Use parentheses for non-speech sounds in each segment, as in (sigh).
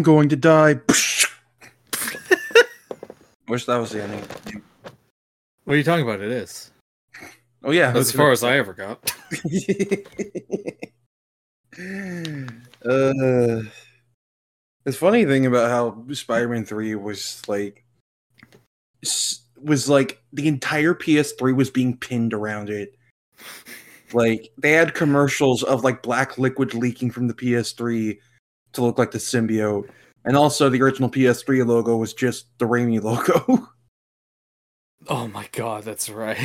I'm going to die. (laughs) Wish that was the ending. What are you talking about? It is. Oh yeah, As far as I ever got. (laughs) uh, the funny thing about how Spider-Man Three was like was like the entire PS3 was being pinned around it. Like they had commercials of like black liquid leaking from the PS3 to look like the symbiote, and also the original PS3 logo was just the Raimi logo. (laughs) Oh my god, that's right.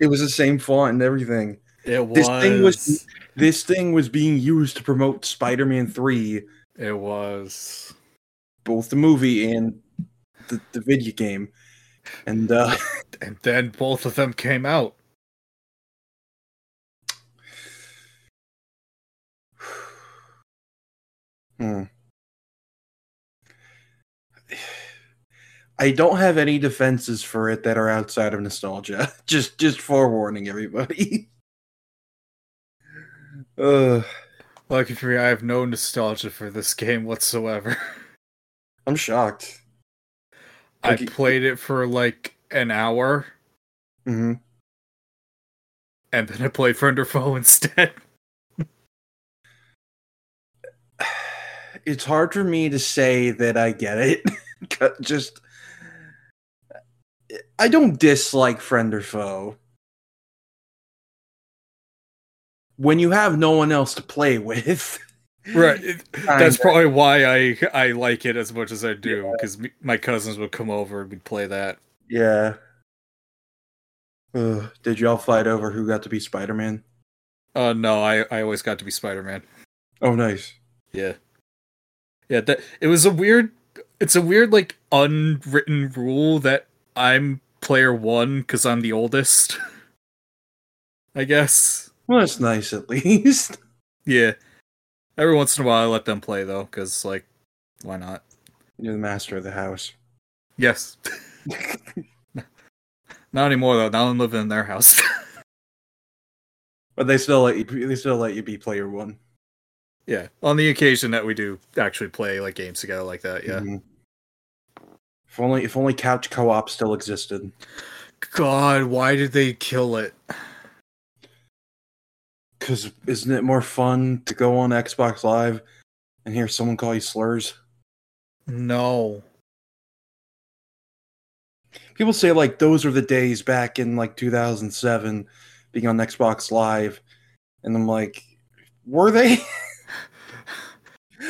it was the same font and everything. It was. This thing was- This thing was being used to promote Spider-Man 3, It was. both the movie and the, the video game. And uh (laughs) And then both of them came out. Hmm. I don't have any defenses for it that are outside of nostalgia. (laughs) Just just forewarning everybody. (laughs) uh Lucky for me, I have no nostalgia for this game whatsoever. (laughs) I'm shocked. I Like, played it for like an hour, hmm and then I played Friend or Foe instead. It's hard for me to say that I get it. (laughs) Just I don't dislike friend or foe. When you have no one else to play with. Right. (laughs) That's probably why I I like it as much as I do because my cousins would come over and we'd play that. Yeah. Ugh, did y'all fight over who got to be Spider Man? Uh no, I I always got to be Spider Man. Oh, nice. Yeah. Yeah, that it was a weird it's a weird like unwritten rule that I'm player 1 cuz I'm the oldest. (laughs) I guess. Well, that's nice at (laughs) least. Yeah. Every once in a while I let them play though cuz like why not? You're the master of the house. Yes. (laughs) Not anymore though. Now I'm living in their house. But they still let you they still let you be player one. Yeah. On the occasion that we do actually play like games together like that. Yeah. Mhm. If only if only couch co-op still existed. God, why did they kill it? Cause isn't it more fun to go on Xbox Live and hear someone call you slurs? No. People say like those are the days back in like 2007 being on Xbox Live, and I'm like, were they? (laughs)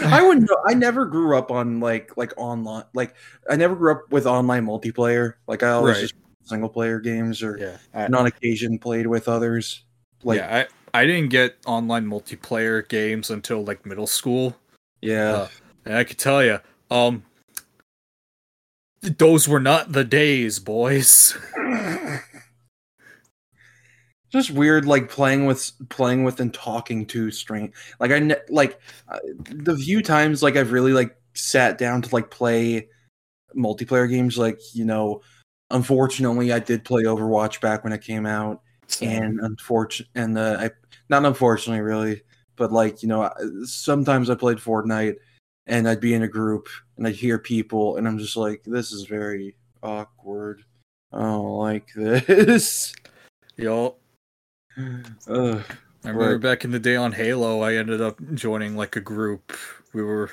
I wouldn't know. I never grew up on like like online like I never grew up with online multiplayer. Like I always Right. just single player games or Yeah. I, and on occasion played with others. Like yeah, I I didn't get online multiplayer games until like middle school. yeah. Uh, And I could tell you, um those were not the days, boys. (laughs) just weird like playing with playing with and talking to string like i ne- like uh, the few times like i've really like sat down to like play multiplayer games like you know unfortunately i did play overwatch back when it came out and unfortunate and uh, i not unfortunately really but like you know I- sometimes i played fortnite and i'd be in a group and i'd hear people and i'm just like this is very awkward. I don't like (laughs) this. Yo, I remember Right. back in the day on Halo, I ended up joining like a group. We were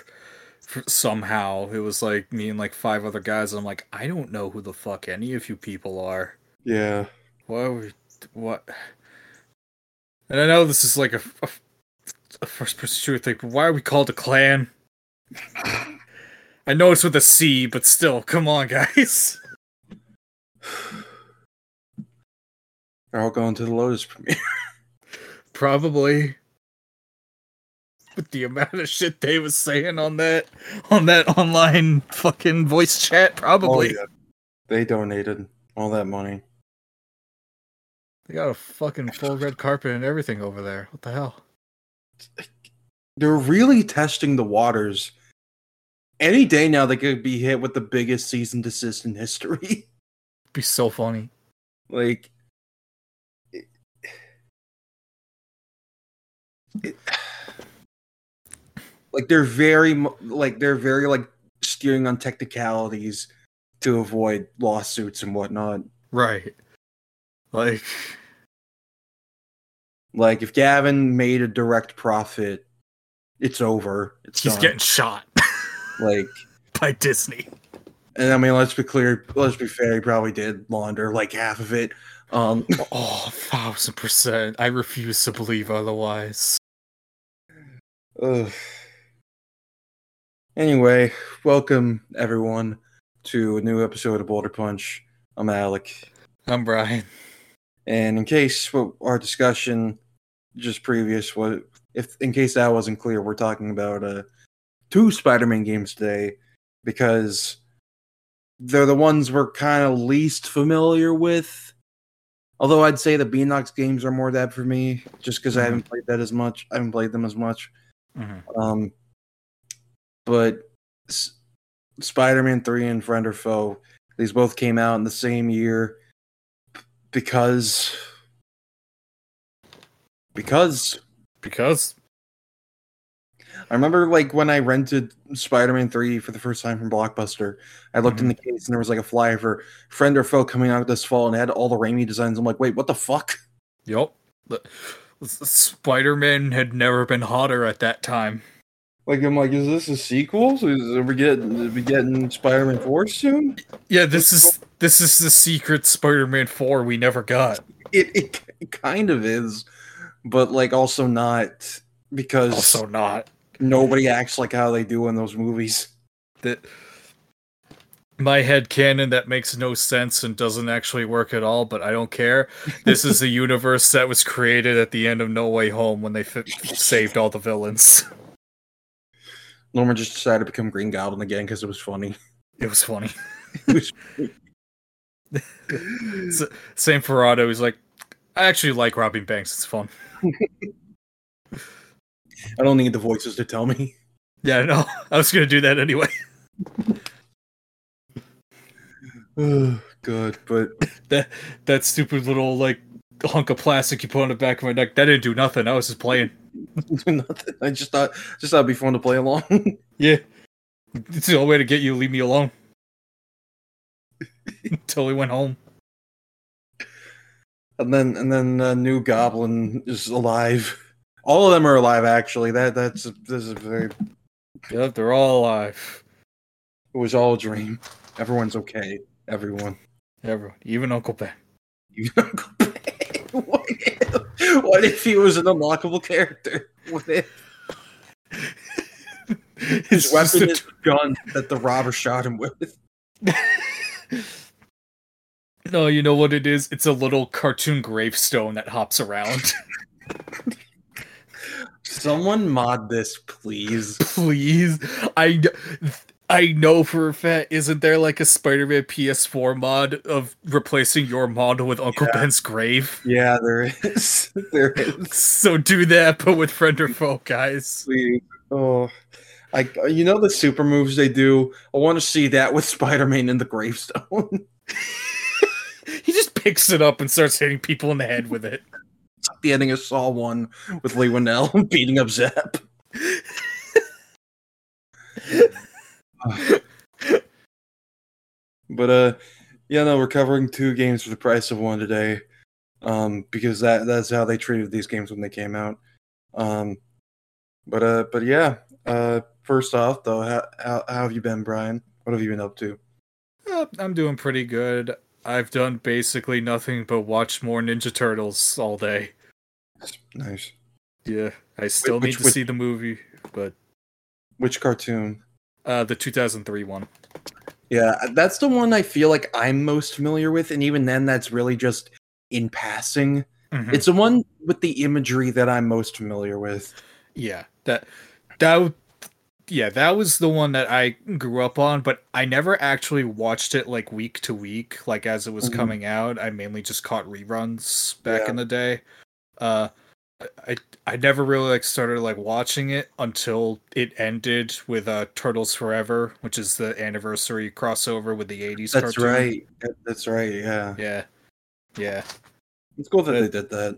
somehow it was like me and like five other guys. I'm like, I don't know who the fuck any of you people are. yeah Why we, what? And I know this is like a, a, a first person shooter thing, but why are we called a clan? (sighs) I know it's with a C, but still, come on, guys. (sighs) (sighs) They're all going to the Lotus premiere. (laughs) Probably. With the amount of shit they was saying on that on that online fucking voice chat, probably. Oh, yeah. They donated all that money. They got a fucking full red carpet and everything over there. What the hell? They're really testing the waters. Any day now, they could be hit with the biggest cease and desist in history. (laughs) Be so funny. like, it- like they're very like they're very like steering on technicalities to avoid lawsuits and whatnot. Right. Like Like if Gavin made a direct profit, it's over. It's he's done. getting shot (laughs) like, by Disney. and I mean, let's be clear. Let's be fair. He probably did launder like half of it. Um, (laughs) Oh, thousand percent. I refuse to believe otherwise. Ugh. Anyway, welcome everyone to a new episode of Boulder Punch. I'm Alec. I'm Brian. And in case what our discussion just previous what if in case that wasn't clear, we're talking about uh two Spider-Man games today because they're the ones we're kind of least familiar with. Although I'd say the Beenox games are more that for me, just because I haven't played that as much. I haven't played them as much. Um, but S- Spider-Man Three and Friend or Foe, these both came out in the same year because because Because I remember like when I rented Spider-Man 3 for the first time from Blockbuster, I looked in the case and there was like a flyer for Friend or Foe coming out this fall and it had all the Raimi designs. I'm like, wait, what the fuck? Yup. Spider Man had never been hotter at that time. Like I'm like, is this a sequel? So is, are we getting are we getting Spider-Man 4 soon? Yeah, this is this is the secret Spider Man four we never got. It, it it kind of is, but like also not because Also not. nobody acts like how they do in those movies. That my head canon that makes no sense and doesn't actually work at all, but I don't care. This is a (laughs) universe that was created at the end of No Way Home when they fi- saved all the villains. Norman just decided to become Green Goblin again because it was funny. It was funny. (laughs) It was S- Same for Otto. He's like, I actually like robbing banks. It's fun. (laughs) I don't need the voices to tell me. Yeah, no, I was gonna do that anyway. (sighs) Oh, good, but (laughs) That that stupid little like hunk of plastic you put on the back of my neck that didn't do nothing. I was just playing. (laughs) nothing. I just thought just thought it'd be fun to play along. (laughs) Yeah, it's the only way to get you to leave me alone. Until we went home. and then and then uh, new Goblin is alive. All of them are alive actually. That that's this is very Yep, they're all alive. it was all a dream. Everyone's okay. Everyone. Everyone, even Uncle Ben. Even (laughs) Uncle Ben. What if, what if he was an unlockable character? What if (laughs) His weapon is a gun that the robber shot him with? (laughs) No, you know what it is? It's a little cartoon gravestone that hops around. Someone mod this, please. Please, I, I know for a fact. Isn't there like a Spider-Man PS4 mod of replacing your model with Uncle Ben's grave? Yeah, there is. (laughs) There is. So do that, but with friend or foe, guys. Please. Oh, I. You know the super moves they do. I want to see that with Spider-Man in the gravestone. (laughs) He just picks it up and starts hitting people in the head with it. It's (laughs) like the ending of Saw One with Leigh Whannell beating up Zep. (laughs) but uh, yeah, no, we're covering two games for the price of one today, um, because that that's how they treated these games when they came out. Um, but uh, but yeah, uh, first off though, how, how how have you been, Brian? What have you been up to? Uh, I'm doing pretty good. I've done basically nothing but watch more Ninja Turtles all day. Nice. Yeah, I still which- need to which- see the movie, but Which cartoon? Uh, the 2003 one. Yeah, that's the one I feel like I'm most familiar with, and even then, that's really just in passing. Mhm. It's the one with the imagery that I'm most familiar with. Yeah, that that yeah, that was the one that I grew up on, but I never actually watched it like week to week, like as it was Mhm. coming out. I mainly just caught reruns back Yeah. in the day. Uh I I never really like started like watching it until it ended with uh Turtles Forever, which is the anniversary crossover with the 80s That's cartoon. right. That's right. Yeah, Yeah. Yeah. it's cool that they did that.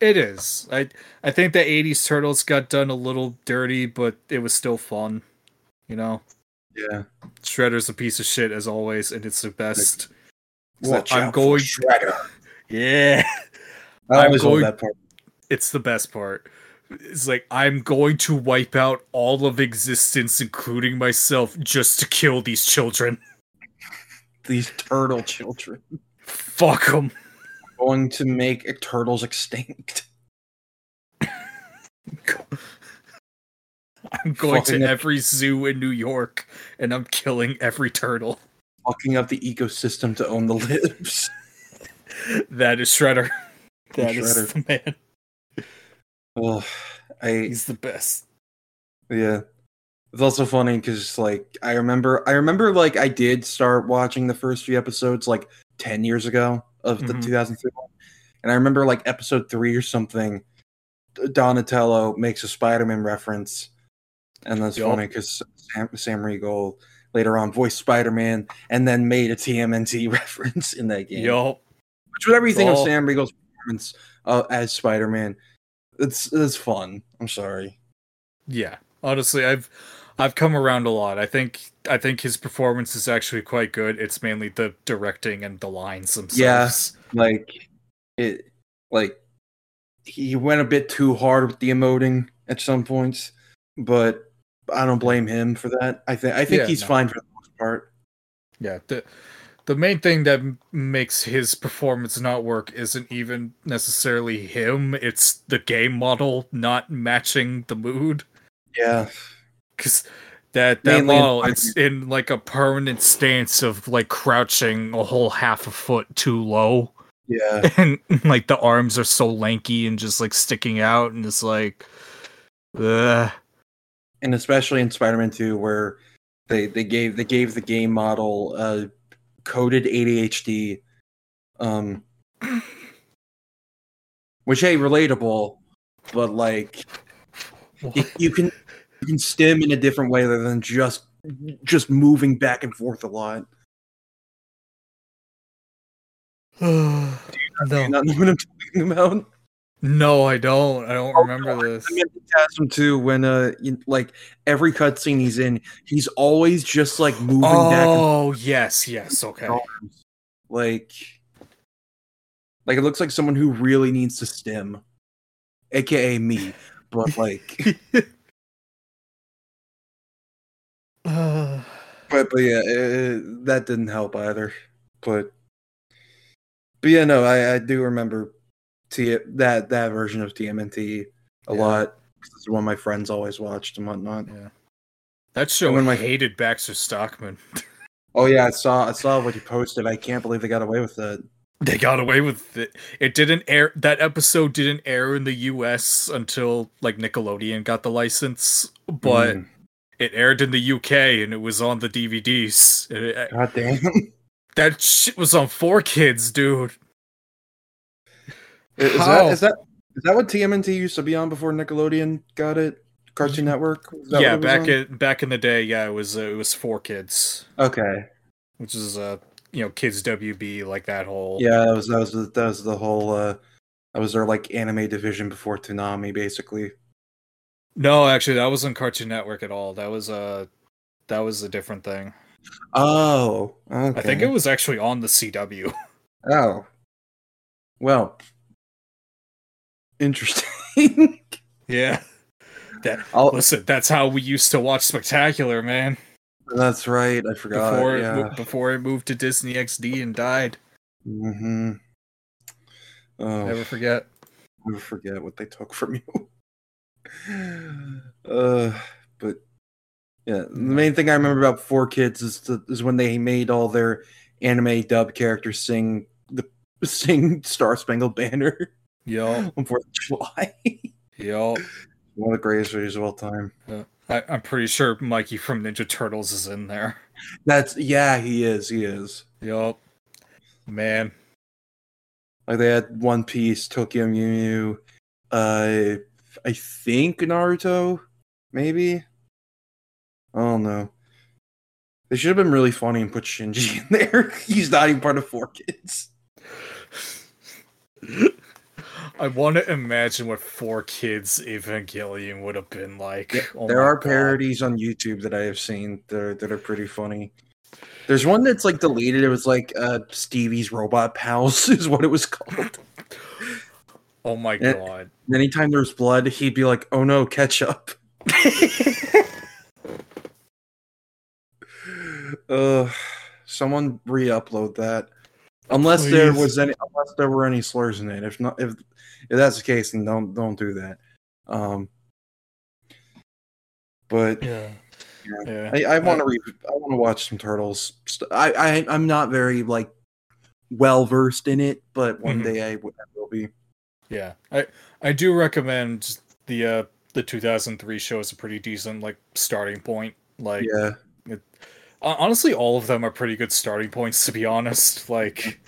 It is. I I think the '80s Turtles got done a little dirty, but it was still fun. You know, Yeah. Shredder's a piece of shit as always, and it's the best. So Watch I'm out going- Shredder. (laughs) Yeah, I always going- that part. It's the best part. It's like I'm going to wipe out all of existence, including myself, just to kill these children. (laughs) These turtle children Fuck them. going to make turtles extinct. (laughs) I'm going Fucking to up- every zoo in New York, and I'm killing every turtle. (laughs) Fucking up the ecosystem to own the lives. That is Shredder. That is Shredder. the man. Oh, I He's the best. yeah. It's also funny because like I remember I remember like I did start watching the first few episodes like ten years ago of the Mhm. 2003 one, and I remember like episode three or something. Donatello makes a Spider-Man reference, and that's Yup. funny because Sam, Sam Riegel later on voiced Spider-Man and then made a TMNT (laughs) reference in that game. Yo, Which with everything all- of Sam Riegel's performance uh, as Spider-Man, it's it's fun. I'm sorry. yeah. Honestly, I've I've come around a lot. I think I think his performance is actually quite good. It's mainly the directing and the lines themselves. Yes, Like it, like he went a bit too hard with the emoting at some points, but I don't blame him for that. I think I think Yeah, he's no. fine for the most part. Yeah, the the main thing that makes his performance not work isn't even necessarily him. It's the game model not matching the mood. Yeah, Cause that that Mainly model, Spider-Man. it's in like a permanent stance of like crouching a whole half a foot too low, yeah, (laughs) and like the arms are so lanky and just like sticking out, and it's like, ugh. and especially in Spider-Man 2 where they they gave they gave the game model uh coded ADHD um which hey relatable but like you, you can you can stim in a different way other than just just moving back and forth a lot. (sighs) no, You not know what I'm talking about? No, I don't. I don't remember this. I mean, Phantasm too. When uh, you, like every cutscene he's in, he's always just like moving back Oh yes, yes, okay. arms. Like, like it looks like someone who really needs to stim, aka me. But like, Uh, (laughs) (sighs) but but yeah, uh, that didn't help either. But but yeah, no, I I do remember T that that version of TMNT a Yeah. lot. It's one my friends always watched and whatnot. yeah. That show when my- hated Baxter Stockman. (laughs) Oh yeah, I saw I saw what you posted. I can't believe they got away with that. They got away with it. It didn't air. That episode didn't air in the U.S. until like Nickelodeon got the license, but Mm, it aired in the U.K. and it was on the DVDs. It- it- God damn. (laughs) that shit was on four kids, dude. Is How? that is that is that what TMNT used to be on before Nickelodeon got it? Cartoon Network. Yeah, what it was back on? in back in the day, yeah, it was uh, it was four kids, Okay. which is uh you know kids WB like that whole Yeah, that was that was the, that was the whole. uh That was their like anime division before Toonami, basically. No, actually, that wasn't Cartoon Network at all. That was uh that was a different thing. Oh, okay. I think it was actually on the CW. (laughs) Oh, well, interesting. (laughs) yeah. That I'll, listen, that's how we used to watch Spectacular, man. that's right. I forgot. Before it, yeah. mo- before it moved to Disney XD and died. Mm-hmm. Oh, Never forget. never forget what they took from (laughs) you. uh, but yeah, the main thing I remember about Four Kids is the, is when they made all their anime dub characters sing the (laughs) sing Star Spangled Banner Yo, on (laughs) Fourth of July. (laughs) yo. One of the greatest videos of all time. I, I'm pretty sure Mikey from Ninja Turtles is in there. That's yeah, he is. He is. Yup. Man. Like they had One Piece, Tokyo Mew, uh, I think Naruto, maybe. I don't know. They should have been really funny and put Shinji (laughs) in there. He's not even part of Four Kids. I want to imagine what four kids Evangelion would have been like. Oh there are God. parodies on YouTube that I have seen that are, that are pretty funny. There's one that's like deleted. It was like uh, Stevie's Robot Pals (laughs) is what it was called. Oh my Yeah. god. Anytime there's blood, he'd be like, "Oh no, ketchup." (laughs) (laughs) uh, someone re-upload that. Unless there was any, unless there were any slurs in it. If not, if if that's the case, then don't don't do that. Um, but Yeah. Yeah. Yeah. I, I want to re- I want to watch some turtles. I, I I'm not very like well versed in it, but one Mhm. day I, w- I will be. Yeah, I I do recommend the uh the 2003 show is a pretty decent like starting point. Like Yeah, honestly, all of them are pretty good starting points to be honest. Like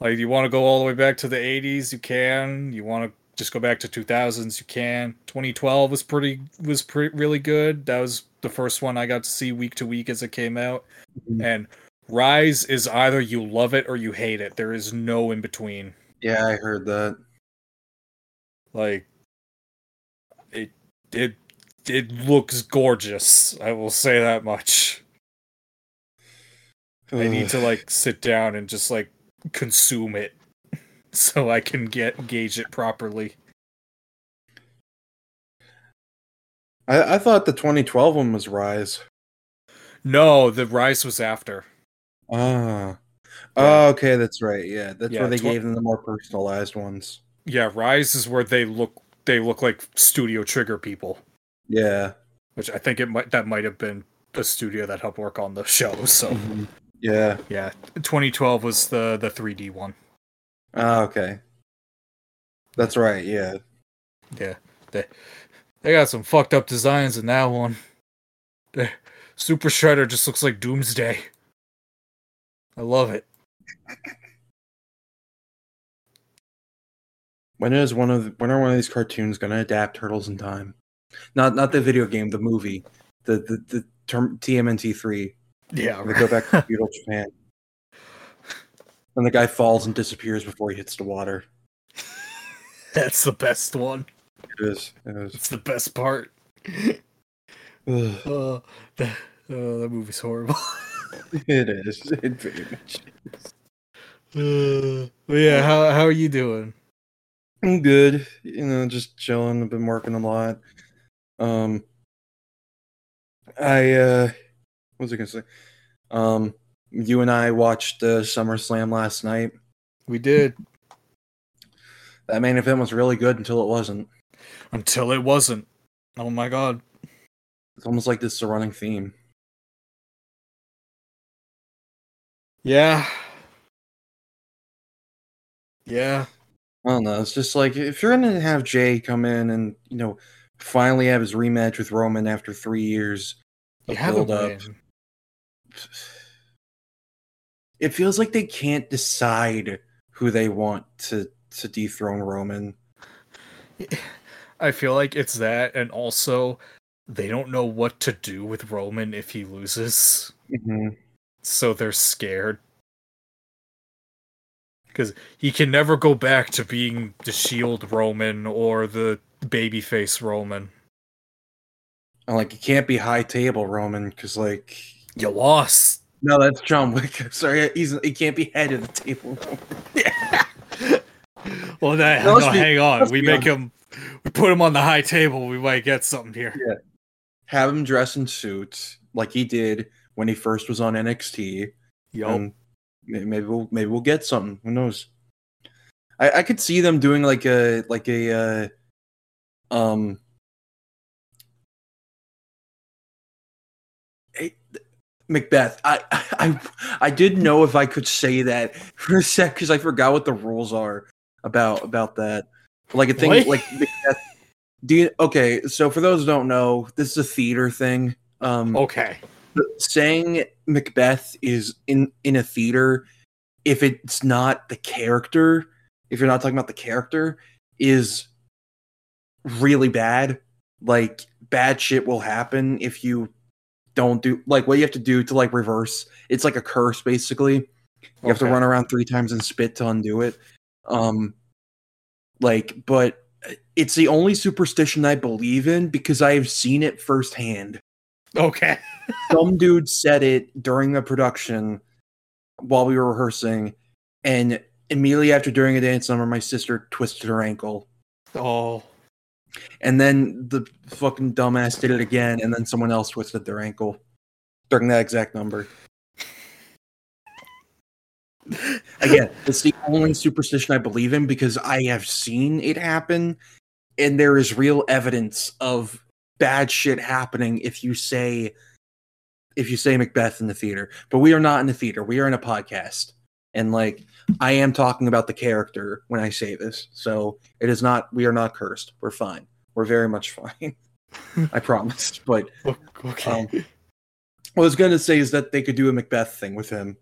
like you want to go all the way back to the 80s, you can. You want to just go back to 2000s, you can. 2012 was pretty was pretty really good. That was the first one I got to see week to week as it came out. Mhm. And Rise is either you love it or you hate it. There is no in between. yeah, I heard that. Like it it it looks gorgeous. I will say that much. I need to like sit down and just like consume it (laughs) so I can get gauge it properly. I, I thought the 2012 one was Rise. No, the rise was after. Ah. Oh, okay, that's right. Yeah, that's Yeah, where they tw- gave them the more personalized ones. Yeah, Rise is where they look they look like Studio Trigger people, Yeah. which I think it might that might have been the studio that helped work on the (laughs) show. So Mhm. Yeah. yeah, 2012 was the the 3D one. Ah, okay. That's right. Yeah. Yeah, they they got some fucked up designs in that one. The Super Shredder just looks like Doomsday. I love it. When is one of the, when are one of these cartoons going to adapt Turtles in Time? Not not the video game, the movie, the the the term TMNT three. Yeah, They go back to (laughs) feudal Japan, and the guy falls and disappears before he hits the water. that's the best one. It is. It is. It's the best part. Uh, that, uh, that movie's horrible. (laughs) It is. It very much. Uh, but yeah, how how are you doing? I'm good. You know, just chilling. I've been working a lot. Um, I uh, what was I gonna say? Um, you and I watched uh, SummerSlam last night. We did That main event was really good until it wasn't. until it wasn't. Oh my god. It's almost like this is a running theme. Yeah. Yeah. I don't know. It's just like if you're gonna have Jey come in and you know finally have his rematch with Roman after three years You of have a up, win. It feels like they can't decide who they want to to dethrone Roman. I feel like it's that, and also they don't know what to do with Roman if he loses, Mhm. so they're scared. Because he can never go back to being the Shield Roman or the babyface Roman. And like it can't be high table Roman because like You lost. no, that's John Wick. (laughs) Sorry, he's he can't be head of the table. yeah. (laughs) Well, that, No, no, be- hang on. We make him. We put him on the high table. We might get something here. Yeah. have him dress in suits like he did when he first was on NXT. Yup. maybe we'll maybe we'll get something. Who knows? I, I could see them doing like a like a uh, um Macbeth. I, (laughs) I I didn't know if I could say that for a sec because I forgot what the rules are about about that. Like a thing What? like Macbeth. Do you okay? So for those who don't know, this is a theater thing. Um, Okay. saying Macbeth is in in a theater if it's not the character, if you're not talking about the character, is really bad. Like bad shit will happen if you don't do like what you have to do to like reverse. It's like a curse basically. You have to run around three times and spit to undo it. Um Like, but it's the only superstition I believe in because I have seen it firsthand. Okay. (laughs) Some dude said it during the production while we were rehearsing, and immediately after doing a dance number, my sister twisted her ankle. Oh. And then the fucking dumbass did it again, and then someone else twisted their ankle during that exact number. Again, it's the only superstition I believe in because I have seen it happen, and there is real evidence of bad shit happening if you say if you say Macbeth in the theater. But we are not in the theater. We are in a podcast. And like I am talking about the character when I say this. So it is not we are not cursed. We're fine. We're very much (laughs) fine. I promise. But (laughs) Okay. um, what I was gonna say is that they could do a Macbeth thing with him.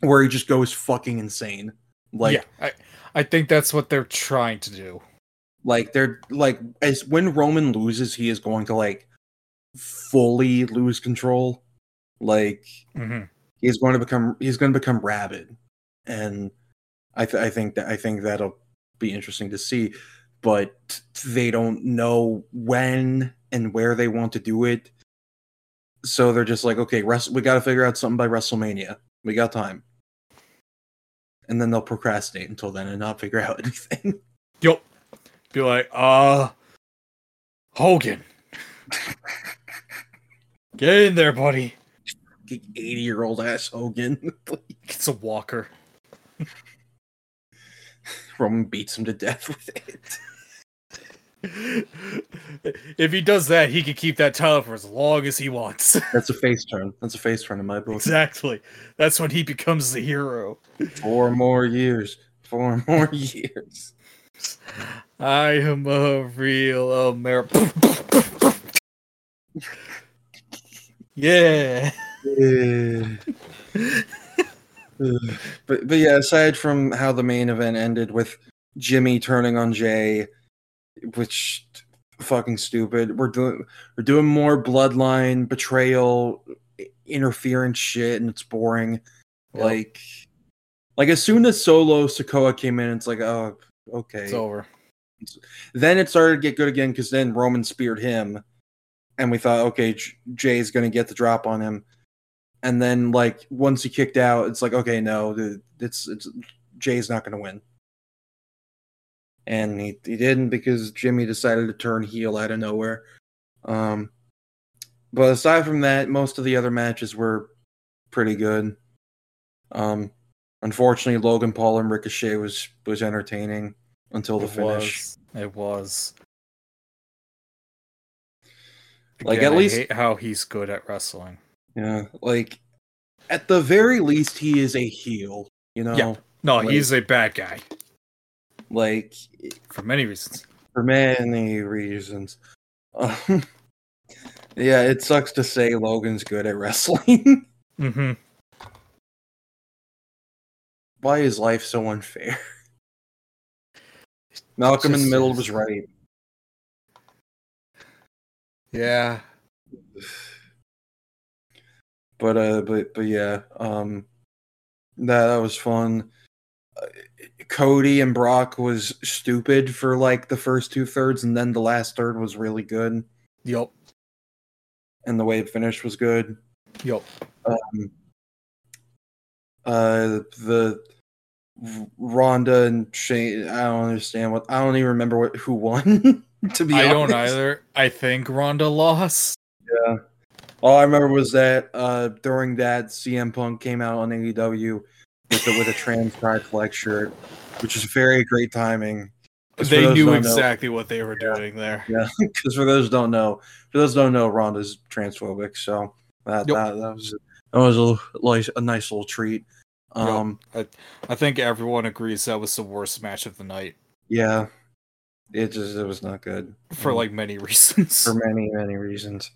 Where he just goes fucking insane. Like yeah, I, I think that's what they're trying to do. like they're like as when Roman loses, he is going to like fully lose control. Like Mm-hmm. He's going to become he's going to become rabid, and I th- I think that I think that'll be interesting to see, but they don't know when and where they want to do it. So they're just like, okay, rest- we got to figure out something by WrestleMania. We got time, and then they'll procrastinate until then and not figure (laughs) out anything. Yup. Be like, uh, Hogan. (laughs) Get in there, buddy. Eighty-year-old ass Hogan. (laughs) It's a walker. Roman beats him to death with it. if he does that, he can keep that title for as long as he wants. (laughs) That's a face turn. That's a face turn in my book. exactly. That's when he becomes the hero. Four more years. Four (laughs) more years. I am a real American. yeah. But but yeah, aside from how the main event ended with Jimmy turning on Jey, which fucking stupid. We're doing we're doing more bloodline betrayal interference shit and it's boring. Yep. Like like as soon as Solo Sikoa came in, it's like, oh okay. It's over. Then it started to get good again because then Roman speared him, and we thought, okay, J- Jey's gonna get the drop on him. And then, like once he kicked out, it's like, okay, no, it's it's Jey's not gonna win. And he he didn't because Jimmy decided to turn heel out of nowhere. Um, but aside from that, most of the other matches were pretty good. Um, unfortunately, Logan Paul and Ricochet was was entertaining until the it finish. Was. It was. Like, Again, at I least- hate how he's good at wrestling. Yeah, like at the very least, he is a heel. You know, Yeah. No, Like- he's a bad guy like for many reasons. for many reasons. Um, (laughs) yeah, it sucks to say Logan's good at wrestling. (laughs) Mm-hmm. Why is life so unfair? Malcolm in the middle was right. Yeah. (sighs) (sighs) (sighs) But uh, but but yeah, um, that that was fun. Uh, Cody and Brock was stupid for like the first two thirds, and then the last third was really good, Yup. and the way it finished was good. Yup. Um, uh, the Ronda and Shane. I don't understand what. I don't even remember what who won. (laughs) to be I honest, don't either. I think Ronda lost. Yeah. All I remember was that uh, during that CM Punk came out on AEW with a, with a trans pride flag shirt, which is very great timing. They knew don't know- exactly what they were doing there. Yeah, (laughs) because for those who don't know, for those who don't know, Ronda's transphobic, so that Yep. that, that was that was a like a nice little treat. Um, I I think everyone agrees that was the worst match of the night yeah, it just it was not good for Um, like many (laughs) reasons. for many many reasons.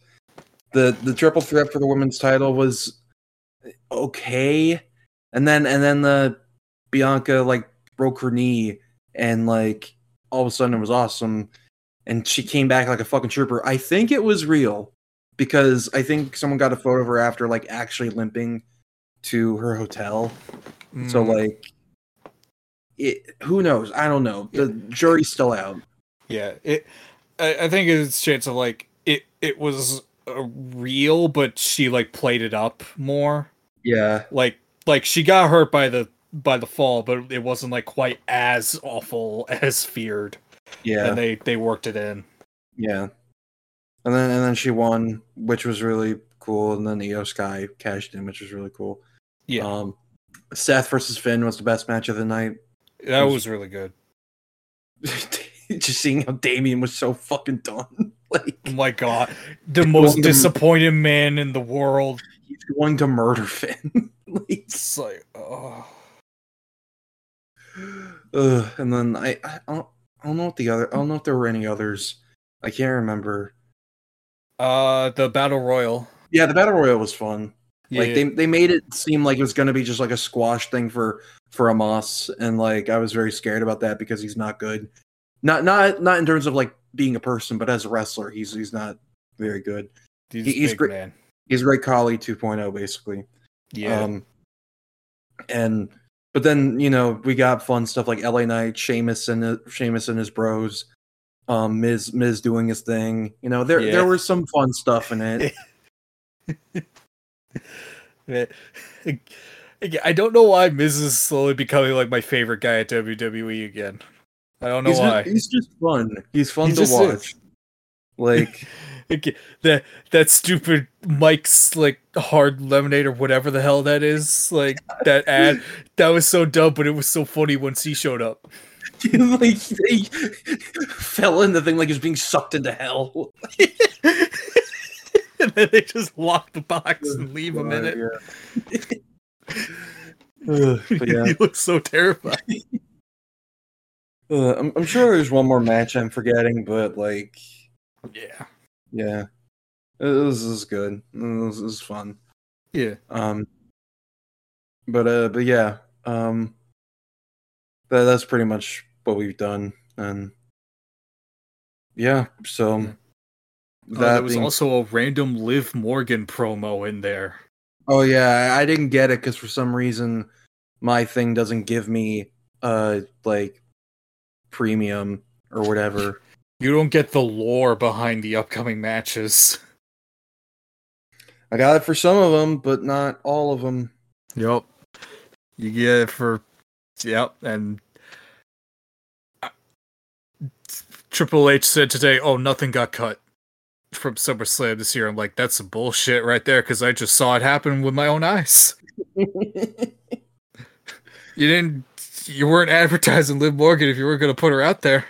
The the triple threat for the women's title was okay, and then and then the Bianca like broke her knee and like all of a sudden it was awesome, and she came back like a fucking trooper. I think it was real because I think someone got a photo of her after like actually limping to her hotel. So Mm, like it, who knows? I don't know. The jury's still out. Yeah, it. I, I think it's chance of like it. It was real, but she like played it up more. Yeah, Like like she got hurt by the by the fall, but it wasn't like quite as awful (laughs) as feared. yeah, And they they worked it in. yeah. And then and then she won, which was really cool. And then Iyo Sky cashed in, which was really cool. Yeah, Um, Seth versus Finn was the best match of the night. that was really good. (laughs) Just seeing how Damian was so fucking done. (laughs) like Oh my god, (laughs) the most Going to- disappointed man in the world. he's going to murder Finn. (laughs) like, It's like, oh. ugh. And then I, I don't I don't know what the other I don't know if there were any others. I can't remember. Uh, the battle royal. Yeah, the battle royal was fun. Yeah, Like they they made it seem like it was going to be just like a squash thing for for Omos, and like I was very scared about that because he's not good. Not not not in terms of like being a person, but as a wrestler, he's he's not very good. he's, he- he's big, great- man. He's Ray Collie 2.0 basically. Yeah, Um, and but then you know we got fun stuff like LA Knight, Sheamus and Sheamus and his bros, um, Miz Miz doing his thing. You know there Yeah. there was some fun stuff in it. (laughs) I don't know why Miz is slowly becoming like my favorite guy at WWE again. I don't know he's, why. Just, he's just fun. He's fun He to watch. is. Like (laughs) that that stupid Mike's like hard lemonade or whatever the hell that is, like that ad, that was so dumb, but it was so funny once he showed up. (laughs) like they (laughs) fell in the thing like he was being sucked into hell. and then they just lock the box oh, and leave him in it. Ugh, but yeah, he looks so terrified. Uh, I'm, I'm sure there's one more match I'm forgetting, but like, Yeah. yeah, this is good. This is fun. Yeah. Um, but uh, but yeah, um, that, that's pretty much what we've done, and yeah, so Yeah. Oh, that there was being- also a random Liv Morgan promo in there. Oh yeah, I I didn't get it because for some reason my thing doesn't give me uh like premium or whatever. You don't get the lore behind the upcoming matches. I got it for some of them, but not all of them. Yep. You get it for yep, and Triple H said today, "Oh, nothing got cut from SummerSlam this year." I'm like, that's some bullshit right there because I just saw it happen with my own eyes. (laughs) You didn't, you weren't advertising Liv Morgan if you weren't going to put her out there.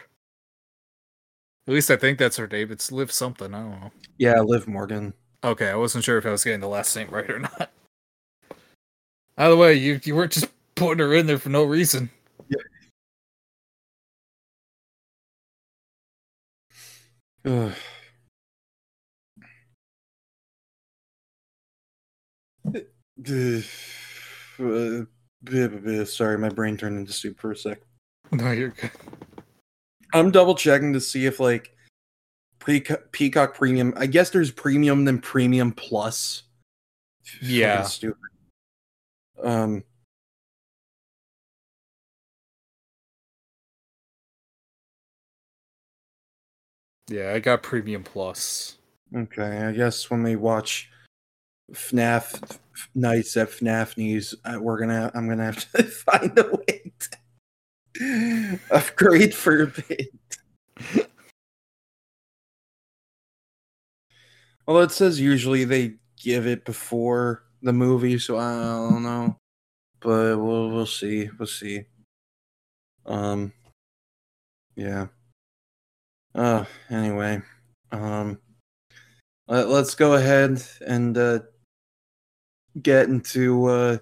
At least I think that's her name. It's Liv something. I don't know. yeah, Liv Morgan. Okay, I wasn't sure if I was getting the last name right or not. Either way, you you weren't just putting her in there for no reason. Ugh. Uh, uh, Sorry, my brain turned into soup for a sec. No, you're good. I'm double checking to see if like Peacock Premium. I guess there's Premium then Premium Plus. Yeah. stupid. Um. Yeah, I got Premium Plus. Okay, I guess when we watch FNAF nights at FNAF News, uh, we're gonna. I'm gonna have to (laughs) find a way to upgrade for a bit. Although it says usually they give it before the movie, so I don't know. But we'll we'll see. We'll see. Um. Yeah. Uh. Anyway. Um. Let, let's go ahead and uh, get into uh,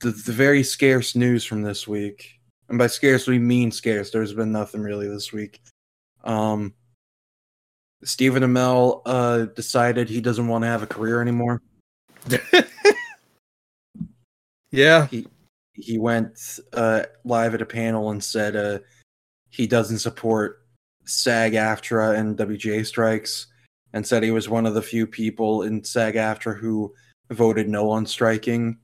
the the very scarce news from this week. And by scarce, we mean scarce. There's been nothing really this week. Um. Stephen Amell uh, decided he doesn't want to have a career anymore. (laughs) yeah, He he went uh, live at a panel and said uh, he doesn't support SAG AFTRA and WGA strikes, and said he was one of the few people in SAG AFTRA who voted no on striking.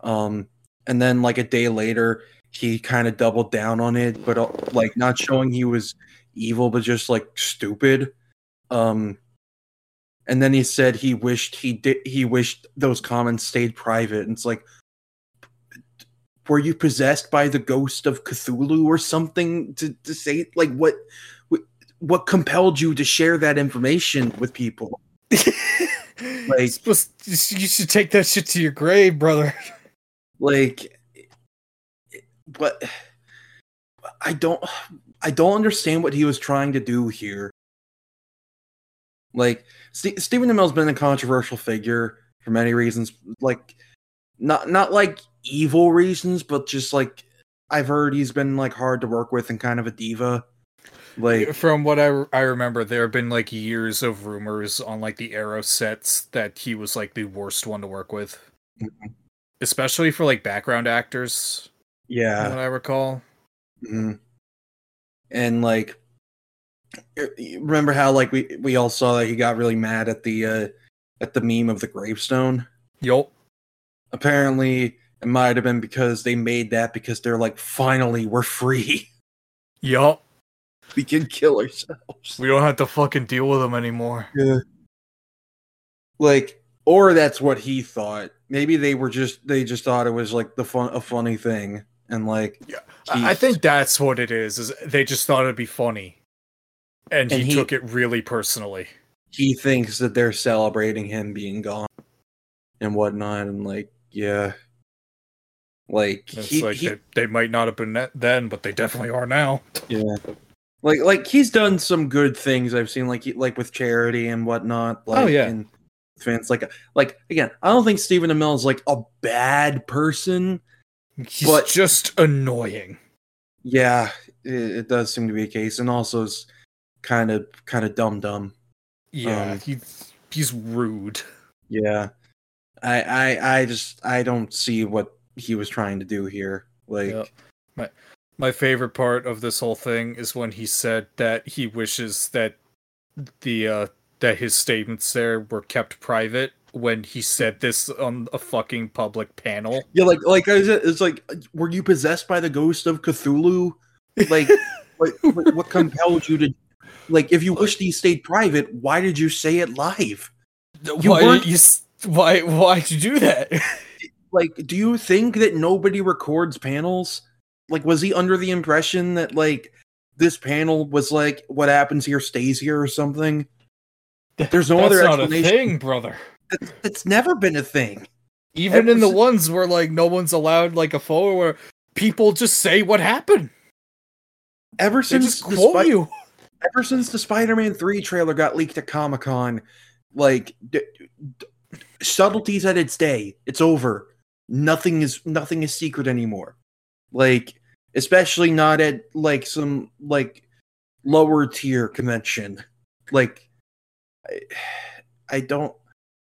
Um, and then, like a day later, he kind of doubled down on it, but uh, like not showing he was evil, but just like stupid. Um, and then he said he wished he did. He wished those comments stayed private. And it's like, were you possessed by the ghost of Cthulhu or something to, to say like what, what what compelled you to share that information with people? (laughs) like supposed, you should take that shit to your grave, brother. Like, but I don't, I don't understand what he was trying to do here. Like, St- Stephen Amell's been a controversial figure for many reasons. Like, not not like evil reasons, but just like I've heard he's been like hard to work with and kind of a diva. Like from what I, I remember, there have been like years of rumors on like the Arrow sets that he was like the worst one to work with, mm-hmm. especially for like background actors. Yeah, what I recall. Mm-hmm. And like, remember how like we we all saw that he got really mad at the uh at the meme of the gravestone. Yup. Apparently, it might have been because they made that because they're like, finally, we're free. Yup (laughs) we can kill ourselves. We don't have to fucking deal with them anymore. Yeah. Like, or that's what he thought. Maybe they were just they just thought it was like the fun a funny thing, and like yeah, I think that's what it is. Is they just thought it'd be funny, and, and he, he took it really personally. He thinks that they're celebrating him being gone and whatnot, and like yeah, like he, like he, they, they, might not have been then, but they definitely are now. Yeah, like like he's done some good things I've seen like like with charity and whatnot. Like, oh yeah, and fans like like again, I don't think Stephen Amell is like a bad person. He's but just annoying. Yeah, it, it, does seem to be a case, and also is kind of kind of dumb dumb. Yeah, um, he's he's rude. Yeah, I I I just I don't see what he was trying to do here. Like. Yep. My my favorite part of this whole thing is when he said that he wishes that the uh that his statements there were kept private when he said this on a fucking public panel. Yeah, like like I said, it's like were you possessed by the ghost of Cthulhu? Like (laughs) what, what compelled you to like if you wish these stayed private, why did you say it live? You why you why why'd you do that? (laughs) like do you think that nobody records panels? Like was he under the impression that like this panel was like what happens here stays here or something? There's no That's other not explanation. a thing, brother. It's, it's never been a thing. Even Ever in the since... ones where like no one's allowed like a photo where people just say what happened. Ever since Spi- you. Ever since the Spider-Man 3 trailer got leaked at Comic-Con, like d- d- subtleties at its day. It's over. Nothing is nothing is secret anymore. Like especially not at like some like lower tier convention. Like I, I don't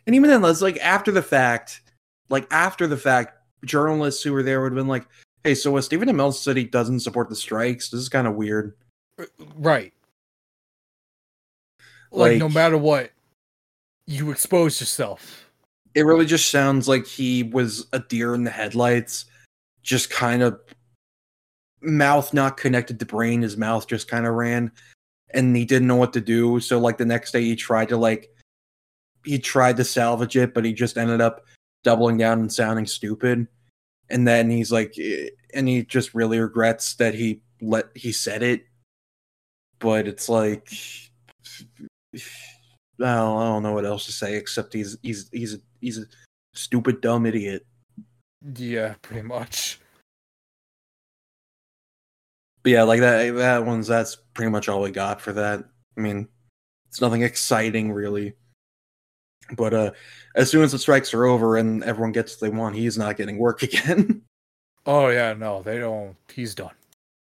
and even then it's like after the fact, like after the fact, journalists who were there would have been like, Hey, so what Stephen Amell said he doesn't support the strikes. This is kind of weird. Right. Like, like no matter what, you expose yourself. It really just sounds like he was a deer in the headlights, just kind of mouth not connected to brain. His mouth just kind of ran, and he didn't know what to do. So like the next day, he tried to like he tried to salvage it, but he just ended up doubling down and sounding stupid. And then he's like, eh, and he just really regrets that he let he said it. But it's like, (sighs) don't, I don't know what else to say except he's he's he's a, he's a stupid dumb idiot. Yeah, pretty much but yeah, like that that one's that's pretty much all we got for that. I mean, it's nothing exciting really. But uh as soon as the strikes are over and everyone gets what they want, he's not getting work (laughs) again. oh yeah, no, they don't he's done.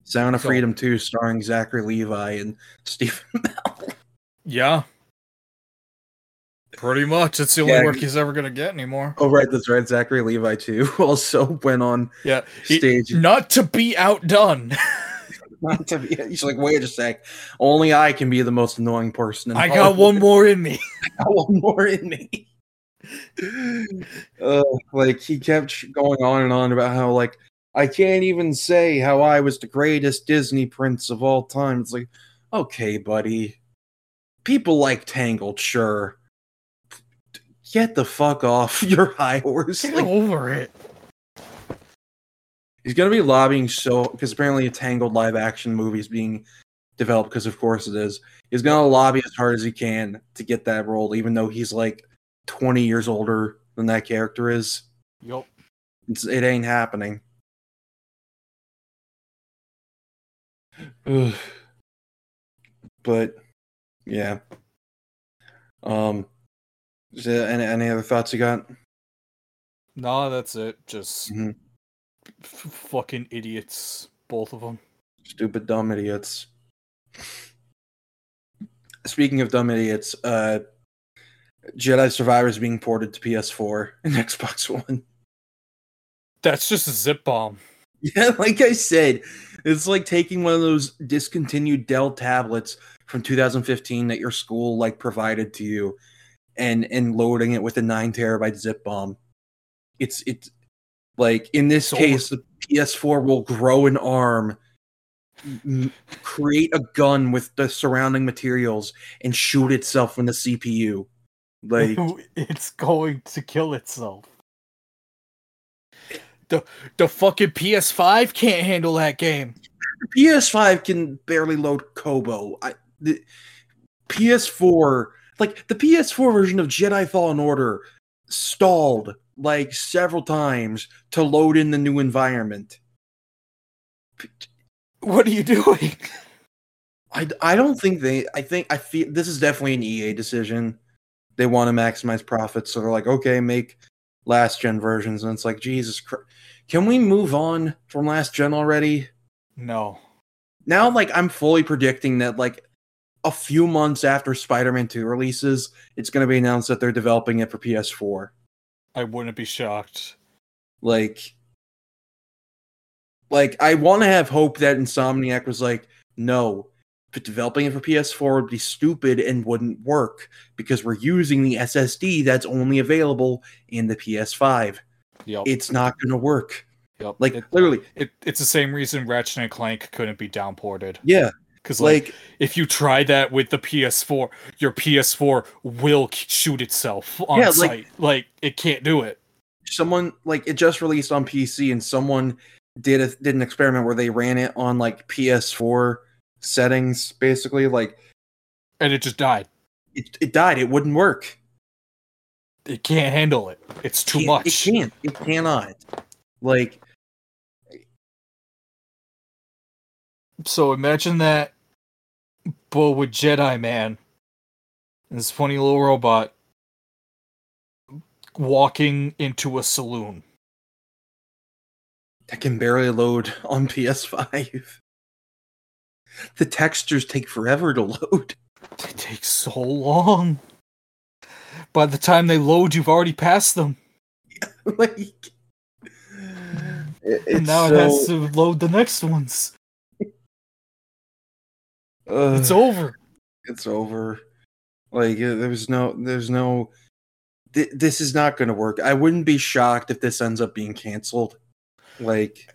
Sound of Freedom 2 starring Zachary Levi and (laughs) Stephen Amell. Yeah. Pretty much. It's the only yeah. work he's ever gonna get anymore. Oh right, that's right. Zachary Levi too (laughs) also went on yeah, stage. Not to be outdone. Not (laughs) to be. He's like, wait a sec. Only I can be the most annoying person. (laughs) I got one more in me. I got one more in me. uh, like he kept going on and on about how like I can't even say how I was the greatest Disney prince of all time. It's like, okay, buddy. People like Tangled, sure. Get the fuck off (laughs) your high horse. Get Like, over it. He's gonna be lobbying so because apparently a Tangled live action movie is being developed because of course it is. He's gonna lobby as hard as he can to get that role, even though he's like 20 years older than that character is. Yup. It's, it ain't happening. Ugh. (sighs) but yeah. Um. Is there any, any other thoughts you got? Nah, that's it. Just Mhm. Fucking idiots, both of them. Stupid dumb idiots. Speaking of dumb idiots, uh, Jedi Survivor is being ported to PS4 and (laughs) Xbox One. That's just a zip bomb. Yeah, (laughs) like I said, it's like taking one of those discontinued Dell tablets from 2015 that your school like provided to you, and and loading it with a nine terabyte zip bomb. It's it's like in this So- case, the PS4 will grow an arm, m- create a gun with the surrounding materials, and shoot itself in the CPU. Like (laughs) it's going to kill itself. The the fucking PS5 can't handle that game. PS5 can barely load Koboh. I, the PS4, like the PS4 version of Jedi Fallen Order, stalled like several times to load in the new environment. What are you doing? I, I don't think they. I think I feel this is definitely an EA decision. They want to maximize profits, so they're like, okay, make last gen versions, and it's like, Jesus Christ, can we move on from last gen already? No. now like i'm fully predicting that like a few months after spider-man 2 releases it's going to be announced that they're developing it for ps4 I wouldn't be shocked. like like i want to have hope that insomniac was like no but developing it for ps4 would be stupid and wouldn't work because we're using the ssd that's only available in the ps5 Yep. it's not going to work yep. like it, literally it, it's the same reason Ratchet and Clank couldn't be downported. yeah Because like, like if you try that with the PS4, your PS4 will shoot itself on Yeah, like- site. Like it can't do it. someone like it just released on PC and someone did a, did an experiment where they ran it on like PS4 settings basically like And it just died. it, it died it wouldn't work It can't handle it. It's too Can't- much. it can't it cannot like So imagine that, but with Jedi Man, this funny little robot walking into a saloon. that can barely load on PS5 the textures take forever to load They take so long. By the time they load, you've already passed them, (laughs) like it- and now so, it has to load the next ones. Uh, It's over. it's over. Like uh, there's no, there's no. Th- this is not going to work. I wouldn't be shocked if this ends up being canceled. Like,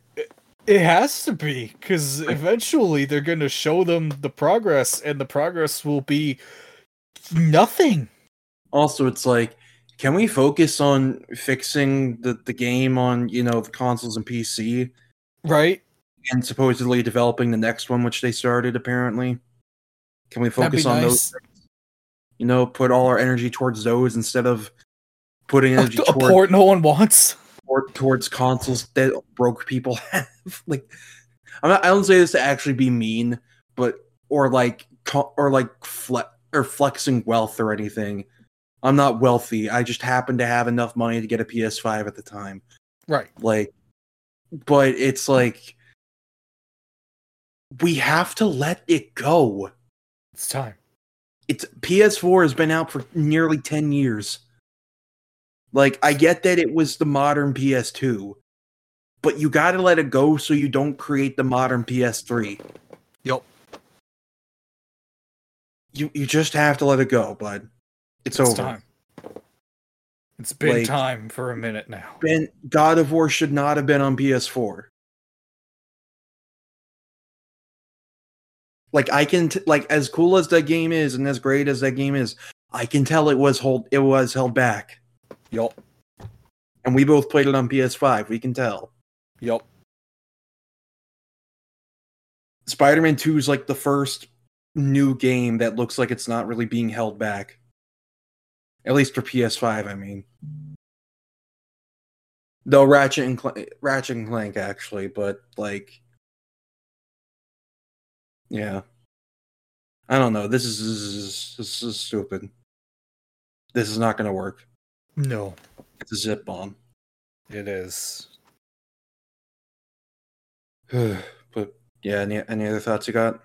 It has to be because eventually they're going to show them the progress, and the progress will be nothing. also, it's like, can we focus on fixing the the game on you know the consoles and PC, Right? And supposedly developing the next one, which they started apparently. Can we focus on those? You know, put all our energy towards those instead of putting A, energy a towards port no one wants. toward, towards consoles that broke people (laughs) have. like, I'm not, I don't say this to actually be mean, but or like or like fle- or flexing wealth or anything. I'm not wealthy. I just happen to have enough money to get a PS5 at the time. Right. Like, but it's like we have to let it go. It's time. It's PS4 has been out for nearly 10 years. Like I get that it was the modern PS2, but you got to let it go so you don't create the modern PS3. Yep. You you just have to let it go, bud. It's, It's over. time. It's been Like- time for a minute now. Ben God of War should not have been on PS4. Like I can t- like as cool as that game is and as great as that game is, I can tell it was hold it was held back. Yup. And we both played it on PS5. We can tell. Yup. Spider-Man 2 is like the first new game that looks like it's not really being held back. At least for PS5, I mean. Though Ratchet and Cl- Ratchet and Clank actually, but like yeah. I don't know. This is this is, this is stupid. This is not going to work. No, It's a zip bomb. it is. (sighs) but yeah, any any other thoughts you got?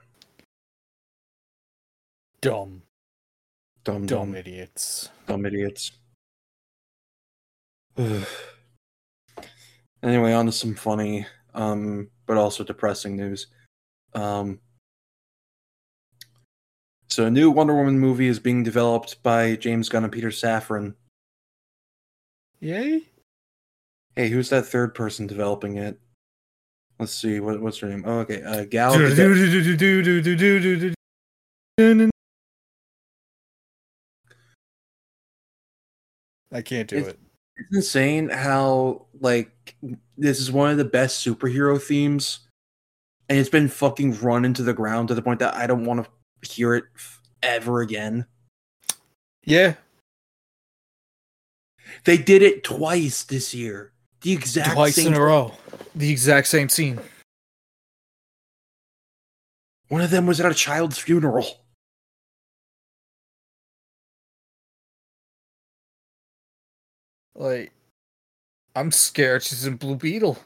Dumb, Dumb, dumb dumb, idiots. dumb idiots. (sighs) anyway, on to some funny, um, but also depressing news. Um, so a new Wonder Woman movie is being developed by James Gunn and Peter Safran. Yay! Hey, who's that third person developing it? Let's see, what, what's her name? Oh, okay, uh, Gal. I can't do It's- it. It's insane how like this is one of the best superhero themes, and it's been fucking run into the ground to the point that I don't want to hear it ever again. Yeah, They did it twice this year. The exact twice same. in a row. The exact same scene. One of them was at a child's funeral. Like, I'm scared she's in Blue Beetle.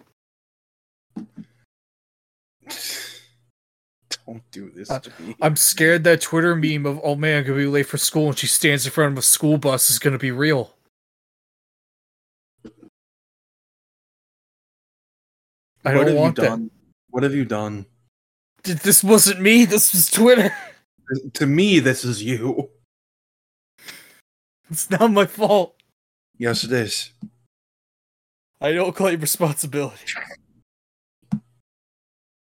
(laughs) Don't do this Uh, to me. I'm scared that Twitter meme of "Oh man, I'm gonna be late for school" and she stands in front of a school bus is gonna be real. I What don't have want you that. done? What have you done? Th- This wasn't me. This was Twitter. (laughs) To me, this is you. It's not my fault. Yes, it is. I don't claim responsibility.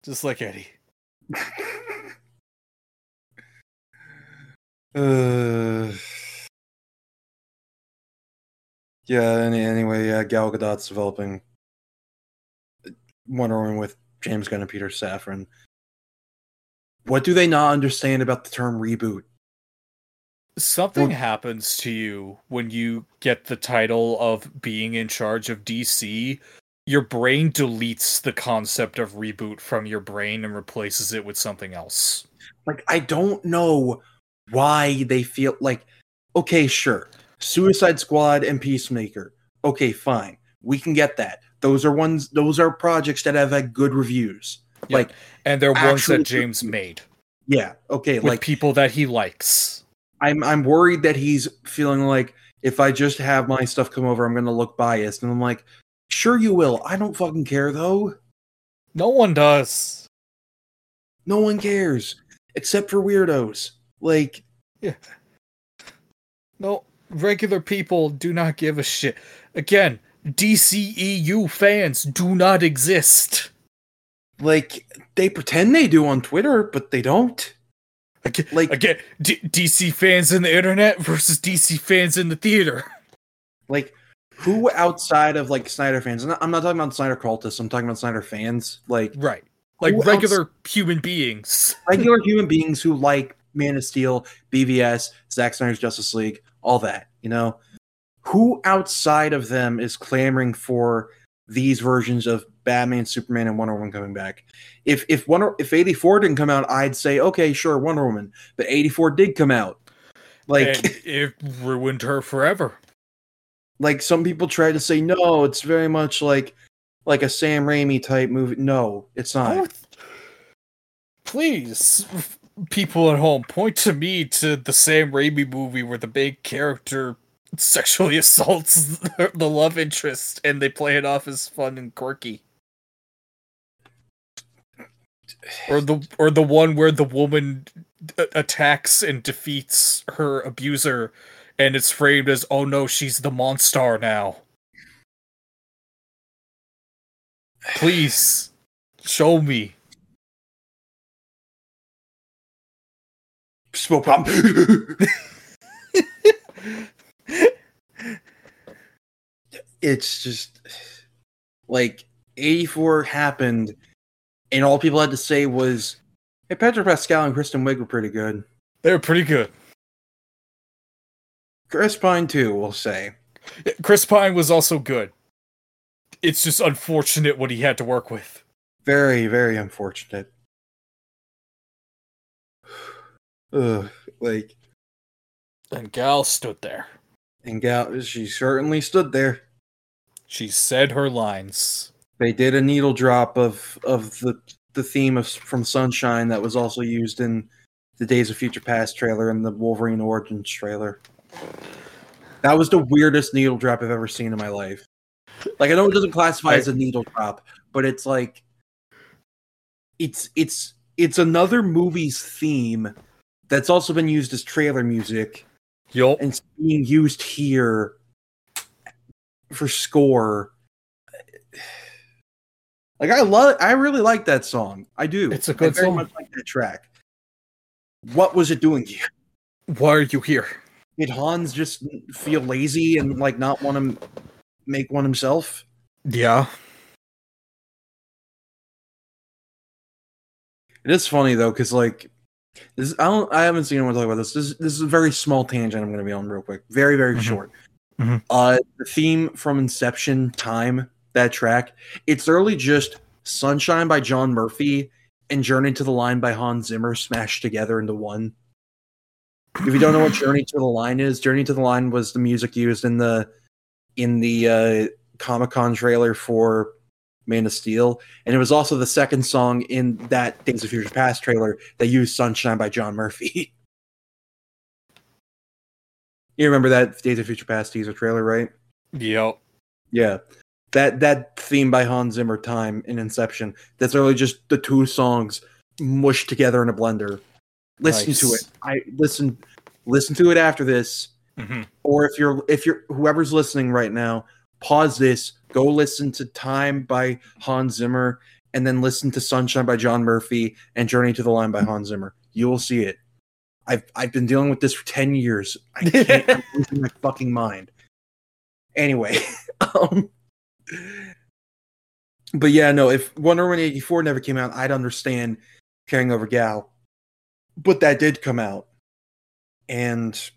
Just like Eddie. (laughs) Uh, yeah. Any, anyway, yeah. Gal Gadot's developing Wonder Woman with James Gunn and Peter Safran. What do they not understand about the term reboot? Something happens to you when you get the title of being in charge of DC. Your brain deletes the concept of reboot from your brain and replaces it with something else. Like, I don't know why they feel like. Okay, sure. Suicide Squad and Peacemaker. Okay, fine. We can get that. Those are ones. Those are projects that have had good reviews. Yeah. Like, And they're ones that James reboot. made yeah. Okay. like people that he likes. I'm I'm worried that he's feeling like if I just have my stuff come over, I'm gonna look biased. And I'm like, sure you will. I don't fucking care though. No one does. No one cares. Except for weirdos. Like yeah. No, regular people do not give a shit. Again, DCEU fans do not exist. like they pretend they do on Twitter, but they don't. Again, Like- again D- DC fans in the internet versus DC fans in the theater. Like who outside of like Snyder fans? I'm not, I'm not talking about Snyder cultists. I'm talking about Snyder fans. Like Right. Like else- regular human beings. regular human beings who like Man of Steel, BVS, Zack Snyder's Justice League, all that, you know? Who outside of them is clamoring for these versions of Batman, Superman, and Wonder Woman coming back? If if Wonder if 84 didn't come out, I'd say, okay, sure, Wonder Woman. But 84 did come out. Like and (laughs) it ruined her forever. like some people try to say, no, it's very much like like a Sam Raimi type movie. No, it's not. Oh, Please, people at home, point to me to the Sam Raimi movie where the main character sexually (laughs) assaults the love interest and they play it off as fun and quirky. Or the or the one where the woman attacks and defeats her abuser and it's framed as oh no she's the monster now. Please show me. Smoke bomb. it's just like 84 happened, and all people had to say was, "Hey, Pedro Pascal and Kristen Wiig were pretty good." They were pretty good. Chris Pine too, we'll say. Chris Pine was also good. It's just unfortunate what he had to work with. Very, very unfortunate. Ugh, like, And Gal stood there. and Gal, she certainly stood there. She said her lines. They did a needle drop of of the the theme of from Sunshine that was also used in the Days of Future Past trailer and the Wolverine Origins trailer. That was the weirdest needle drop I've ever seen in my life. Like I know it doesn't classify as a needle drop, but it's like it's it's it's another movie's theme that's also been used as trailer music Yup. and it's being used here for score. Like I love, I really like that song. I do. It's a good very song. much like that track. What was it doing here? Why are you here? Did Hans just feel lazy and like not want to make one himself? Yeah. It is funny though, because like this, I don't, I haven't seen anyone talk about this. This, this is a very small tangent. I'm going to be on real quick, very, very Mhm. short. Mhm. Uh, the theme from Inception, Time, that track. It's literally just "Sunshine" by John Murphy and "Journey to the Line" by Hans Zimmer smashed together into one. If you don't know what (laughs) "Journey to the Line" is, "Journey to the Line" was the music used in the in the uh, Comic Con trailer for Man of Steel, and it was also the second song in that Days of Future Past trailer that used "Sunshine" by John Murphy. (laughs) you remember that Days of Future Past teaser trailer, right? Yup. Yeah, that that theme by Hans Zimmer, "Time" in Inception. That's really just the two songs mushed together in a blender. Listen to it. I listen. Listen to it after this hmm or if you're if you're whoever's listening right now pause this go listen to time by hans zimmer and then listen to sunshine by john murphy and journey to the line by hans zimmer. You will see it. I've i've been dealing with this for 10 years. I (laughs) can't i'm losing my fucking mind. Anyway (laughs) um but yeah no if wonder woman 84 never came out i'd understand carrying over gal but that did come out and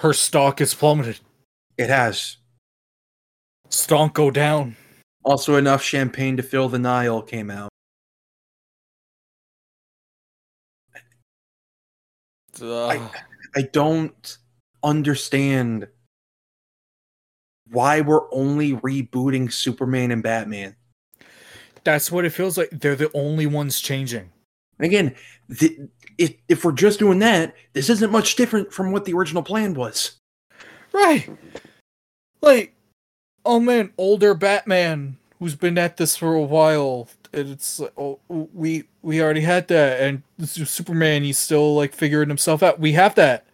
Her stock is plummeted. it has Stonk go down. Also, enough champagne to fill the Nile came out. Ugh. I don't understand why we're only rebooting Superman and Batman. That's what it feels like. They're the only ones changing. Again, the, if if we're just doing that, this isn't much different from what the original plan was. Right. Like, oh man, older Batman who's been at this for a while. And it's like, oh, we we already had that, and Superman. He's still like figuring himself out. We have that.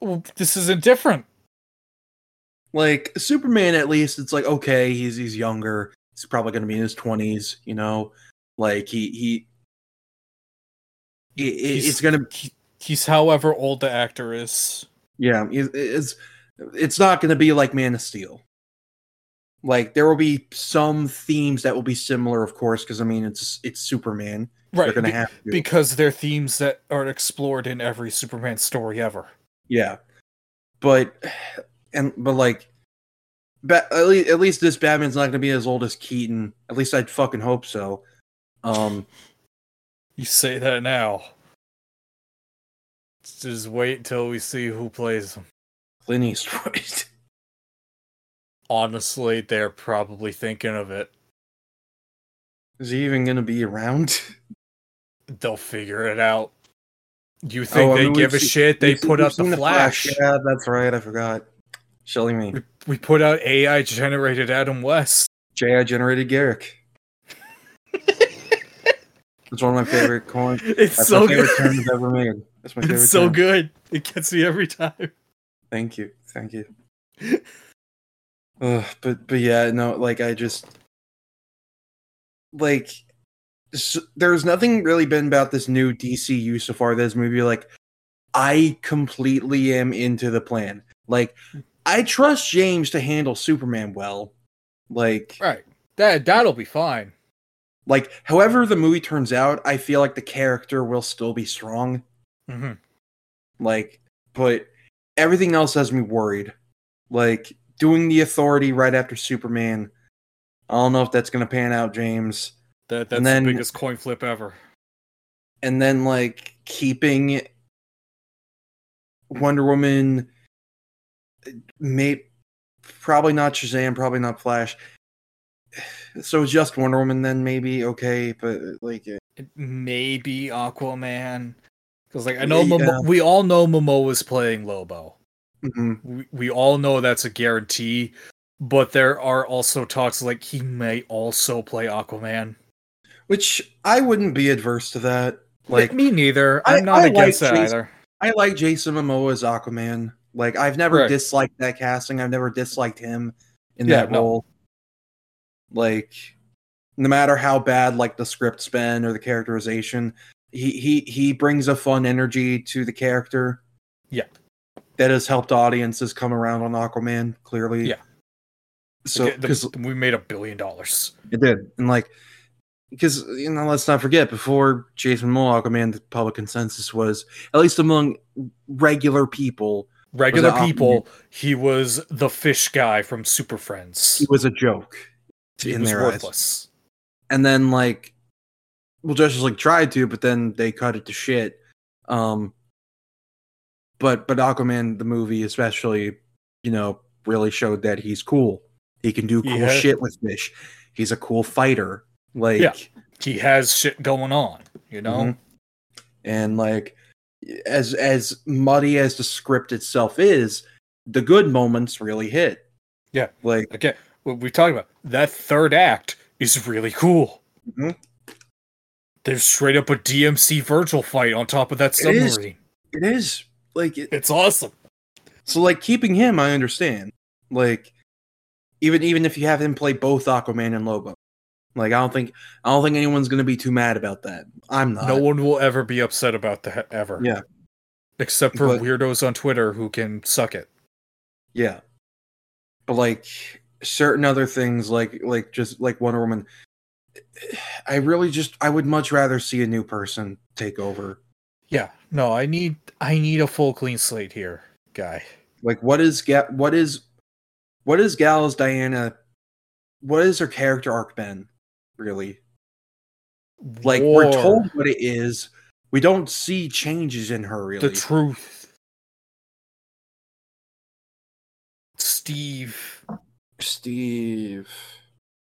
Well, this isn't different. Like Superman, at least it's like okay, he's he's younger. He's probably going to be in his twenties. You know, like he he. it- He's- it's gonna He, he's however old the actor is. Yeah, it- it's it's not going to be like Man of Steel. Like there will be some themes that will be similar, of course, because I mean it's it's Superman. They're Right. to be- have to. because they're themes that are explored in every Superman story ever. yeah, but and but like, ba- at least at least this Batman's not going to be as old as Keaton. At least I'd fucking hope so. Um, You say that now. Just wait till we see who plays him. Clint Eastwood. (laughs) Honestly, they're probably thinking of it. Is he even going to be around? They'll figure it out. You oh, think Oh, I they mean, give a seen- shit? They seen- put out the seen Flash. Yeah, that's right. I forgot. Shelly me. We, we put out AI generated Adam West. JI generated Garrick. (laughs) It's one of my favorite coins. It's That's so my favorite good. ever made. That's my favorite. It's so term. good. It gets me every time. Thank you, thank you. Ugh, but but yeah, no, like I just like s- there's nothing really been about this new DCU so far. This movie, like, I completely am into the plan. Like, I trust James to handle Superman well. Like, Right. That that'll be fine. like however the movie turns out, I feel like the character will still be strong. hmm Like, but everything else has me worried. Like doing the authority right after Superman. I don't know if that's gonna pan out, James. That that's then- the biggest coin flip ever. And then like keeping Wonder Woman may probably not Shazam, probably not Flash. (sighs) So just Wonder Woman then maybe okay, but like It may be Aquaman. Because like I know Yeah. Momo- we all know Momoa's playing Lobo. mhm. We we all know that's a guarantee. But there are also talks like he may also play Aquaman. which I wouldn't be adverse to that. Like me neither. I- I'm not I against like that Jason- either. I like Jason Momoa as Aquaman. Like I've never Right. disliked that casting. I've never disliked him in Yeah, that no. role. Like no matter how bad like the script's been or the characterization, he he he brings a fun energy to the character. Yeah. That has helped audiences come around on Aquaman, clearly. Yeah. So because we made a billion dollars. it did. And like because you know, let's not forget before Jason Momoa Aquaman, the public consensus was at least among regular people, Regular people, he was the fish guy from Super Friends. he was a joke He in was their eyes. And then like well Justice League tried to, but then they cut it to shit. Um but but Aquaman the movie especially, you know, really showed that he's cool. He can do cool Yeah. shit with fish. He's a cool fighter. Like Yeah. He has shit going on, you know? Mhm. and like as as muddy as the script itself is the good moments really hit Yeah. like Again, what we talked about, that third act is really cool. Mhm. There's straight up a DMC Vergil fight on top of that It is. It is. like it, It's awesome. so like keeping him i understand like even even if you have him play both aquaman and lobo like i don't think i don't think anyone's gonna be too mad about that i'm not no one will ever be upset about that ever. Yeah. Except for But- weirdos on Twitter who can suck it. yeah but like certain other things like like just like wonder woman i really just i would much rather see a new person take over Yeah. No, I need I need a full clean slate here, guy. like what is Ga- what is what is Gal's Diana what is her character arc been really like we're told what it is we don't see changes in her really the truth. Steve, Steve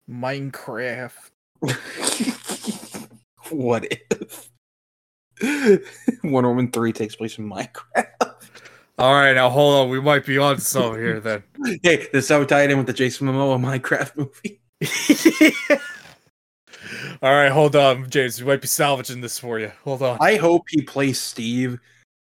Minecraft. (laughs) what if (laughs) Wonder Woman 3 takes place in Minecraft (laughs) All right, now hold on. We might be on some here then. hey this is how we tie it in with the Jason Momoa Minecraft movie All right, hold on, James. We might be salvaging this for you. Hold on. I hope he plays Steve.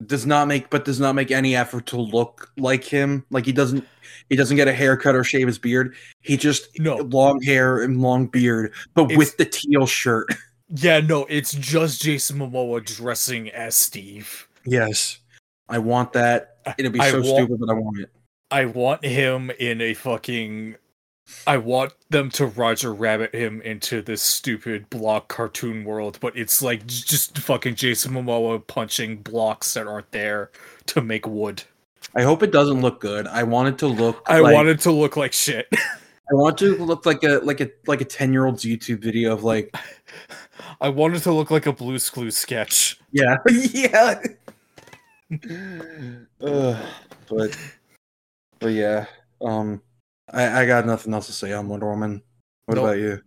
Does not make, but does not make any effort to look like him. Like he doesn't, he doesn't get a haircut or shave his beard. He just No. long hair and long beard, but It's- with the teal shirt. (laughs) Yeah, no, it's just Jason Momoa dressing as Steve. Yes, I want that. It'd be I so want- stupid, but I want it. I want him in a fucking. I want them to Roger Rabbit him into this stupid block cartoon world, but it's like just fucking Jason Momoa punching blocks that aren't there to make wood. I hope it doesn't look good. I want it to look. I like, want it to look like shit. (laughs) I want it to look like a like a like a ten year old's YouTube video of like I want it to look like a Blue's Clues sketch. yeah (laughs) yeah. Ugh, but but yeah, um, I I got nothing else to say on Wonder Woman. What Nope. about you?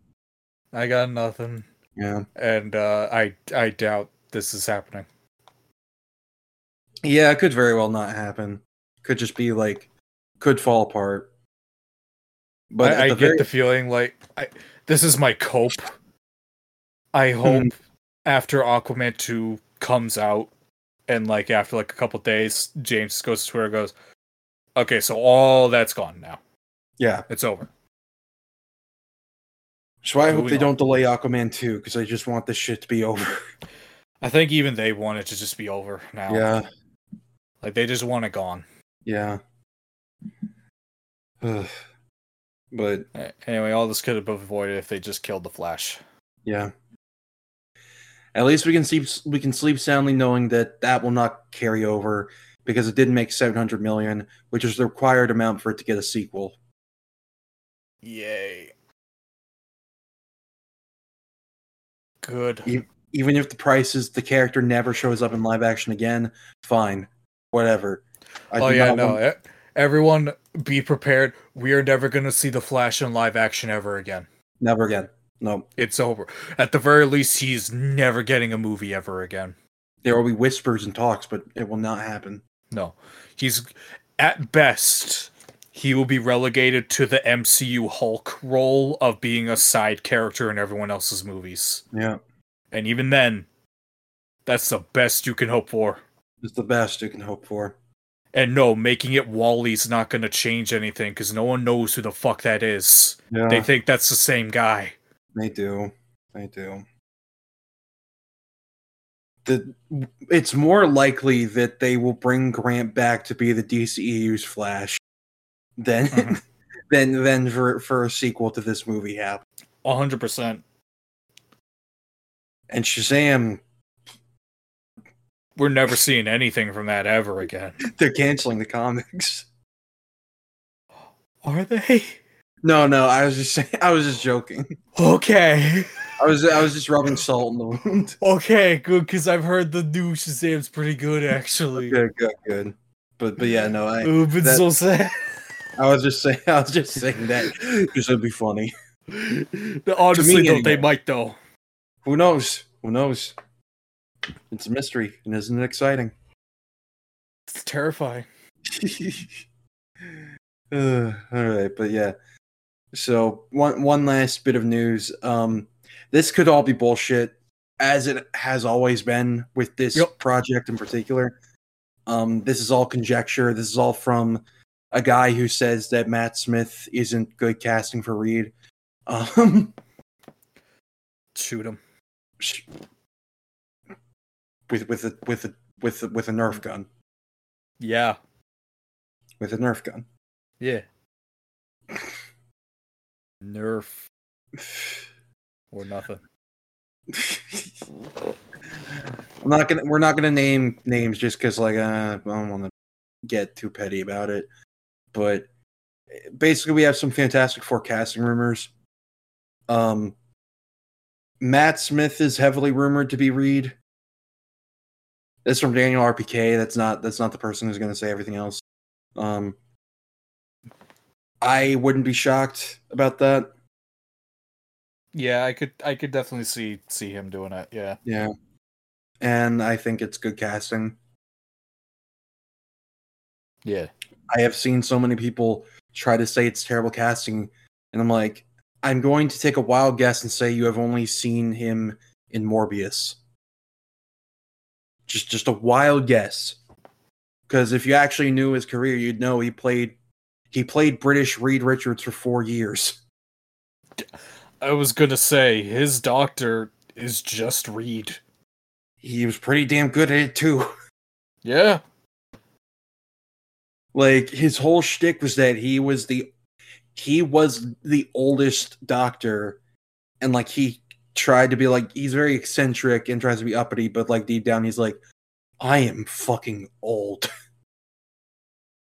I got nothing, Yeah, and uh, I I doubt this is happening. yeah, it could very well not happen. Could just be like, could fall apart. But I, I the get very- the feeling like I, this is my cope. I Hmm. hope after Aquaman 2 comes out and like after like a couple days, James goes to Twitter and goes, Okay, so all that's gone now. Yeah, It's over. So I hope they on. don't delay Aquaman 2 because I just want this shit to be (laughs) over. I think even they want it to just be over now. Yeah, Like they just want it gone. yeah. Ugh. (sighs) but Anyway, all this could have been avoided if they just killed the Flash. yeah. At least we can sleep we can sleep soundly knowing that that will not carry over because it didn't make 700 million, which is the required amount for it to get a sequel. Yay. Good. E- Even if the price is the character never shows up in live action again, fine. Whatever. I oh yeah, no. want- Everyone be prepared. We are never going to see the Flash in live action ever again. never again. No. It's over. At the very least, he's never getting a movie ever again. There will be whispers and talks, but it will not happen. No. He's at best he will be relegated to the MCU Hulk role of being a side character in everyone else's movies. Yeah. And even then, that's the best you can hope for. It's the best you can hope for. And no, making it Wally's not going to change anything because no one knows who the fuck that is. Yeah. They think that's the same guy. They do. They do. The, it's more likely that they will bring Grant back to be the DCEU's Flash than Mhm. (laughs) than than for for a sequel to this movie happen. 100%. And Shazam, We're never seeing anything from that ever again. (laughs) they're canceling the comics. (gasps) Are they? No, no, I was just saying, I was just joking. Okay. I was I was just rubbing salt in the wound. (laughs) Okay, good, because I've heard the new Shazam's pretty good, actually. good, good, good. But but yeah, no, I Ooh, been that- so sad. (laughs) I was just saying I was just saying that because it'd be funny. (laughs) Honestly, though, they might, though. Who knows? Who knows? It's a mystery, and isn't it exciting? It's terrifying. (laughs) uh, all right, but yeah. So one one last bit of news. Um, this could all be bullshit, as it has always been with this Yep. project in particular. Um, this is all conjecture. This is all from a guy who says that Matt Smith isn't good casting for Reed. Um, Shoot him. with with a with a with a, with a Nerf gun. Yeah. With a Nerf gun. Yeah. Nerf or nothing. I'm not gonna. We're not gonna name names just because, like, uh, I don't want to get too petty about it. But basically, we have some Fantastic Four casting rumors. Um, Matt Smith is heavily rumored to be Reed. This is from Daniel RPK. That's not. That's not the person who's gonna say everything else. Um, I wouldn't be shocked about that. Yeah, I could I could definitely see see him doing it. Yeah. Yeah. And I think it's good casting. Yeah. I have seen so many people try to say it's terrible casting, and I'm like, I'm going to take a wild guess and say you have only seen him in Morbius. Just just a wild guess. Because if you actually knew his career, you'd know he played he played British Reed Richards for four years. I was gonna say his doctor is just Reed. He was pretty damn good at it too. Yeah. Like his whole shtick was that he was the he was the oldest doctor. And like he tried to be like he's very eccentric and tries to be uppity but like deep down he's like i am fucking old.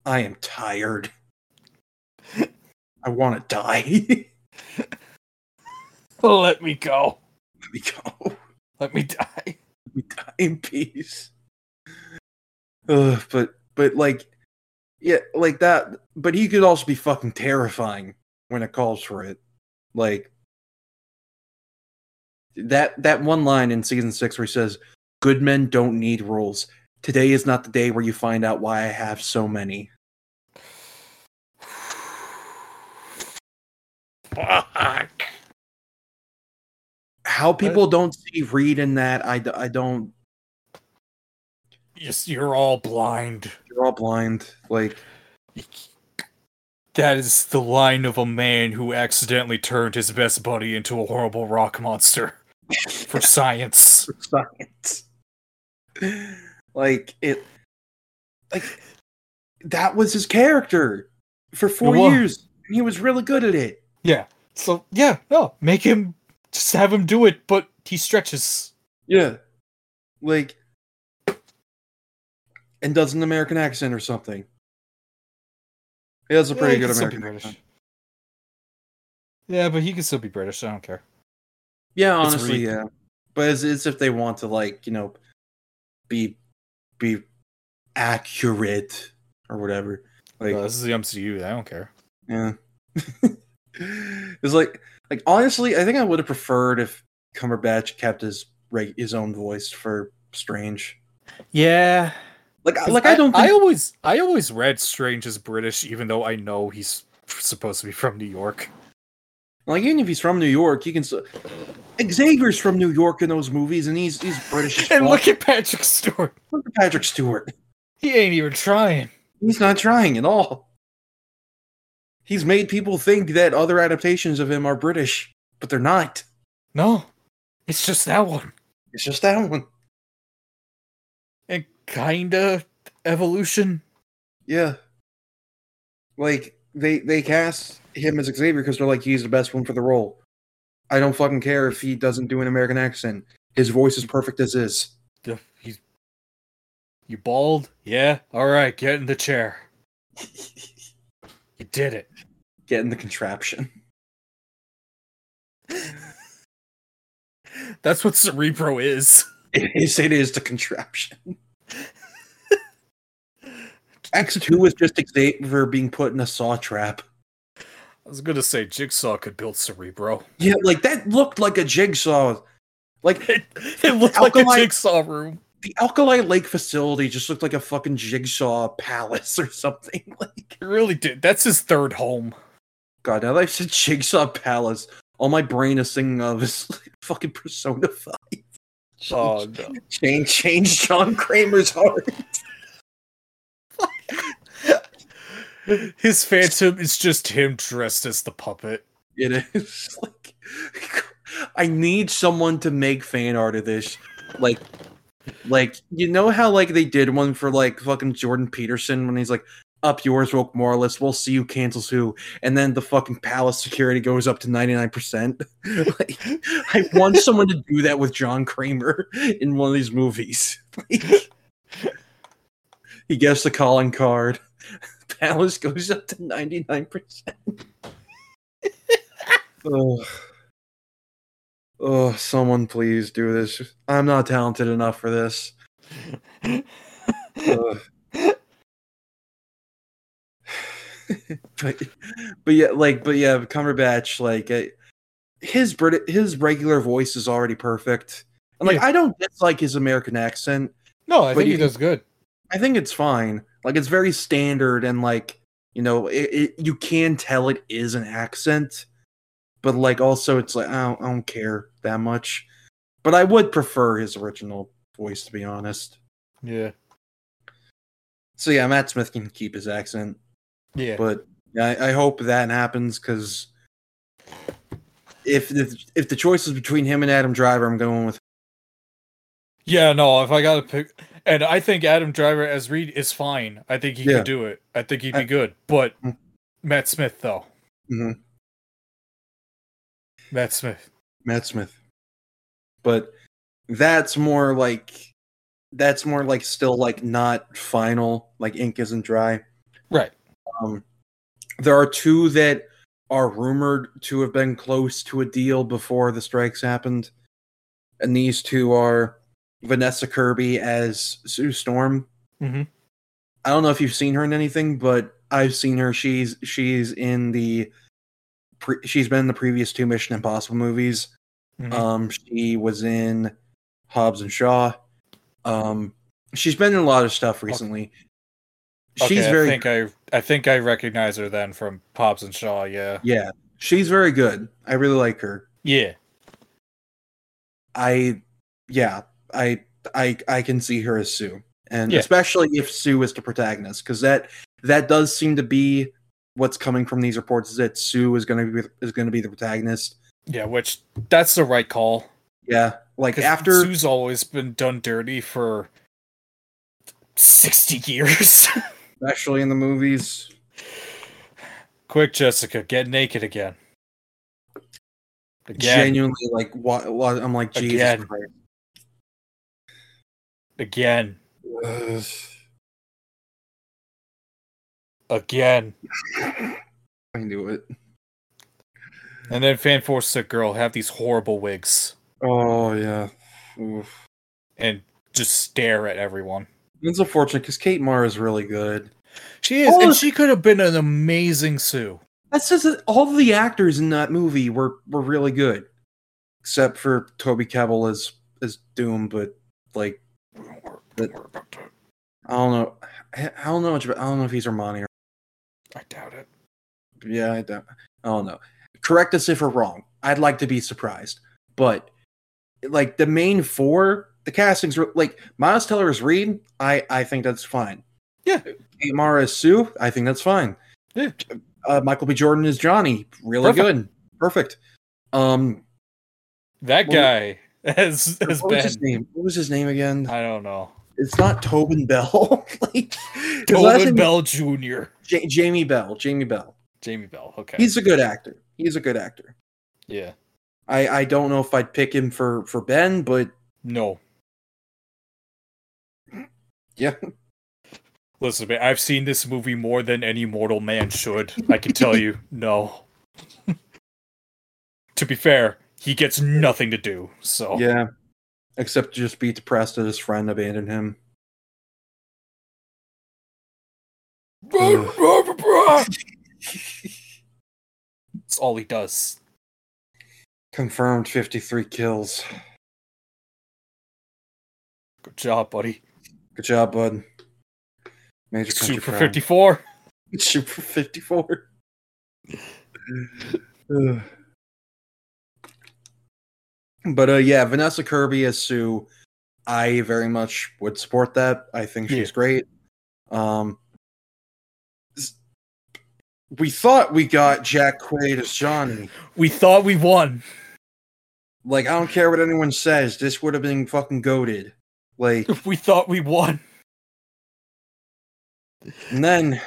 I am tired. I want to die. (laughs) Let me go. let me go. Let me die. let me die in peace. Ugh, but but like yeah like that but he could also be fucking terrifying when it calls for it. Like that that one line in season six where he says good men don't need rules. Today is not the day where you find out why i have so many. Fuck. how people don't see Reed in that I, I don't Yes, you're all blind. you're all blind like That is the line of a man who accidentally turned his best buddy into a horrible rock monster (laughs) for science. for science. like it like that was his character for four years. And he was really good at it. Yeah. So yeah, no, make him just have him do it, but he stretches. Yeah. Like and does an American accent or something. He has a pretty he good can still be American British. accent. Yeah, but he can still be British. I don't care. Yeah, It's honestly, yeah. But it's, it's if they want to like, you know, be be accurate or whatever. Like this is the MCU. I don't care. Yeah. (laughs) it's like like honestly, I think I would have preferred if Cumberbatch kept his his own voice for Strange. Yeah. Like I- like I don't I always I always read Strange as British, even though I know he's supposed to be from New York. like even if he's from New York, you can Xavier's from New York in those movies and he's he's British as (laughs) And look at Patrick Stewart. Look at Patrick Stewart. He ain't even trying. He's not trying at all. He's made people think that other adaptations of him are British, but they're not. No. It's just that one. It's just that one. And kinda evolution. Yeah. Like they they cast him as Xavier because they're like he's the best one for the role. I don't fucking care if he doesn't do an American accent. His voice is perfect as is. He's You bald? Yeah. Alright, get in the chair. (laughs) You did it. Get in the contraption. (laughs) That's what Cerebro is. (laughs) It is it is the contraption. (laughs) X two was just Xavier being put in a saw trap. I was gonna say Jigsaw could build Cerebro. Yeah, like that looked like a jigsaw. Like It, (laughs) it looked like a jigsaw room. the Alkali Lake facility just looked like a fucking jigsaw palace (laughs) or something. Like It really did. That's his third home. God, now that I've said Jigsaw Palace, all my brain is thinking of is like fucking Persona 5. Oh no. Change, change John Kramer's heart. His phantom is just him dressed as the puppet. It is (laughs) like I need someone to make fan art of this. Like like you know how like they did one for like fucking Jordan Peterson when he's like up yours woke Morris, we'll see who cancels who, and then the fucking palace security goes up to 99%. (laughs) like, I want someone to do that with John Kramer in one of these movies. (laughs) He gets the calling card. (laughs) Palace goes up to 99%. oh. oh, someone please do this. I'm not talented enough for this. Ugh. (laughs) but, but yeah, like, but yeah, Cumberbatch, like, uh, his Brit, his regular voice is already perfect. And like, Yeah. I don't dislike his American accent. No, I think you he does good. I think it's fine. Like, it's very standard, and like, you know, it, it, you can tell it is an accent, but like, also, it's like I don't, I don't care that much. But I would prefer his original voice, to be honest. Yeah. So yeah, Matt Smith can keep his accent. Yeah. but I, I hope that happens because if, if if the choice is between him and Adam Driver, I'm going with Yeah, no, if I gotta pick and I think Adam Driver as Reed is fine. I think he Yeah. could do it. I think he'd be I- good. But Mm. Matt Smith though. Mhm. Matt Smith. Matt Smith. But that's more like that's more like still like not final. Like ink isn't dry. Um, there are two that are rumored to have been close to a deal before the strikes happened, and these two are Vanessa Kirby as Sue Storm. Mhm. I don't know if you've seen her in anything, but I've seen her. She's she's in the pre- she's been in the previous two Mission Impossible movies. Mhm. Um, she was in Hobbs and Shaw. Um, she's been in a lot of stuff recently. She's Okay, very I think I I think I recognize her then from Hobbs and Shaw, yeah. yeah. She's very good. I really like her. Yeah. I yeah, I I I can see her as Sue. And Yeah. especially if Sue is the protagonist cuz that that does seem to be what's coming from these reports is that Sue is going to be is going to be the protagonist. Yeah, which that's the right call. Yeah, like after Sue's always been done dirty for sixty years. (laughs) especially in the movies. Quick, Jessica, get naked again. Again, Genuinely, like what, what? I'm like Jesus Again. Christ. again, Ugh. (sighs) again, I do it. and then Fan Force Sick Girl have these horrible wigs Oh yeah. Oof. and just stare at everyone. It's unfortunate because Kate Mara is really good. She is, Oh, and she could have been an amazing Sue. That's just that all the actors in that movie were were really good, except for Toby Kebbell as as Doom. But like, But- I don't know. I I don't know much about. I don't know if he's Romani or. I doubt it. Yeah, I don't. I don't know. Correct us if we're wrong. I'd like to be surprised, but like the main four, the castings were like Miles Teller as Reed. I I think that's fine. Yeah. Kate Mara as Sue. I think that's fine. Yeah. Uh, Michael B. Jordan is Johnny. Really Perfect. good. Perfect. Um, That Well, guy (laughs) has has what was his name? What was his name again? I don't know. It's not Tobin Bell. (laughs) like, Tobin Bell Jr. Ja- Jamie Bell. Jamie Bell. Jamie Bell. Okay. He's a good actor. He's a good actor. yeah. I I don't know if I'd pick him for for Ben, but No. Yeah. Listen, man, I've seen this movie more than any mortal man should. I can tell you, (laughs) no. to be fair, he gets nothing to do. So Yeah. Except just be depressed that his friend abandoned him. (laughs) That's all he does. Confirmed 53 kills. Good job, buddy. Good job, bud. Major Super proud. 54. (laughs) Super 54. (sighs) But uh yeah, Vanessa Kirby as Sue, I very much would support that. I think she's Yeah. great. Um we thought we got Jack Quaid as Johnny. We thought we won. Like, I don't care what anyone says, this would have been fucking goaded. Like, if We thought we won. and then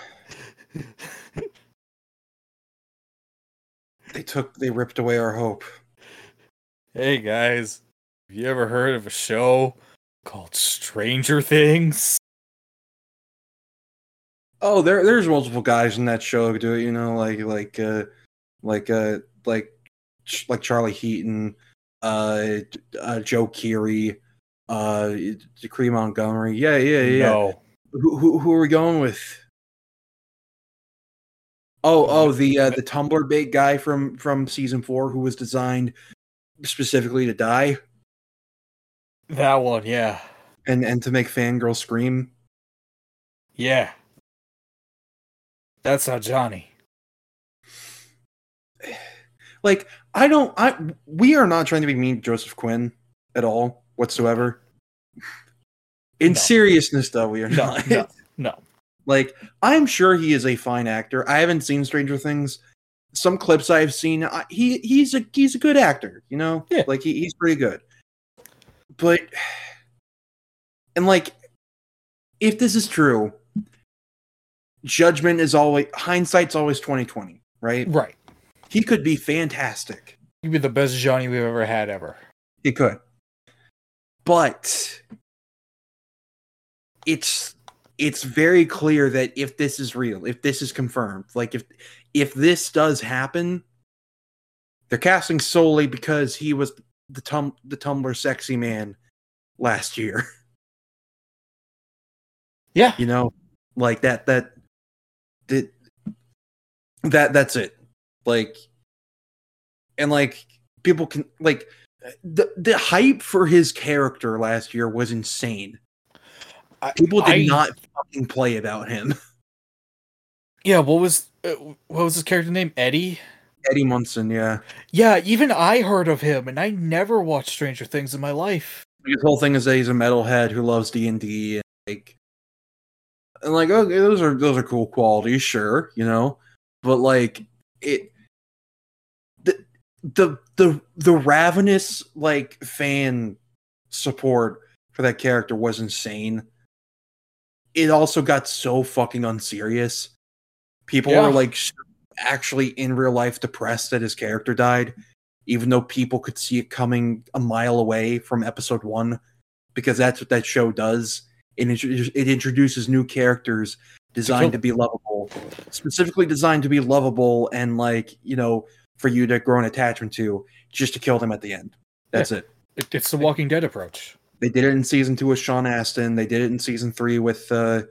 they took they ripped away our hope. Hey guys, have you ever heard of a show called Stranger Things? Oh, there there's multiple guys in that show who do it, you know, like like uh like uh like like Charlie Heaton, uh, uh Joe Keery, uh Dacre Montgomery. Yeah, yeah, yeah. No. Who, who who are we going with? Oh, oh, the uh, the Tumblr bait guy from from season four who was designed specifically to die That one, yeah. and and to make fangirls scream. Yeah. That's not Johnny. (sighs) Like I don't, I we are not trying to be mean to Joseph Quinn at all whatsoever. In No. seriousness, though, we are No, not. no, (laughs) no. Like I'm sure he is a fine actor. I haven't seen Stranger Things. Some clips I've seen, I, he he's a he's a good actor. You know, Yeah. like he, he's pretty good. But (sighs) and like, if this is true, judgment is always hindsight's always twenty twenty, right? Right. He could be fantastic. He'd be the best Johnny we've ever had ever. He could. But it's it's very clear that if this is real, if this is confirmed, like if if this does happen, they're casting solely because he was the tum the Tumblr sexy man last year. (laughs) Yeah. You know, like that that that that that's it. Like and like people can like the the hype for his character last year was insane. I- People did I- not fucking play about him. (laughs) Yeah, what was uh, what was his character name? Eddie? Eddie Munson, yeah. Yeah, even I heard of him and I never watched Stranger Things in my life. His whole thing is that he's a metalhead who loves D and D, like, and like, okay, those are those are cool qualities, sure, you know. but like it the the the ravenous like fan support for that character was insane. It also got so fucking unserious. People Yeah. were like actually in real life depressed that his character died, even though people could see it coming a mile away from episode one, because that's what that show does. It, it introduces new characters designed to be lovable, specifically designed to be lovable and like you know for you to grow an attachment to, just to kill them at the end. That's it. It, it's the Walking Dead approach. They did it in season two with Sean Astin. They did it in season three with uh,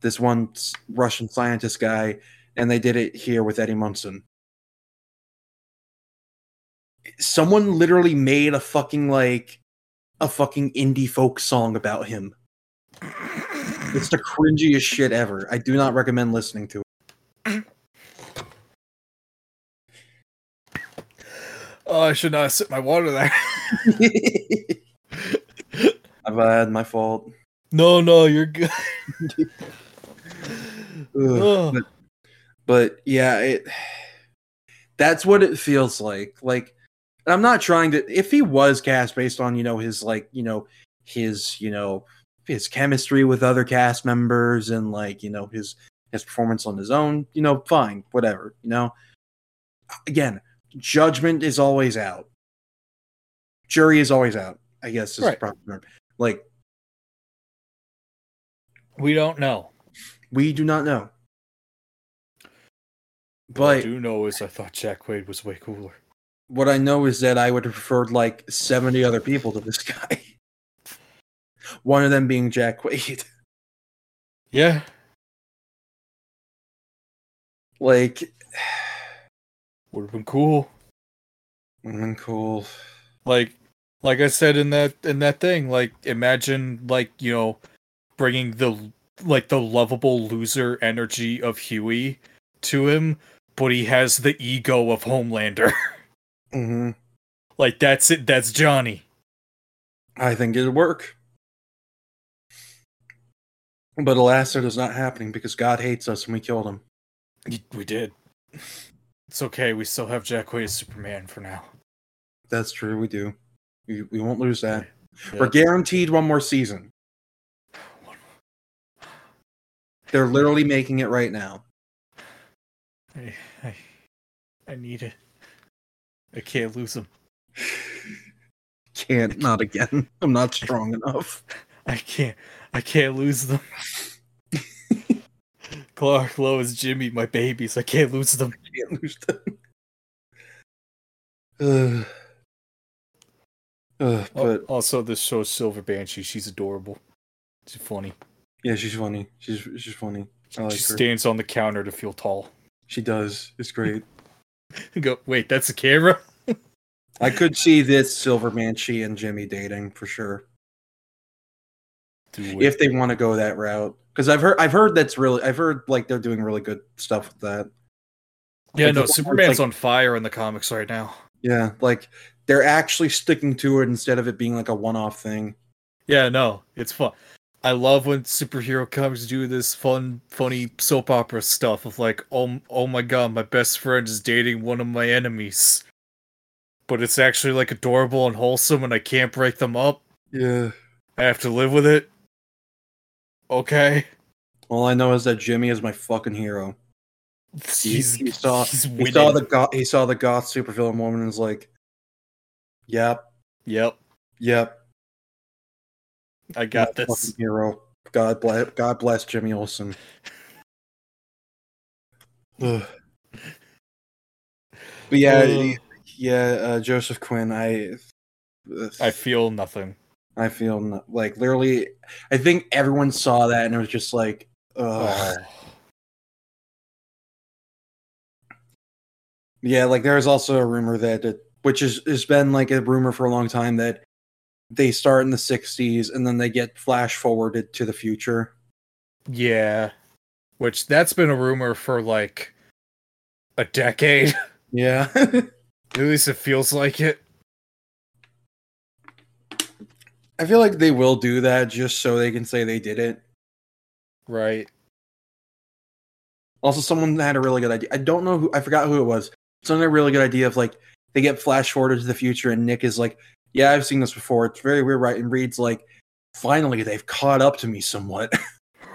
this one Russian scientist guy, and they did it here with Eddie Munson. Someone literally made a fucking like a fucking indie folk song about him. It's the cringiest shit ever. I do not recommend listening to Oh, I should not have sipped my water there. (laughs) I've had my fault. no, no, you're good. (laughs) But, but yeah, it that's what it feels like. Like I'm not trying to if he was cast based on, you know, his like, you know, his, you know, his chemistry with other cast members and like, you know, his his performance on his own, you know, fine, whatever, you know. Again, judgment is always out. Jury is always out, I guess is the proper term. Like We don't know. we do not know. What I But do know is I thought Jack Quaid was way cooler. what I know is that I would have preferred like 70 other people to this (laughs) guy. One of them being Jack Quaid. (laughs) Yeah. like, Would have been cool. mm, cool. Like like I said in that in that thing, like imagine like, you know, bringing the like the lovable loser energy of Huey to him, but he has the ego of Homelander. (laughs) hmm like that's it, that's Johnny. I think it'd work. But alas, it is not happening because God hates us and we killed him. We did. It's okay, we still have Jack Quaid as Superman for now. That's true, we do. We, we won't lose that. Yeah. We're guaranteed one more season. They're literally making it right now. I, I, I need it. I can't lose him. (laughs) Can't, not again. (laughs) I'm not strong enough. (laughs) I can't. I can't lose them. Clark, Lois, Jimmy, my babies. I can't lose them. Them. Ugh. Ugh, but also, this show's Silver Banshee. She's adorable. She's funny. yeah, she's funny. She's she's funny. I like she her. stands on the counter to feel tall. she does. It's great. (laughs) Go. Wait, that's a camera. (laughs) I could see this Silver Banshee and Jimmy dating for sure if they want to go that route. Because I've heard I've heard that's really I've heard like they're doing really good stuff with that. Yeah, no, Superman's like- on fire in the comics right now. Yeah, like they're actually sticking to it instead of it being like a one-off thing. Yeah, no, it's fun. I love when superhero comics do this fun, funny soap opera stuff of like, oh, oh my god, my best friend is dating one of my enemies, but it's actually like adorable and wholesome, and I can't break them up. Yeah. I have to live with it. Okay, All I know is that Jimmy is my fucking hero. He, he's he saw he's he winning. saw the goth he saw the goth supervillain woman and was like, "Yep, Yep, yep, I got this. hero." God bless God bless Jimmy Olsen. (laughs) But yeah, Ugh. yeah, uh, Joseph Quinn. I, I feel nothing. I feel no- like literally. I think everyone saw that and it was just like, ugh. Oh. Yeah, like there's also a rumor that, it, which is has been like a rumor for a long time that they start in the '60s and then they get flash forwarded to the future. Yeah, which that's been a rumor for like a decade. (laughs) Yeah, (laughs) At least it feels like it. I feel like they will do that just so they can say they did it. Right. Also, someone had a really good idea. I don't know who. I forgot who it was. Someone had a really good idea of like they get flash forwarded to the future, and Nick is like, "Yeah, I've seen this before. It's very weird, right?" And Reed's like, "Finally, they've caught up to me somewhat."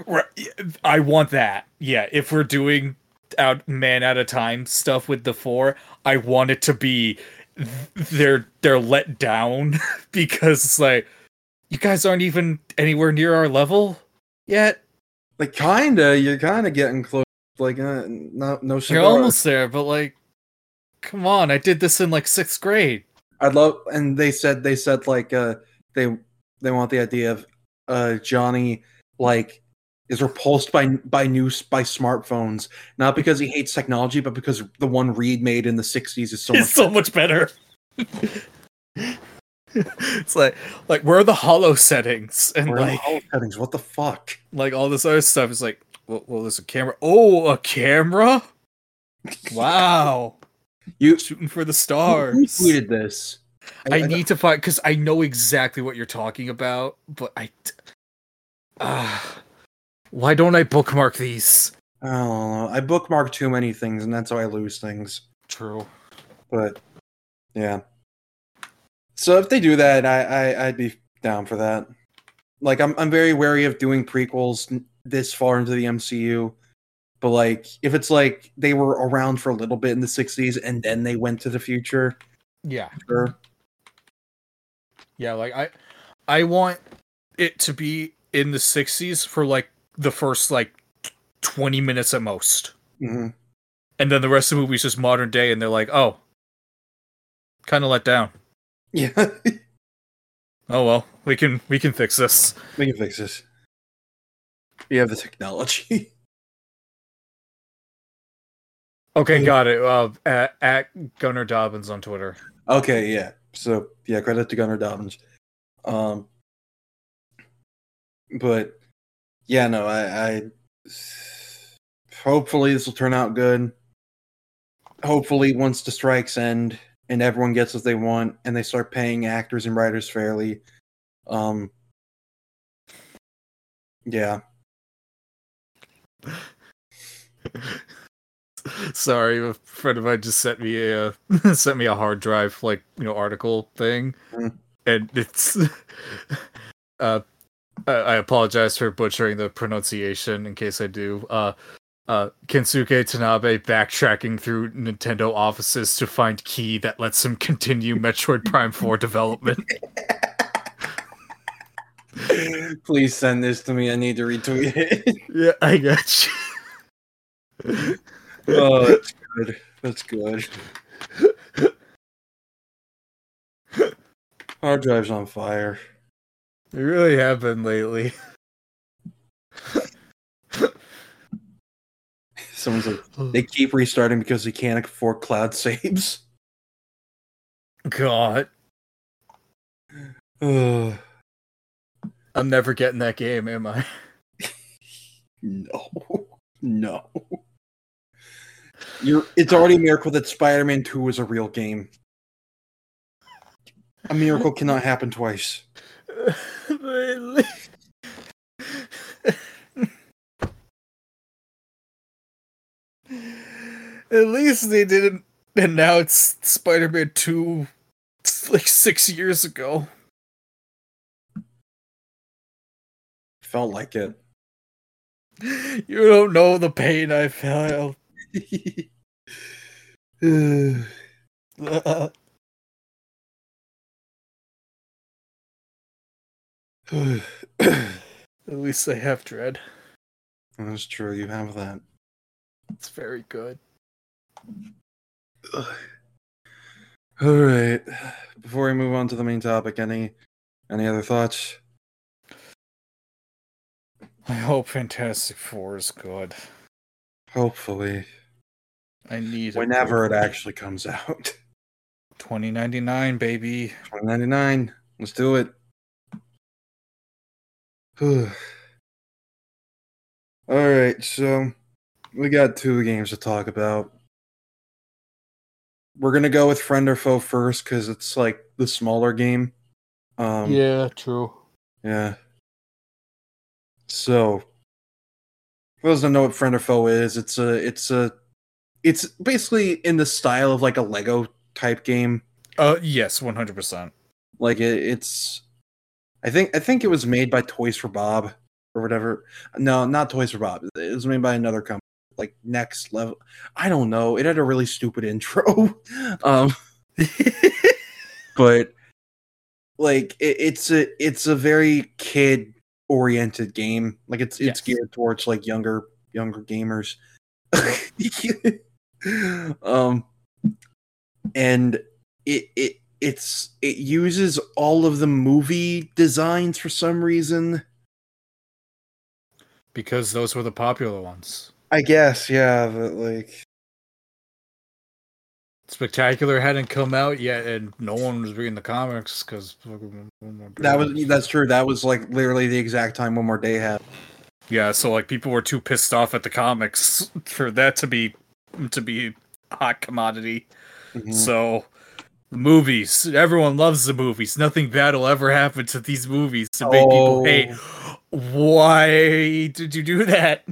(laughs) I want that. Yeah, if we're doing out man at a time stuff with the four, I want it to be they're they're let down (laughs) because it's like you guys aren't even anywhere near our level yet. like, kinda. You're kind of getting close. Like, uh, no, no You're almost there, but like, come on! I did this in like sixth grade. I'd love, and they said they said like uh they they want the idea of uh Johnny like is repulsed by by new by smartphones. Not because he hates technology but because the one Reed made in the 60s is so it's much so much better. (laughs) it's like like where are the hollow settings? And Where are the like holo settings? What the fuck? like all this other stuff is like well, well there's a camera. Oh a camera? (laughs) Wow you shooting for the who stars tweeted this I need to find because I know exactly what you're talking about, but I. Ah, why don't I bookmark these? I I bookmark too many things and that's how I lose things True. but yeah so if they do that I, I I'd be down for that like I'm I'm very wary of doing prequels this far into the MCU but like if it's like they were around for a little bit in the 60s and then they went to the future. Yeah, sure. Yeah. Like I, I want it to be in the '60s for like the first like 20 minutes at most, hmm and then the rest of the movie's just modern day, and they're like, oh, kind of let down. yeah. (laughs) Oh well, we can we can fix this. we can fix this. We have the technology (laughs) Okay, Yeah. got it. Uh, at, at Gunnar Dobbins on Twitter. Okay, yeah. So yeah, credit to Gunnar Dobbins. Um, but yeah, no, I, I hopefully this will turn out good. Hopefully, once the strikes end and everyone gets what they want, and they start paying actors and writers fairly, um, yeah, (laughs) Sorry, a friend of mine just sent me a (laughs) sent me a hard drive like you know article thing, Mm. and it's (laughs) uh I I apologize for butchering the pronunciation in case I do. Uh, uh, Kensuke Tanabe backtracking through Nintendo offices to find key that lets him continue Metroid Prime 4 development. (laughs) please send this to me. I need to retweet it. yeah, I got you. Oh, (laughs) that's good. That's good. Hard drive's on fire. It really have been lately. Someone's like, (laughs) they keep restarting because they can't afford cloud (laughs) saves. God, Ugh. (sighs) I'm never getting that game, am I? no, no. You're. It's already a miracle that Spider-Man Two was a real game. A miracle cannot happen twice. At least they didn't announce Spider-Man 2 like six years ago. Felt like it. You don't know the pain I felt. (laughs) (sighs) At least I have Dread. That's true. You have that. It's very good. (sighs) All right. Before we move on to the main topic, any any other thoughts? I hope Fantastic Four is good. Hopefully, I need a whenever it good- actually comes out. (laughs) 2099, baby. Twenty ninety nine. Let's do it. (sighs) All right, so we got two games to talk about. We're gonna go with friend or foe first because it's like the smaller game. Um, yeah, true. Yeah. So, For those that know what friend or foe is, it's a it's a it's basically in the style of like a Lego type game. Uh, yes, one hundred percent. Like it, it's, I think I think it was made by Toys for Bob or whatever. No, not Toys for Bob. It was made by another company, like Next Level. I don't know. It had a really stupid (laughs) intro, um, (laughs) but like it, it's a it's a very kid oriented game. Like it's it's Yes. geared towards like younger younger gamers. (laughs) (laughs) um and it it it's it uses all of the movie designs for some reason. Because those were the popular ones. I guess, yeah, but like Spectacular hadn't come out yet, and no one was reading the comics because that was that's true. That was like literally the exact time one more day had. yeah. So like people were too pissed off at the comics (laughs) for that to be to be a hot commodity. Mhm. So movies, everyone loves the movies. Nothing bad will ever happen to these movies to make people hate. Why did you do that?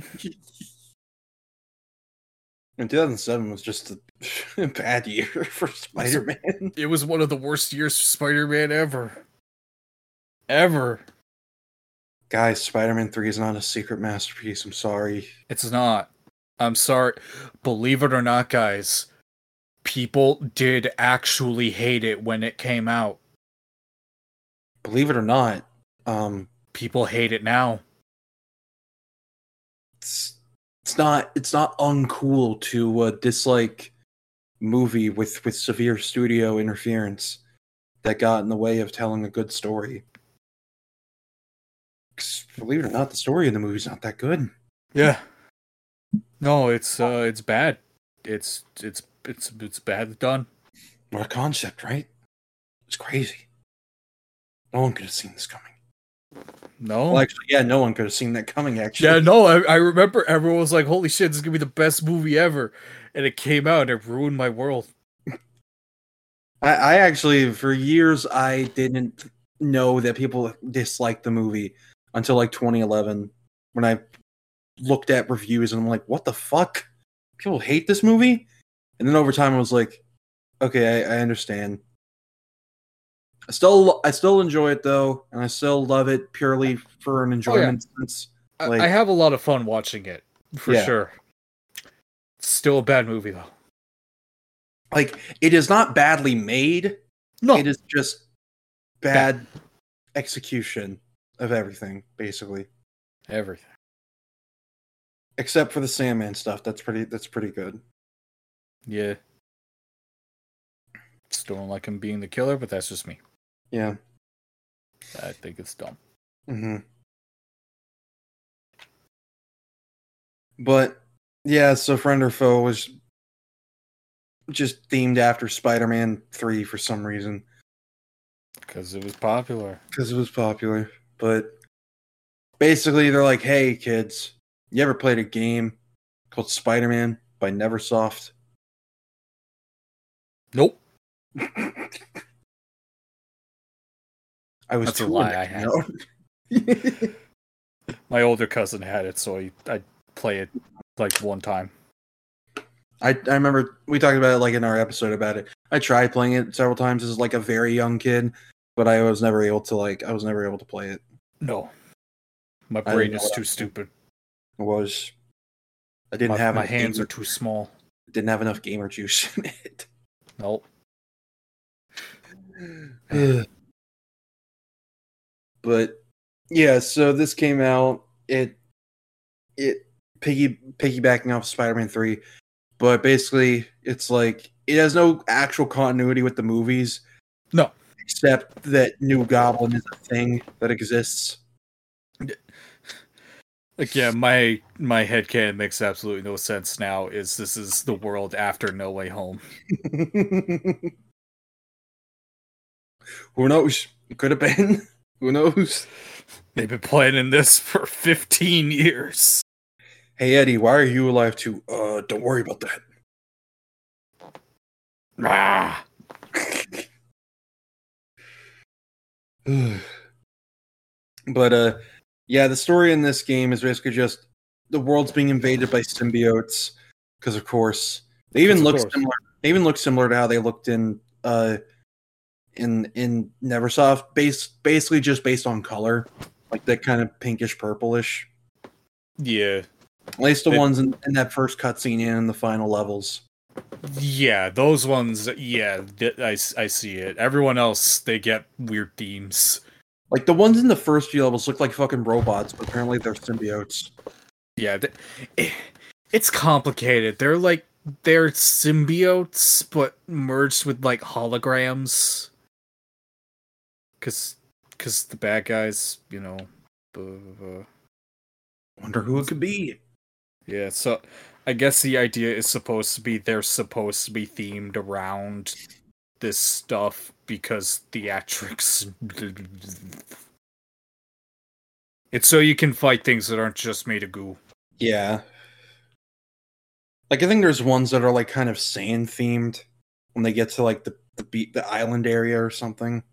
And 2007 was just a (laughs) bad year (laughs) for Spider-Man. It was one of the worst years for Spider-Man ever. Ever. Guys, Spider-Man 3 is not a secret masterpiece. I'm sorry. It's not. I'm sorry. Believe it or not, guys, people did actually hate it when it came out. Believe it or not, um People hate it now. it's it's not it's not uncool to uh, dislike movie with with severe studio interference that got in the way of telling a good story. believe it or not, the story in the movie's not that good. Yeah. No, it's uh it's bad. It's it's it's it's bad done. What a concept, right? It's crazy. No one could have seen this coming. No. Well, actually, yeah, no one could have seen that coming. Actually, yeah, no, I, I remember everyone was like, Holy shit, this is gonna be the best movie ever. And it came out and it ruined my world. (laughs) I, I actually, for years, I didn't know that people disliked the movie until like 2011 when I looked at reviews and I'm like, what the fuck? People hate this movie? And then over time, I was like, okay, I, I understand. I still, I still enjoy it though, and I still love it purely for an oh, enjoyment sense. I, Like- I have a lot of fun watching it, for Yeah. sure. Still a bad movie though. Like, it is not badly made. No, It is just bad execution of everything, basically. everything. Except for the Sandman stuff. That's pretty. That's pretty good. Yeah. Still don't like him being the killer, but that's just me. Yeah. I think it's dumb. hmm But yeah, so friend or foe was just themed after Spider-Man Three for some reason Because it was popular. because it was popular. But basically, they're like, "Hey, kids, you ever played a game called Spider-Man by NeverSoft?" Nope. (laughs) I was That's a too lie, young I had. know. (laughs) My older cousin had it, so I I play it like one time. I, I remember we talked about it like in our episode about it. I tried playing it several times as like a very young kid, but I was never able to like I was never able to play it. No. My brain is too stupid. Was I didn't my, have my hands gamer- are too small. didn't have enough gamer juice (laughs) in it. Nope. (sighs) but yeah, so this came out. It it piggy piggybacking off Spider-Man three, but basically it's like it has no actual continuity with the movies. No. except that New Goblin is a thing that exists. Like yeah, my my can makes absolutely no sense now. Is this is the world after No Way Home? (laughs) Who knows? It could have been. (laughs) Who knows? They've been planning this for 15 years. Hey Eddie, why are you alive too? Uh, don't worry about that. Ah, (sighs) but uh yeah, the story in this game is basically just the world's being invaded by symbiotes because, of course, they even look course. similar. They even look similar to how they looked in uh in in Neversoft. based basically just based on color, like that kind of pinkish purplish. Yeah. At least the They- ones in, in that first cutscene and in the final levels. Yeah, those ones, yeah, I, I see it. Everyone else, they get weird themes. Like the ones in the first few levels look like fucking robots, but apparently they're symbiotes. Yeah, th- it, it's complicated. They're like, they're symbiotes, but merged with like holograms. Cause, cause the bad guys, you know, uh, Wonder who it could be. yeah. So, I guess the idea is supposed to be they're supposed to be themed around this stuff because theatrics. It's so you can fight things that aren't just made of goo. Yeah. Like I think there's ones that are like kind of sand themed when they get to like the the beat the island area or something.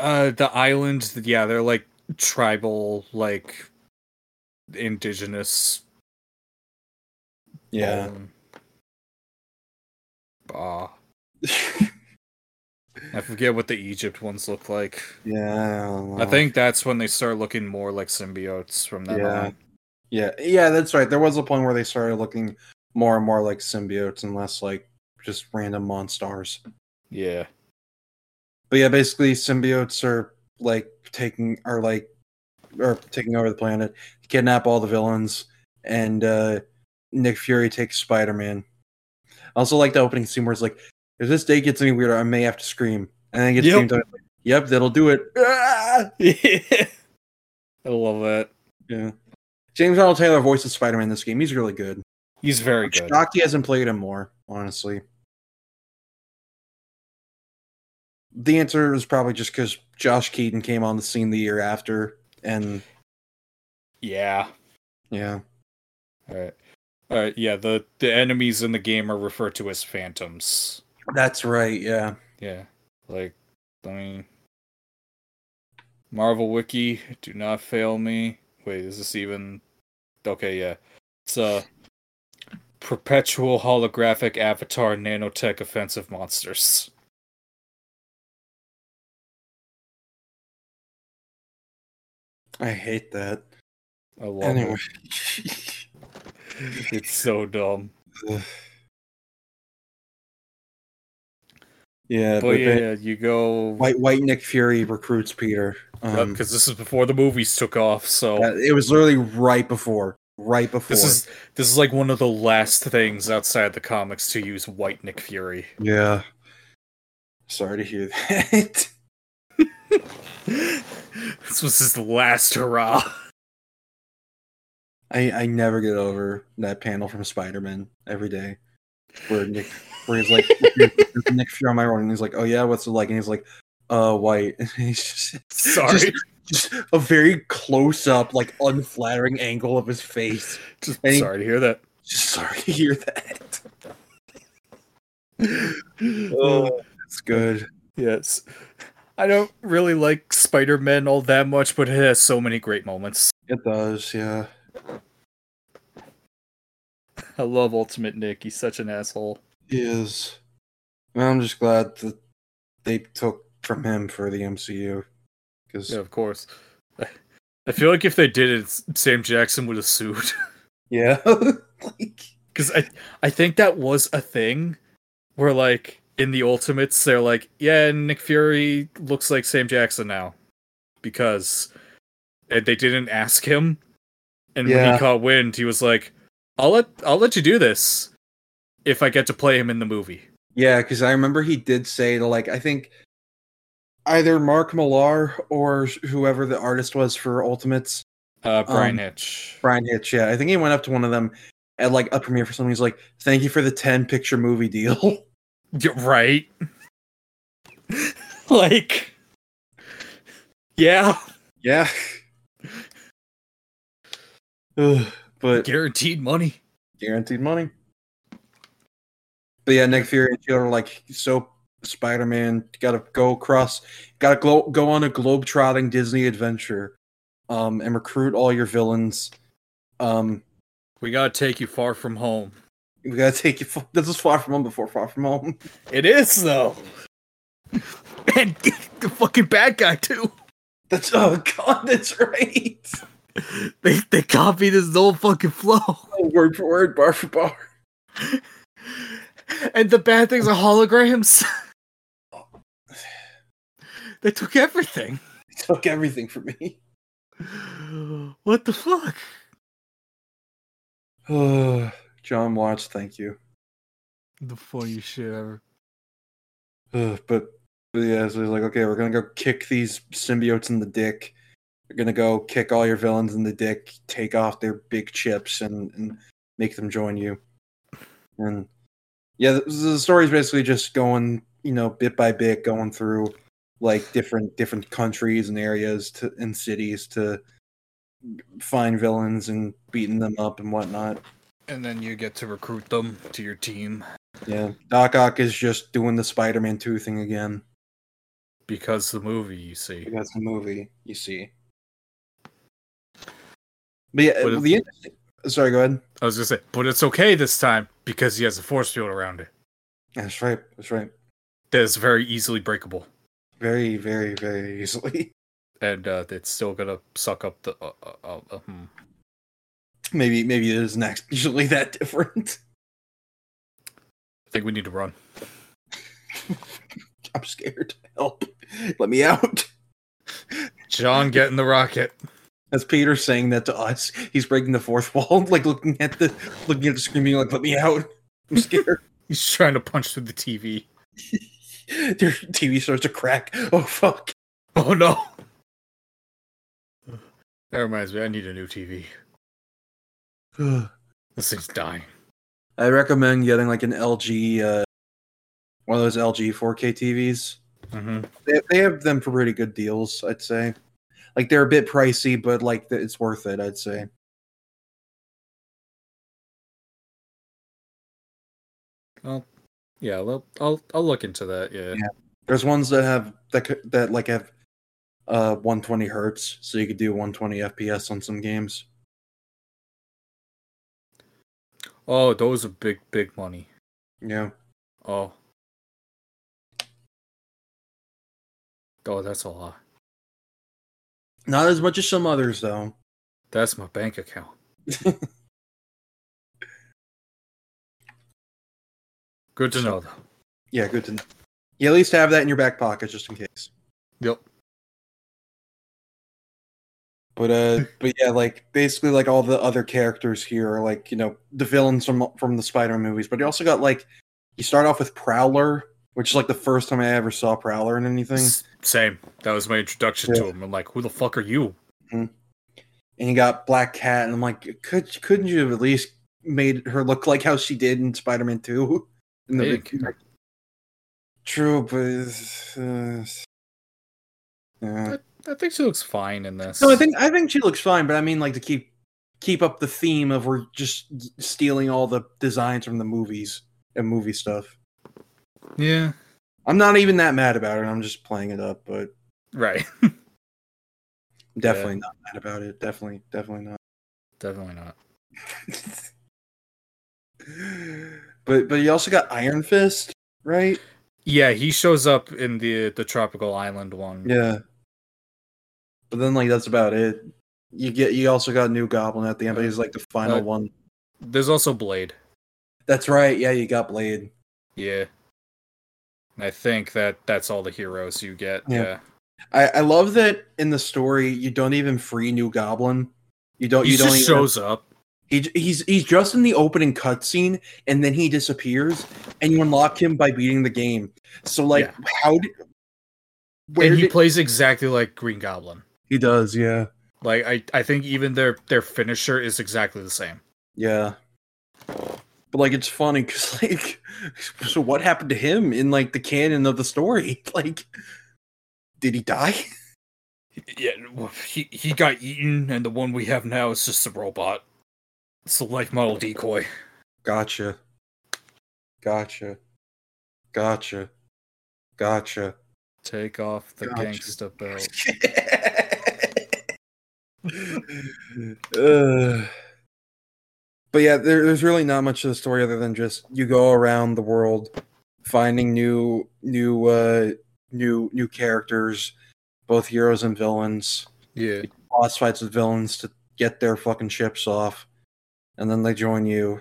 Uh, the island, yeah, they're like tribal, like indigenous. Yeah. um, ah, (laughs) I forget what the Egypt ones look like. yeah. don't I think that's when they start looking more like symbiotes from then Yeah. on. Yeah. Yeah, that's right. There was a point where they started looking more and more like symbiotes and less like just random monsters. Yeah. But yeah, basically symbiotes are like taking are like are taking over the planet, kidnap all the villains, and uh Nick Fury takes Spider Man. I also like the opening scene where it's like, if this day gets any weirder, I may have to scream. And then it gets Yep. screamed like, Yep, that'll do it. Ah! (laughs) I love that. Yeah. James Arnold Taylor voices Spider Man in this game. He's really good. He's very I'm good. shocked he hasn't played him more, honestly. The answer is probably just because Josh Keaton came on the scene the year after, and Yeah. yeah, All right. All right. Yeah. The the enemies in the game are referred to as phantoms. That's right. Yeah, Yeah. Like, I mean, Marvel Wiki, do not fail me. Wait, is this even? Okay, yeah. It's a perpetual holographic avatar nanotech offensive monsters. I hate that. I love Anyway, it. (laughs) It's so dumb. (sighs) (laughs) yeah, But but yeah, you go White White Nick Fury recruits Peter. Um, because this is before the movies took off. So it was literally right before, right before. this is this is like one of the last things outside the comics to use White Nick Fury. yeah. Sorry to hear that. (laughs) this was his last hurrah. I I never get over that panel from Spider Man every day, where Nick where he's like Nick Fury on my own, and he's like, "Oh yeah, what's it like?" And he's like, "Uh, white." (laughs) And he's just, Sorry, just, just a very close up, like unflattering angle of his face. just he- sorry to hear that. Just sorry to hear that. (laughs) oh, that's good. Yes, I don't really like Spider Man all that much, but it has so many great moments. It does, yeah. I love Ultimate Nick. He's such an asshole. Is. I'm just glad that they took from him for the MCU. Because Yeah, of course. I feel like if they did it, Sam Jackson would have sued. (laughs) yeah, (laughs) like Because I, I think that was a thing where, like, in the Ultimates, they're like, yeah, Nick Fury looks like Sam Jackson now. Because uh, they didn't ask him. And when he caught wind, he was like, I'll let I'll let you do this if I get to play him in the movie. yeah, because I remember he did say to like I think either Mark Millar or whoever the artist was for Ultimates, Uh, Bryan Um, Hitch. Bryan Hitch. Yeah, I think he went up to one of them at like a premiere for something. He's like, "Thank you for the ten picture movie deal." (laughs) Yeah, right. (laughs) like, yeah, yeah. (sighs) Ugh, but guaranteed money. guaranteed money. But yeah, Nick Fury and Shield are like so Spider Man. Got to go across, got to go go on a globe trotting Disney adventure, um, and recruit all your villains. Um, We gotta take you far from home. We gotta take you. f- This is far from home before far from home. (laughs) It is though. and (laughs) the fucking bad guy too. That's oh god, that's right. (laughs) They they copied his whole fucking flow. Word for word, bar for bar. And the bad things are holograms. (laughs) they took everything. He took everything from me. (gasps) What the fuck? (sighs) John Watts, thank you. The funniest shit ever. Ugh, (sighs) but, but yeah, so he's like, okay, we're gonna go kick these symbiotes in the dick. We're gonna go kick all your villains in the dick, take off their big chips, and and make them join you. And yeah, the, the story's basically just going, you know, bit by bit, going through like different different countries and areas to and cities to find villains and beating them up and whatnot. And then you get to recruit them to your team Yeah, Doc Ock is just doing the Spider-Man two thing again. because the movie, you see. That's the movie you see. But yeah, But the. Sorry, go ahead. I was gonna say, but it's okay this time because he has a force field around it That's right. That's right. that is very easily breakable, Very, very, very easily. (laughs) and uh, it's still gonna suck up the. Uh, uh, uh, uh, hmm. Maybe, maybe it isn't actually (laughs) that different. I think we need to run. (laughs) I'm scared. Help! Let me out. John, get in the rocket. As Peter saying that to us, he's breaking the fourth wall, (laughs) like looking at the looking at the screen, being like, "Let me out! I'm scared." (laughs) He's trying to punch through the TV. (laughs) Their TV starts to crack. Oh fuck! Oh no! That reminds me, I need a new TV. (sighs) This thing's dying. I recommend getting like an LG, uh, one of those LG 4K TVs. Mm-hmm. They, they have them for pretty good deals, I'd say. Like they're a bit pricey, but like it's worth it, I'd say. Well, yeah, I'll, I'll I'll look into that. Yeah. Yeah. There's ones that have that that like have uh 120 hertz, so you could do 120 FPS on some games. Oh, those are big, big money. Yeah, Oh. Oh, that's a lot. Not as much as some others though. That's my bank account. (laughs) Good to know, though. Yeah, good to know. You at least have that in your back pocket just in case. Yep. But uh, (laughs) but yeah, like basically like all the other characters here are like you know the villains from from the Spider movies. But you also got like you start off with Prowler, which is like the first time I ever saw Prowler in anything, Same. That was my introduction to him. I'm like, who the fuck are you? and you got Black Cat, and I'm like, could couldn't you have at least made her look like how she did in Spider Man Two? (laughs) In the didn't. True, but uh, yeah. I think she looks fine in this. No, I think I think she looks fine, but I mean, like to keep keep up the theme of we're just stealing all the designs from the movies and movie stuff. Yeah. I'm not even that mad about it. I'm just playing it up, but Right. (laughs) Definitely not mad about it. Definitely, definitely not. Definitely not. (laughs) but but you also got Iron Fist, right? Yeah, he shows up in the the tropical island one. Yeah. But then like that's about it. You get you also got New Goblin at the end, but he's like the final Uh, one. There's also Blade. That's right. Yeah, you got Blade. Yeah. I think that that's all the heroes you get. Yeah. Yeah. I, I love that in the story you don't even free New Goblin. You don't. He you don't just even, shows up. He, he's he's just in the opening cutscene and then he disappears and you unlock him by beating the game. So like, Yeah. how did? Where and he did, plays exactly like Green Goblin. he does? Yeah, Like I, I think even their their finisher is exactly the same. yeah. But like, it's funny because (laughs) like, so what happened to him in like the canon of the story? (laughs) Like, did he die? (laughs) Yeah, well, he he got eaten, and the one we have now is just a robot. It's a life model decoy. Gotcha. Gotcha. Gotcha. Gotcha. Take off the Gotcha. gangsta belt. uh, but yeah, there, there's really not much of the story other than just you go around the world finding new new uh new new characters, both heroes and villains. Yeah. Boss fights with villains to get their fucking ships off, and then they join you,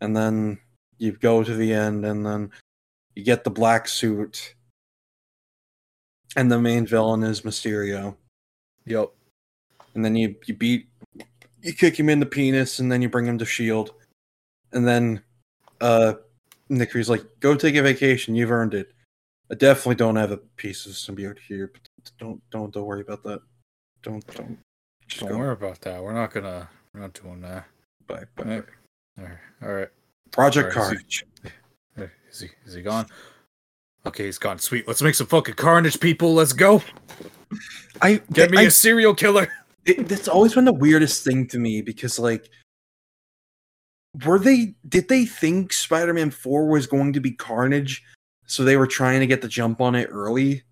and then you go to the end, and then you get the black suit, and the main villain is Mysterio, Yep. and then you you beat you kick him in the penis, and then you bring him to Shield, and then uh Nick Fury's like, "Go take a vacation. You've earned it." I definitely don't have a piece of symbiote here, but don't don't don't worry about that. Don't don't. Just Don't go. worry about that. We're not gonna. We're not doing that. Bye, bye. All right. All right. Project Alright, so- Carnage. Uh, Is he? Is he gone? Okay, he's gone. Sweet. Let's make some fucking carnage, people. Let's go. I Get me I, a serial killer. It, that's always been the weirdest thing to me because like were they did they think Spider-Man 4 was going to be Carnage so they were trying to get the jump on it early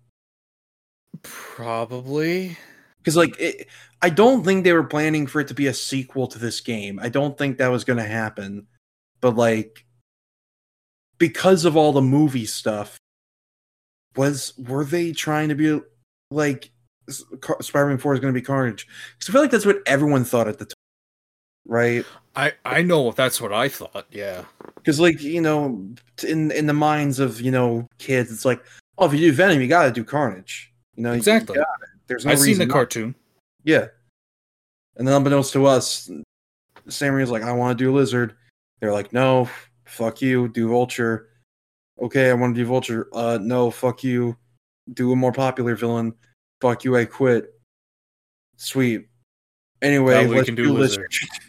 Probably. cuz like it, I don't think they were planning for it to be a sequel to this game. I don't think that was going to happen. But like because of all the movie stuff was were they trying to be like Spider-Man 4 is going to be Carnage? Cuz I feel like that's what everyone thought at the time. Right? I I know if that's what I thought. Yeah. because like you know in in the minds of you know kids it's like oh if you do venom you gotta do carnage you know Exactly. gotta. there's no I've seen the not- cartoon. yeah and then unbeknownst to us Sam Raimi's like I want to do lizard they're like no fuck you do vulture okay I want to do vulture uh no fuck you do a more popular villain fuck you I quit sweet anyway Now we can do, do lizard. Lizard. (laughs)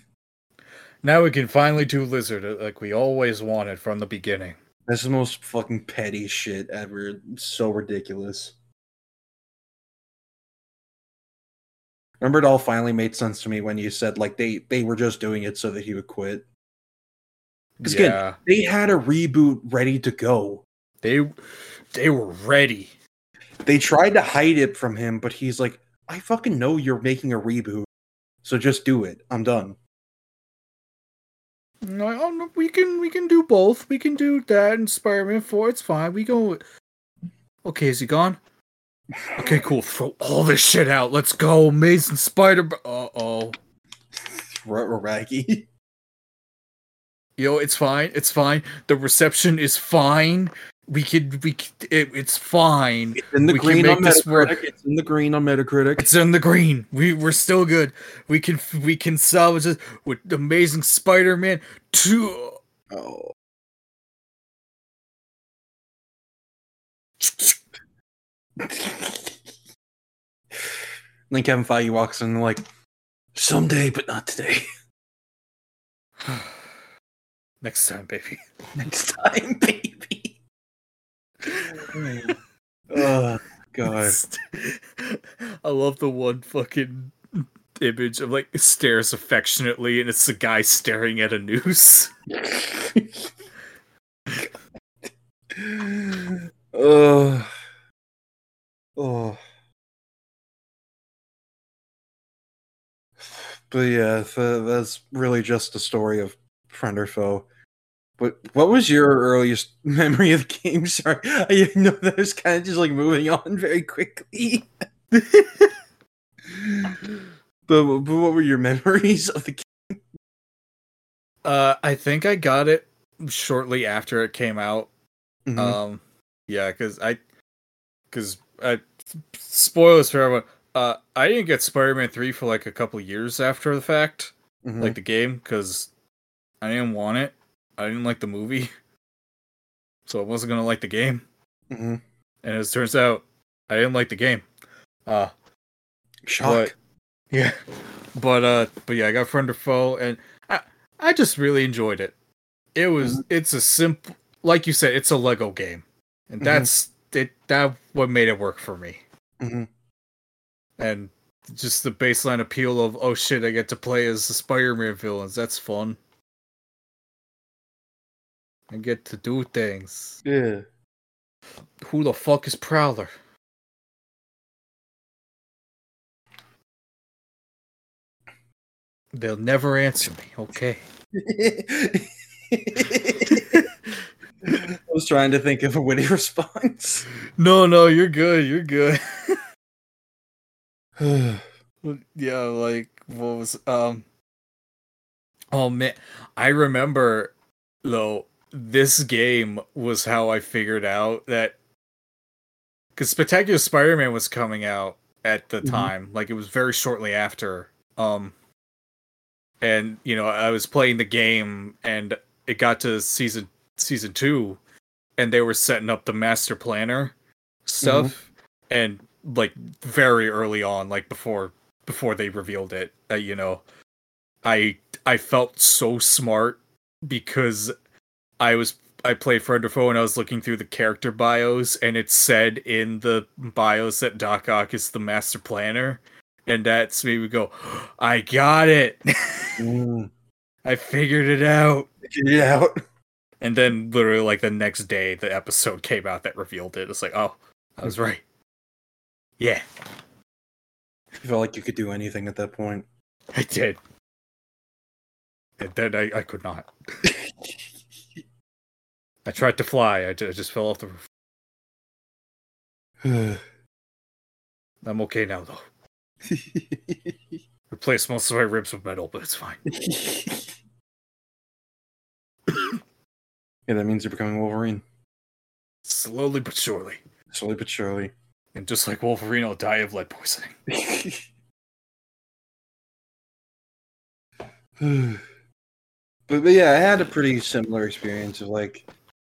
Now we can finally do lizard uh, like we always wanted from the beginning. This is the most fucking petty shit ever. It's so ridiculous. Remember, it all finally made sense to me when you said like they they were just doing it so that he would quit. 'Cause again- yeah. They had a reboot ready to go. They they were ready. They tried to hide it from him, but he's like, "I fucking know you're making a reboot, so just do it. I'm done." No, oh, we can we can do both. We can do that and Spider-Man 4. It's fine. We go. Okay, is he gone? Okay, (sighs) cool. Throw all this shit out. Let's go. Amazing Spider. Uh oh. Raggy. Yo, it's fine. It's fine. The reception is fine. We could. We. Could, it, it's fine. It's in the We can green on make this work. Metacritic. It's in the green on Metacritic. It's in the green. We we're still good. We can we can salvage it with Amazing Spider-Man two. Oh. then Kevin Feige walks in like, someday, but not today. (sighs) Next time, baby. (laughs) Next time, baby. Oh God. (laughs) I love the one fucking image of like stares affectionately, and it's the guy staring at a noose. (laughs) oh. Oh. But yeah, that's really just a story of friend or foe. But what was your earliest (laughs) memory of the game? (laughs) Sorry, I know that was kind of just like moving on very quickly. (laughs) but, but what were your memories of the game? Uh, I think I got it shortly after it came out. Mhm. Um, yeah, because I, because I, spoilers for everyone. Uh, I didn't get Spider-Man three for like a couple years after the fact, Mhm. like the game, because I didn't want it. I didn't like the movie, (laughs) so I wasn't gonna like the game. Mhm. And as it turns out, I didn't like the game. Uh, shock. (laughs) yeah, (laughs) but uh, but yeah, I got friend or foe, and I I just really enjoyed it. It was it's a simple, like you said, it's a Lego game, and Mhm. that's it. That what made it work for me, Mhm. and just the baseline appeal of oh shit, I get to play as the Spider-Man villains. That's fun. I get to do things. Yeah. Who the fuck is Prowler? They'll never answer me. Okay. (laughs) I was trying to think of a witty (laughs) response. No, no, you're good. You're good. (sighs) yeah, like what was um Oh man, I remember though this game was how I figured out that cuz Spectacular Spider-Man was coming out at the Mhm. time, like it was very shortly after um and you know, I was playing the game and it got to season season 2 and they were setting up the master planner stuff and like very early on like before before they revealed it uh, you know i i felt so smart because i was i played friend or foe and i was looking through the character bios and it said in the bios that doc ock is the master planner and that's made me go (gasps) i got it (laughs) Mm, i figured it out figured it out. (laughs) and then literally like the next day the episode (laughs) came out that revealed it it's like oh i was right yeah You felt like you could do anything at that point. I did. And then I, I could not. I tried to fly. I, just fell off the roof. (sighs) I'm okay now, though. (laughs) Replaced most of my ribs with metal, but it's fine. (coughs) yeah, that means you're becoming Wolverine. Slowly but surely. Slowly but surely. And just like Wolverine, I'll die of lead poisoning. (laughs) (sighs) but, but yeah, I had a pretty similar experience of like,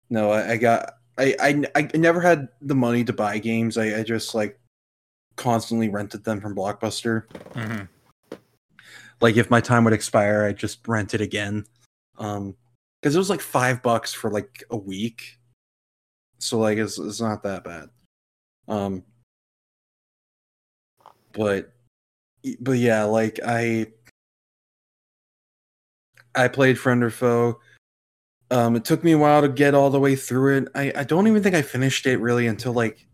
no, I, I got, I, I, I never had the money to buy games. I, I just like constantly rented them from Blockbuster. Mm-hmm. Like if my time would expire, I just rent it again. Um, because it was like five bucks for like a week, so like it's it's not that bad. Um, but but yeah, like I I played friend or foe. Um, it took me a while to get all the way through it. I I don't even think I finished it really until like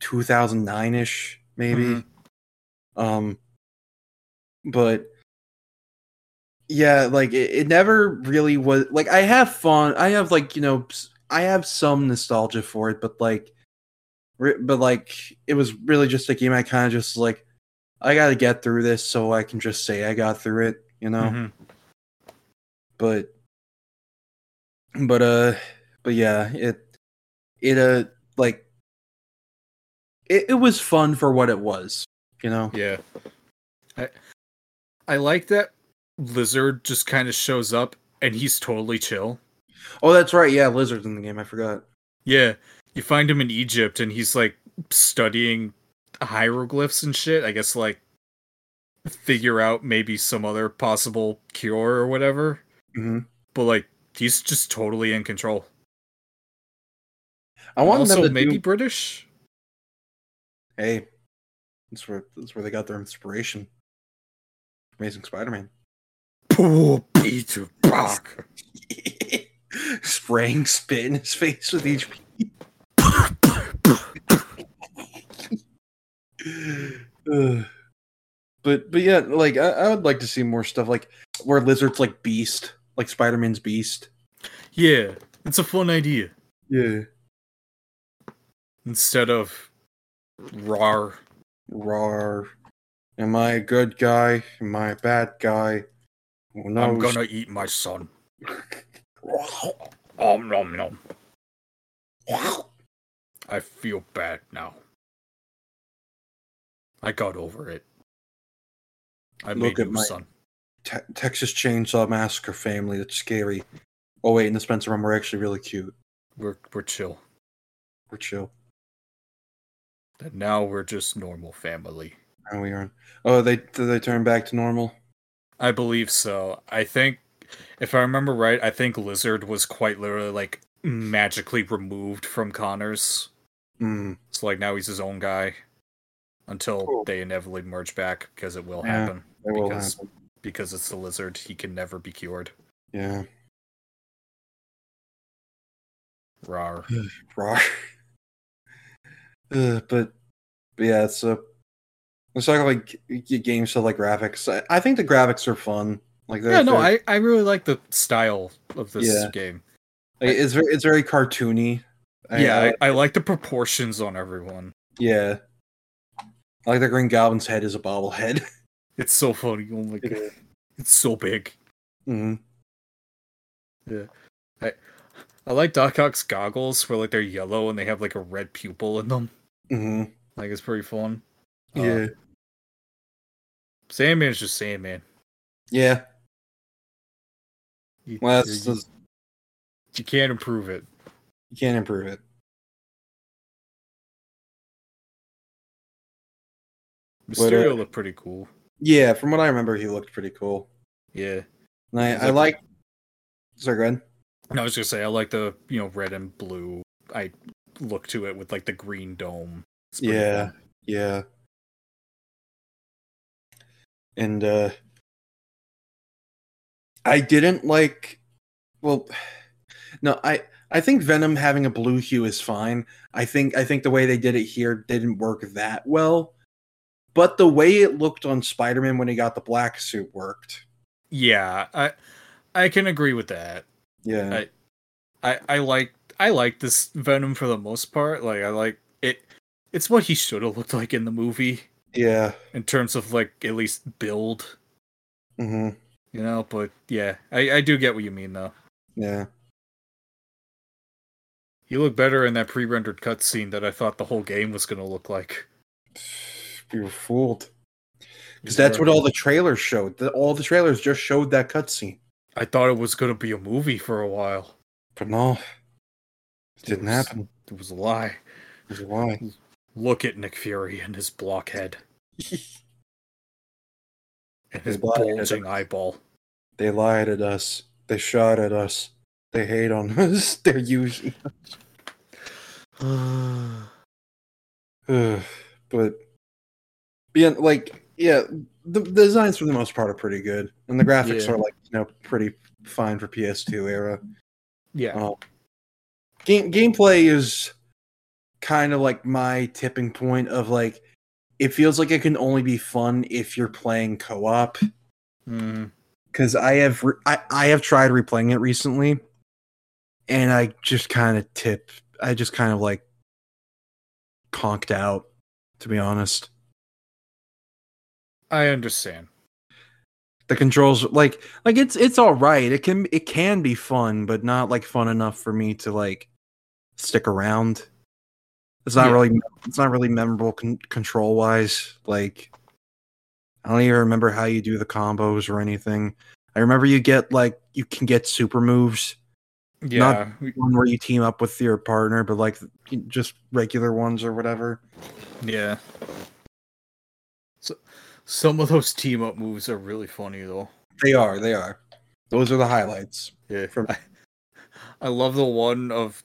2009 ish, maybe. Mhm. Um, but yeah, like it, it never really was. Like I have fun. I have like you know I have some nostalgia for it, but like, re- but like it was really just a game. I kind of just like I got to get through this so I can just say I got through it, you know. Mhm. But but uh but yeah, it it uh like it, it was fun for what it was, you know. Yeah. I I like that Lizard just kind of shows up and he's totally chill. Oh, that's right. Yeah, lizards in the game. I forgot. Yeah. You find him in Egypt and he's like studying hieroglyphs and shit. I guess like figure out maybe some other possible cure or whatever. hmm But like he's just totally in control. I want also them to maybe do. British. Hey, that's where that's where they got their inspiration. Amazing Spider-Man. Poor Peter Parker. (laughs) Spraying spit in his face with each. (sighs) (sighs) But but yeah, like I, I would like to see more stuff like where lizards like Beast, like Spider-Man's Beast. yeah, it's a fun idea. Yeah. Instead of rar. Rar. Am I a good guy? Am I a bad guy? I'm gonna eat my son. Om nom nom. I feel bad now. I got over it. I Look made at you my- son. Te- Texas Chainsaw Massacre family. That's scary. Oh wait, in the Spencer room, we're actually really cute. We're we're chill. We're chill. And now we're just normal family. We are. Oh, they did they turn back to normal? I believe so. I think if I remember right, I think Lizard was quite literally like magically removed from Connors. Mm. So like now he's his own guy. Until Cool. they inevitably merge back because it will Yeah, happen. That will happen. Because it's the lizard, he can never be cured. Yeah. Rar. (sighs) Rar. uh, but, but yeah, it's a. Let's talk like game stuff like graphics. I, I think the graphics are fun. Like Yeah, no, I, I really like the style of this Yeah. game. like, it's very it's very cartoony. I- yeah, I- I, like the proportions on everyone. yeah. I like the Green Goblin's head is a bobblehead. (laughs) It's so funny. Oh my god, it's so big. hmm Yeah, I I like Doc Ock's goggles where like they're yellow and they have like a red pupil in them. hmm Like it's pretty fun. Uh, Yeah. Sandman's just Sandman. yeah. You, Well, that's, you, you can't improve it. you can't improve it. Mysterio uh, looked pretty cool. Yeah, from what I remember, he looked pretty cool. Yeah. And I, I like-. Sorry, go ahead. No, I was gonna say I like the you know red and blue. I look to it with like the green dome. Yeah, fun. yeah. And uh I didn't like well no, I I think Venom having a blue hue is fine. I think I think the way they did it here didn't work that well. But the way it looked on Spider-Man when he got the black suit worked. Yeah, I I can agree with that. Yeah. I- I I like I like this Venom for the most part. Like I like it. It's what he should have looked like in the movie yeah. in terms of like at least build, hmm you know. But yeah, I I do get what you mean though. Yeah. He looked better in that pre-rendered cutscene that I thought the whole game was gonna look like. We were fooled. Because that's what all the trailers showed. The, all the trailers just showed that cutscene. I thought it was gonna be a movie for a while. But no, it didn't it was- happen. It was a lie. Why? Look at Nick Fury and his blockhead (laughs) and his His blockhead. bulging eyeball. They lied at us. They shot at us. They hate on (laughs) us. They're using. us. (sighs) (sighs) but yeah, like yeah, the, the designs for the most part are pretty good, and the graphics Yeah. are like you know pretty fine for PS2 era. yeah. Uh, game gameplay is kind of like my tipping point of like it feels like it can only be fun if you're playing co-op Mm. because I have re- I, I have tried replaying it recently, and I just kind of tip. I just kind of like conked out, to be honest. I understand. The controls like like it's it's all right. It can it can be fun, but not like fun enough for me to like stick around. It's not Yeah. really it's not really memorable con- control wise. Like I don't even remember how you do the combos or anything. I remember you get like you can get super moves. Yeah. we- one where you team up with your partner, but like just regular ones or whatever. yeah. So some of those team up moves are really funny though. They are, they are. Those are the highlights. Yeah. From- I, (laughs) I love the one of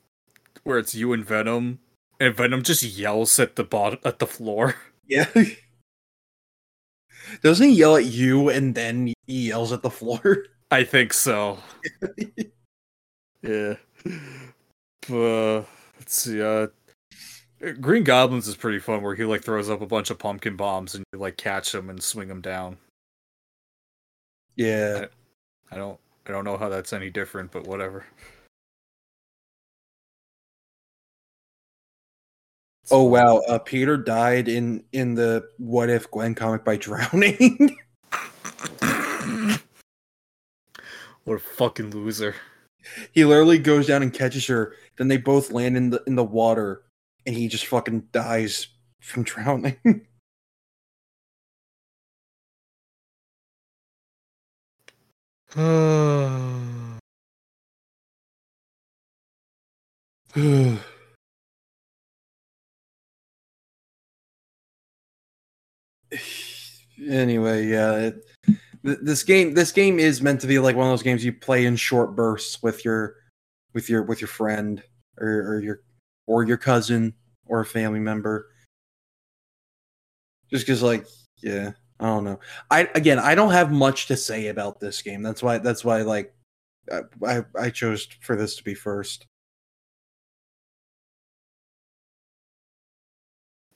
where it's you and Venom and Venom just yells at the bottom at the floor. (laughs) Yeah. (laughs) Doesn't he yell at you and then he yells at the floor? I think so. yeah. But uh, let's see. Uh, Green Goblins is pretty fun, where he like throws up a bunch of pumpkin bombs and you like catch them and swing them down. Yeah. I don't. I don't know how that's any different, but whatever. Oh wow, uh, Peter died in in the What If Gwen comic by (laughs) drowning. (laughs) what a fucking loser. he literally goes down and catches her. Then they both land in the in the water, and he just fucking dies from drowning. (laughs) (sighs) anyway, yeah, it, th- this game this game is meant to be like one of those games you play in short bursts with your with your with your friend or, or your or your cousin or a family member. Just because, like, yeah, I don't know. I again, I don't have much to say about this game. That's why. That's why, like, I I, chose for this to be first.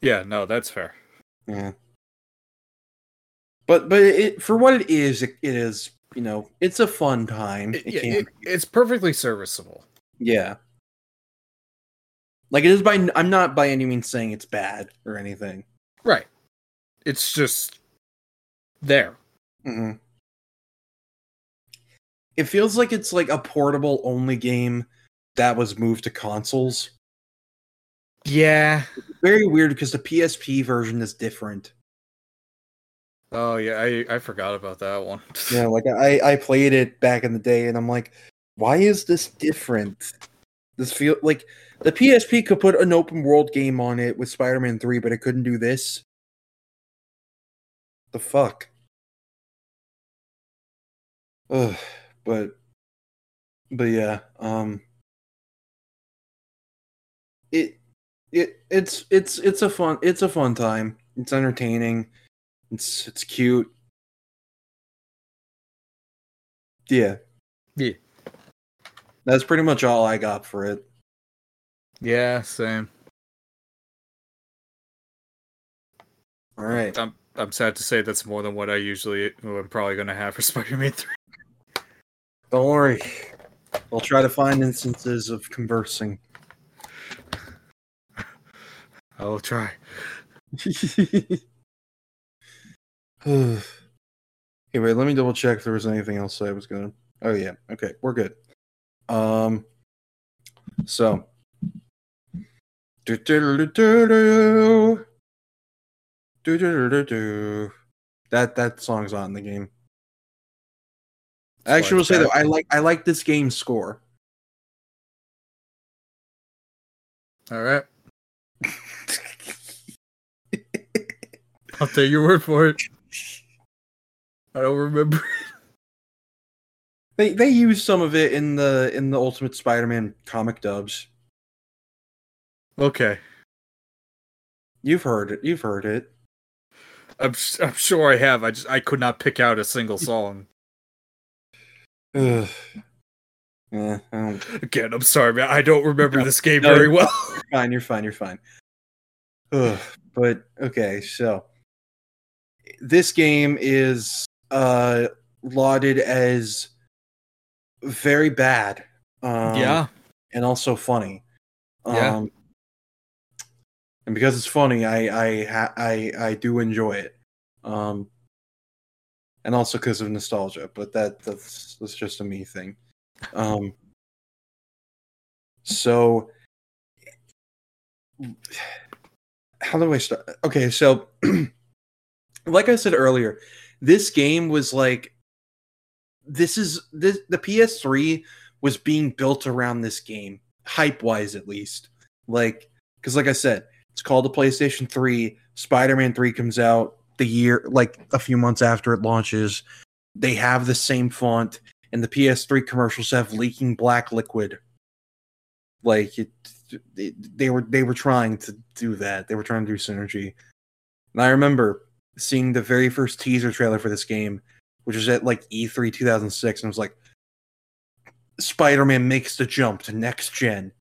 Yeah, no, that's fair. Yeah. But but it for what it is, it, it is you know, it's a fun time. It it- it's perfectly serviceable. yeah. Like it is by I'm not by any means saying it's bad or anything. Right. It's just there. hmm It feels like it's like a portable only game that was moved to consoles. Yeah. Very weird because the PSP version is different. Oh yeah, I I forgot about that one. (laughs) Yeah, like I I played it back in the day, and I'm like, why is this different? This feel like the PSP could put an open world game on it with Spider-Man Three, but it couldn't do this. The fuck. Ugh, but but yeah, um, it it it's it's it's a fun it's a fun time. It's entertaining. It's it's cute. Yeah. Yeah. That's pretty much all I got for it. Yeah, same. All right. I'm I'm sad to say that's more than what I usually I'm probably gonna have for (laughs) Spider-Man 3. Don't worry. We'll try to find instances of conversing. I will try. (sighs) anyway, let me double check if there was anything else I was gonna Oh yeah, okay, we're good. Um so Do-do-do-do-do. Do-do-do-do-do. that that song's on the game. I actually will say though, I like I like this game's score. All right. (laughs) I'll take your word for it. I don't remember. They they use some of it in the in the Ultimate Spider-Man comic dubs. Okay. You've heard it. You've heard it. I'm I'm sure I have. I just I could not pick out a single song. Ugh. (sighs) Yeah, I Again, I'm sorry, man. I don't remember No, this game no, very well. (laughs) you're fine. You're fine. You're fine. Ugh. (sighs) But okay, so this game is uh lauded as very bad. Um, yeah. and also funny. Yeah. And because it's funny, I I I I do enjoy it. Um, and also because of nostalgia, but that that's that's just a me thing. Um, so how do I start? Okay, so (clears throat) like I said earlier, this game was like this is this the PS3 was being built around this game, hype wise at least. Like, because like I said, it's called the PlayStation 3. Spider Man 3 comes out the year, like a few months after it launches. They have the same font, and the PS3 commercials have leaking black liquid. Like it, it, they were they were trying to do that. They were trying to do synergy. And I remember seeing the very first teaser trailer for this game, which was at like E E3 2006, and it was like, Spider-Man makes the jump to next gen,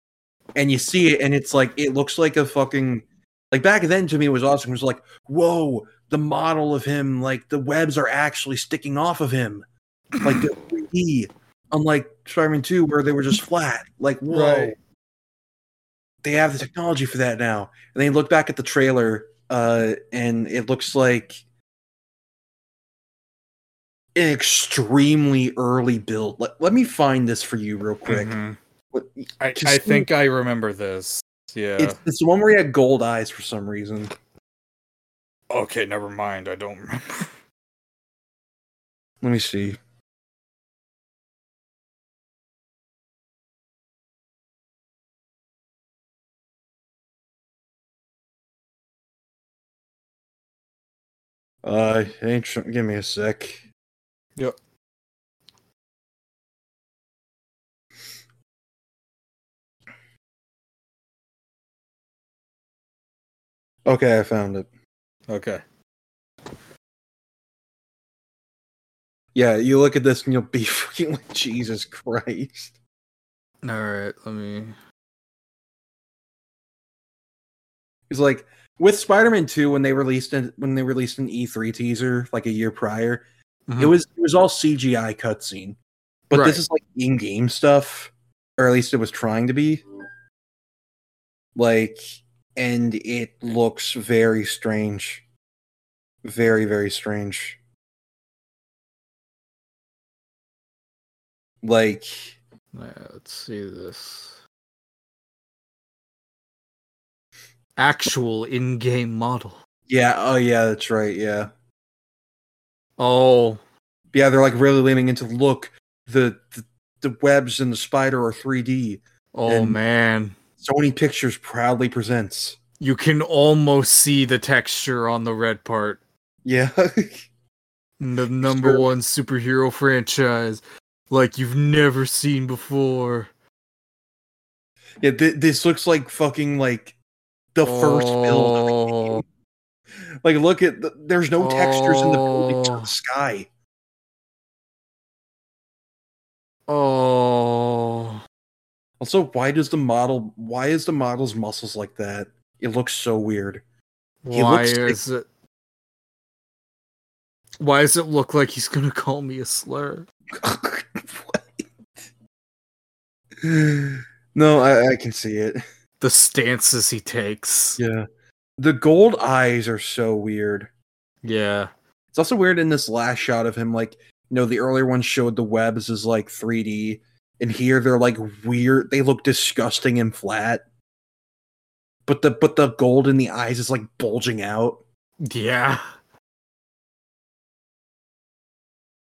and you see it, and it's like it looks like a fucking like back then to me it was awesome. It was like, whoa, the model of him, like the webs are actually sticking off of him, like the 3D, (clears throat) unlike Spider-Man 2 where they were just flat. Like, whoa, Right. they have the technology for that now. And then you look back at the trailer, uh, and it looks like an extremely early build. Let, let me find this for you real quick. Mhm. What- I, I think I remember this. Yeah. It's, it's the one where he had gold eyes for some reason. okay, never mind. I don't remember. (laughs) Let me see. Uh, give me a sec. Yep. Okay, I found it. Okay. Yeah, you look at this and you'll be (laughs) fucking like Jesus Christ. All right. Let me. It's like with Spider-Man 2 when they released it when they released an E3 teaser like a year prior, It Mhm. was it was all CGI cutscene, but Right. this is like in-game stuff, or at least it was trying to be. Like, and it looks very strange, very very strange. Like, Let's see this. Actual in-game model. yeah, oh yeah, that's right, yeah, Oh, yeah. They're like really leaning into look the the, the webs and the spider are 3D. oh And- man. Sony Pictures proudly presents. You can almost see the texture on the red part. Yeah. (laughs) The number Sure. one superhero franchise like you've never seen before. Yeah, th- this looks like fucking like the first build. The Oh. Like, look at the, there's no textures in the buildings Oh. the sky. Oh. Also, why does the model? Why is the model's muscles like that? It looks so weird. He Why looks is it? Why does it look like he's gonna call me a slur? (laughs) No, I, I can see it. The stances he takes. Yeah, the gold eyes are so weird. Yeah. It's also weird in this last shot of him, like, you know, the earlier one showed the webs as like 3D, and here they're like weird. They look disgusting and flat. But the but the gold in the eyes is like bulging out. Yeah.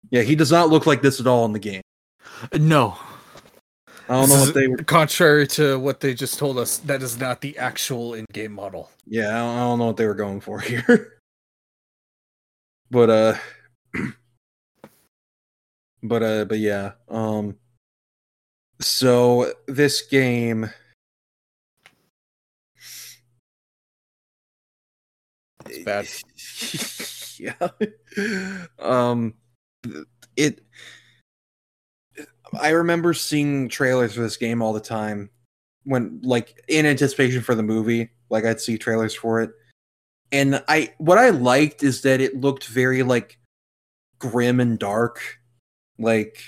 Yeah, he does not look like this at all in the game. No. I don't know what they were. Contrary to what they just told us, that is not the actual in-game model. Yeah, I don't, I don't know what they were going for (laughs) here. but uh, (clears throat) but uh, but yeah. Um. So this game. It's bad. (laughs) yeah. Um. It. I remember seeing trailers for this game all the time when like in anticipation for the movie like i'd see trailers for it and i what i liked is that it looked very like grim and dark like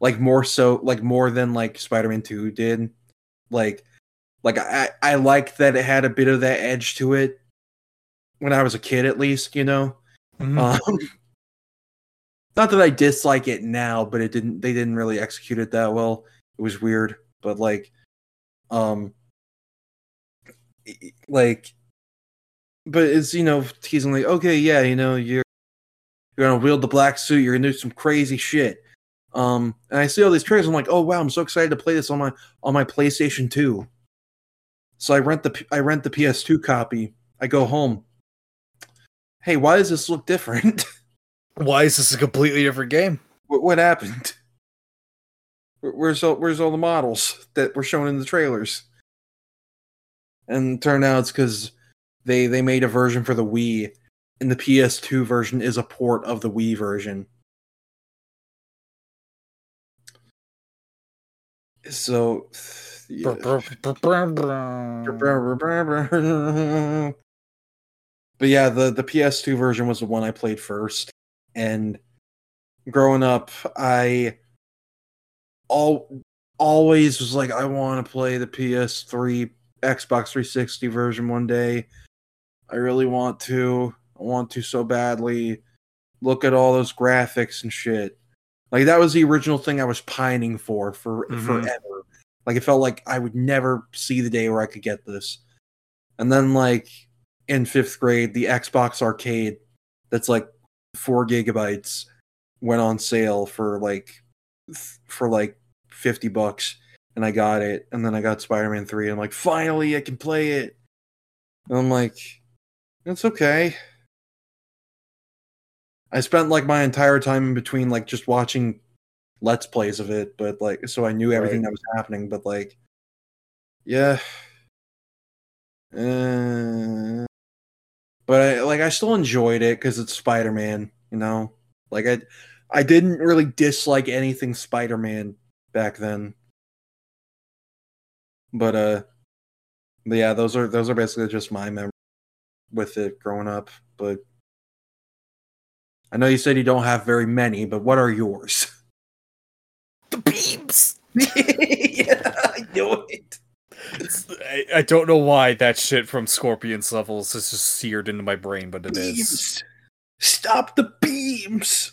like more so like more than like spider-man 2 did like like i i like that it had a bit of that edge to it when i was a kid at least you know Mhm. um, not that I dislike it now, but it didn't. They didn't really execute it that well. It was weird, but like, um, like, but it's you know teasing like, okay, yeah, you know you're you're gonna wield the black suit, you're gonna do some crazy shit. Um, and I see all these trailers. I'm like, oh wow, I'm so excited to play this on my on my PlayStation Two. So I rent the I rent the PS2 copy. I go home. Hey, why does this look different? (laughs) Why is this a completely different game? what, what happened? Where's all Where's all the models that were shown in the trailers? And it turned out it's because they they made a version for the Wii, and the PS2 version is a port of the Wii version. So, yeah. but yeah, the the PS2 version was the one I played first, and growing up, I all always was like, I want to play the PS3, Xbox 360 version one day. I really want to. I want to so badly. Look at all those graphics and shit. Like that was the original thing I was pining for for Mhm. forever. Like it felt like I would never see the day where I could get this. And then like in fifth grade, the Xbox arcade that's like four gigabytes went on sale for like for like 50 bucks and I got it and then I got Spider-Man 3 and I'm like finally I can play it. And I'm like it's okay. I spent like my entire time in between like just watching let's plays of it but like so I knew everything Right. that was happening but like yeah uh, but I, like I still enjoyed it because it's Spider Man, you know. Like I, I didn't really dislike anything Spider Man back then. But uh, but yeah, those are those are basically just my memories with it growing up. But I know you said you don't have very many, but what are yours? The beams. (laughs) yeah, I knew it. I, I don't know why that shit from Scorpion's levels is just seared into my brain, but it is. Beams. Stop the beams.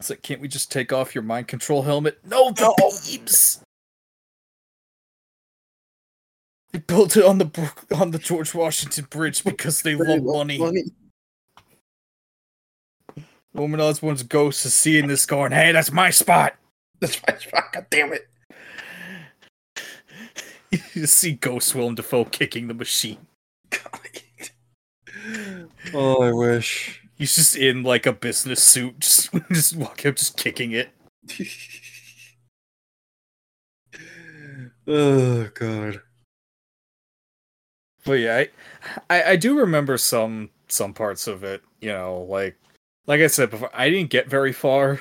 It's like, can't we just take off your mind control helmet? No, the No. beams. They built it on the on the George Washington Bridge because they love money. Norman Osborn's ghost is seeing this going, hey, that's my spot. (laughs) That's my spot. God damn it. (laughs) you see Ghost Willem Dafoe kicking the machine. (laughs) oh, I wish. He's just in like a business suit, just just walking up, just kicking it. oh god. But yeah, I, I I do remember some some parts of it. You know, like like I said before, I didn't get very far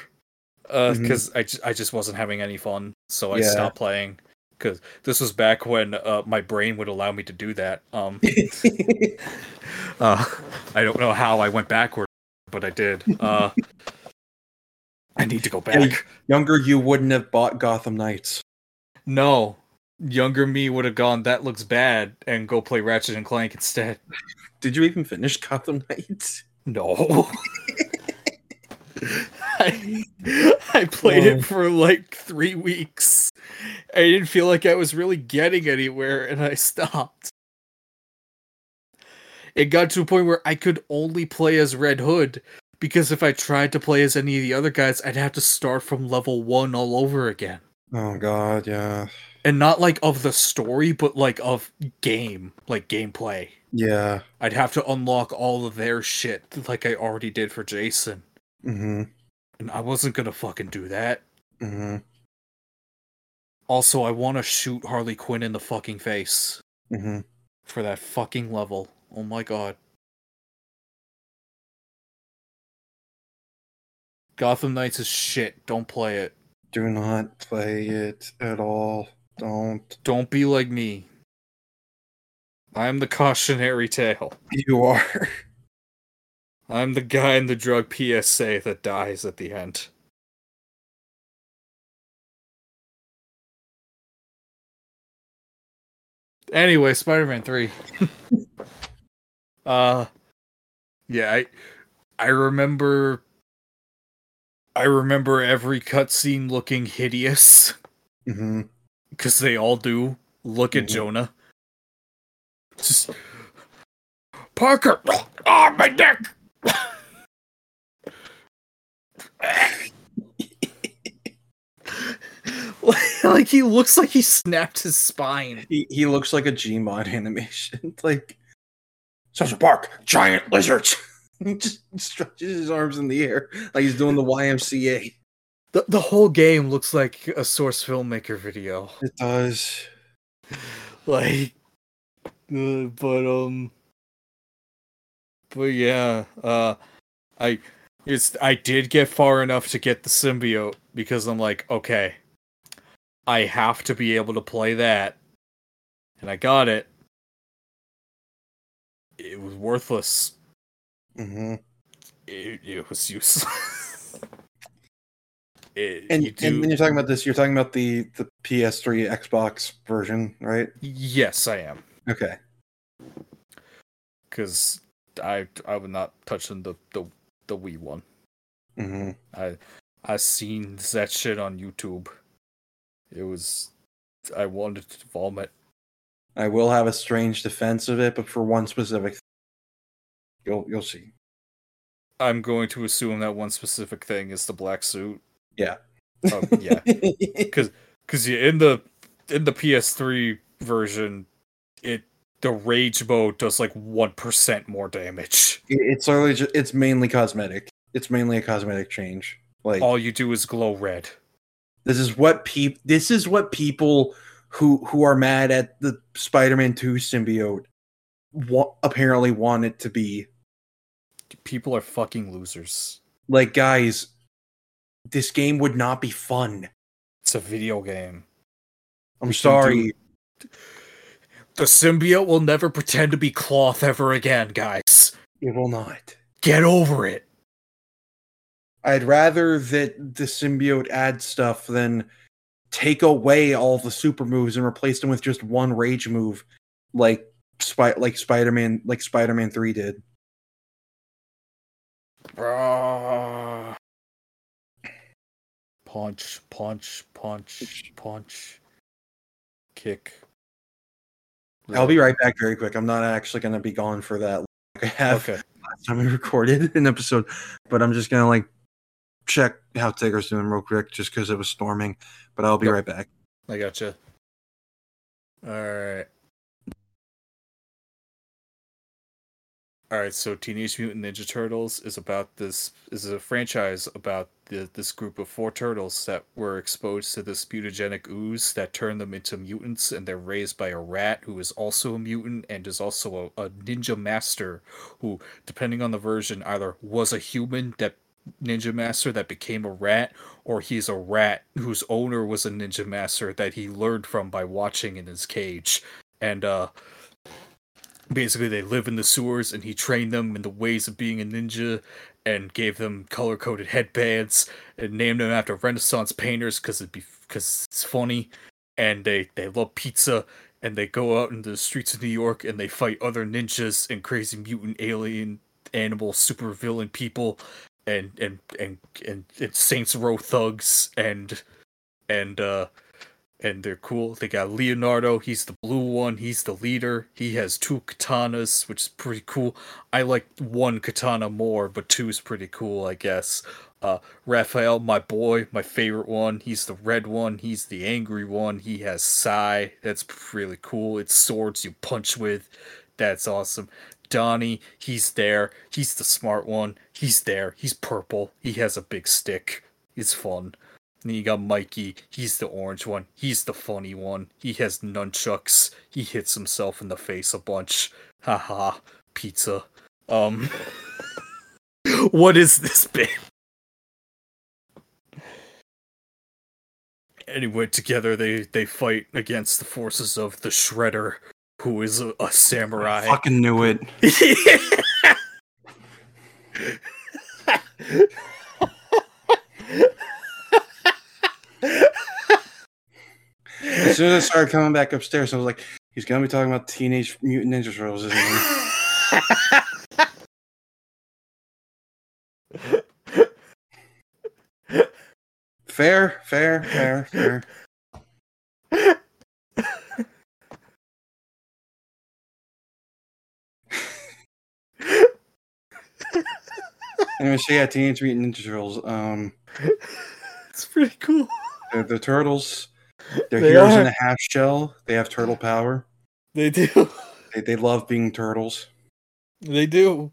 uh Mhm. because I just I just wasn't having any fun, so I Yeah. stopped playing. Because this was back when uh, my brain would allow me to do that. Um, (laughs) uh, I don't know how I went backward, but I did. Uh, (laughs) I need to go Hey. back. Younger you wouldn't have bought Gotham Knights. No, younger me would have gone. That looks bad, and go play Ratchet and Clank instead. (laughs) Did you even finish Gotham Knights? No. I, I played Oh. it for like three weeks. I didn't feel like I was really getting anywhere, and I stopped. It got to a point where I could only play as Red Hood because if I tried to play as any of the other guys, I'd have to start from level one all over again. Oh god, yeah. And not like of the story, but like of game, like gameplay. Yeah. I'd have to unlock all of their shit like I already did for Jason. Mm-hmm. And I wasn't gonna fucking do that. Mm-hmm. Also, I want to shoot Harley Quinn in the fucking face Mm-hmm. for that fucking level. Oh my god. Gotham Knights is shit. Don't play it. Do not play it at all. Don't. Don't be like me. I'm the cautionary tale. You are. (laughs) I'm the guy in the drug PSA that dies at the end. Anyway, Spider-Man 3. (laughs) uh yeah, I I remember I remember every cutscene looking hideous Mm-hmm. because they all do. Look at Mhm. Jonah. Just Parker. Oh, my neck. (laughs) like he looks like he snapped his spine. He he looks like a Gmod animation. (laughs) like Central Park, giant lizards. (laughs) he just stretches his arms in the air like he's doing the YMCA. The the whole game looks like a source filmmaker video. It does. Like uh, but um but yeah, uh I it's I did get far enough to get the symbiote because I'm like, okay, I have to be able to play that. And I got it. It was worthless. Mm-hmm. It, it was useless. (laughs) it, And you and when you're talking about this, you're talking about the the PS3 Xbox version, right? yes, I am. Okay. because I I would not touch on the the the Wii one. Mm-hmm. I I seen that shit on YouTube. It was I wanted to vomit. I will have a strange defense of it, but for one specific, you'll you'll see. I'm going to assume that one specific thing is the black suit. Yeah. Um, yeah, (laughs) because yeah, in the in the PS3 version, it the rage mode does like one percent more damage. it's literally it's mainly cosmetic. It's mainly a cosmetic change. Like All you do is glow red. this is what peop this is what people who who are mad at the Spider-Man 2 symbiote wa- apparently want it to be. People are fucking losers. Like guys, this game would not be fun. It's a video game. I'm We sorry. The symbiote will never pretend to be cloth ever again, guys. It will not. Get over it. I'd rather that the symbiote add stuff than take away all the super moves and replace them with just one rage move, like Spy like Spider Man like Spider Man Three did. Ah. Punch, punch, punch, punch. Kick. I'll be right back very quick. I'm not actually gonna be gone for that. Like (laughs) I have Okay. last time we recorded (laughs) an episode, but I'm just gonna like check how Tigger's doing real quick, just because it was storming. But I'll be Yep. right back. I gotcha. Alright. Alright, so Teenage Mutant Ninja Turtles is about this is a franchise about the, this group of four turtles that were exposed to this mutagenic ooze that turned them into mutants and they're raised by a rat who is also a mutant and is also a, a ninja master who, depending on the version, either was a human that ninja master that became a rat or he's a rat whose owner was a ninja master that he learned from by watching in his cage. And uh basically they live in the sewers and he trained them in the ways of being a ninja and gave them color coded headbands and named them after renaissance painters because it'd be because it's funny. And they they love pizza and they go out into the streets of new york and they fight other ninjas and crazy mutant alien animal super villain people and and and and, and Saints Row thugs and and uh and they're cool. They got Leonardo, he's the blue one, he's the leader. He has two katanas, which is pretty cool. I like one katana more, but two is pretty cool, I guess. Uh Raphael, my boy, my favorite one. He's the red one, he's the angry one. He has Sai. That's really cool. It's swords you punch with. That's awesome. Donnie, he's there. He's the smart one. He's there. He's purple. He has a big stick. It's fun. And then you got Mikey. He's the orange one. He's the funny one. He has nunchucks. He hits himself in the face a bunch. Haha. Pizza. Um. (laughs) what is this bit? Anyway, together they they fight against the forces of the Shredder, who is a, a samurai. I fucking knew it. (laughs) As soon as I started coming back upstairs, I was like, "He's gonna be talking about Teenage Mutant Ninja Turtles." Isn't he? fair, fair, fair, fair. Anyway, so yeah, Teenage Mutant Ninja Turtles. Um, it's pretty cool. they're, they're turtles. They're They heroes in a half shell. They have turtle power. They do. (laughs) They, they love being turtles. They do.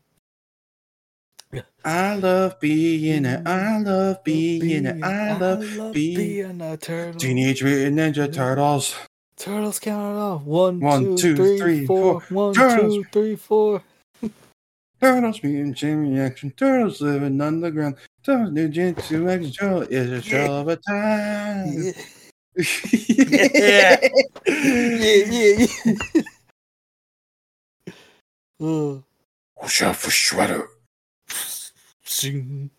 I love being it. I love being it. I love being a turtle. Teenage Mutant Ninja Turtles. Turtles count it off. One, One, two, two, three, three, four. four. One, Turtles. two, three, four. (laughs) Turtles mutant chain reaction. Turtles living underground. Turtles ninjutsu action show is a show of a time. Yeah. Yeah, yeah, yeah. Ugh. Watch out for Shredder. Zing.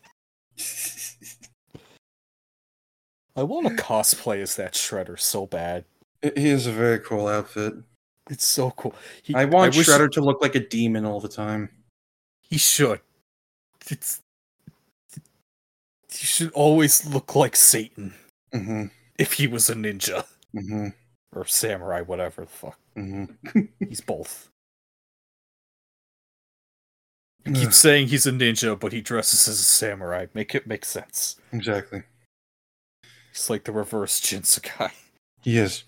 I want to cosplay as that Shredder so bad. He is a very cool outfit. It's so cool. He, I want wish Shredder to look like a demon all the time. He should. It's. He should always look like Satan hmm (laughs) if he was a ninja hmm or samurai, whatever the fuck. hmm (laughs) He's both. He keeps saying he's a ninja, but he dresses as a samurai. Make it make sense. exactly. He's like the reverse Jin Sakai. (laughs) He is.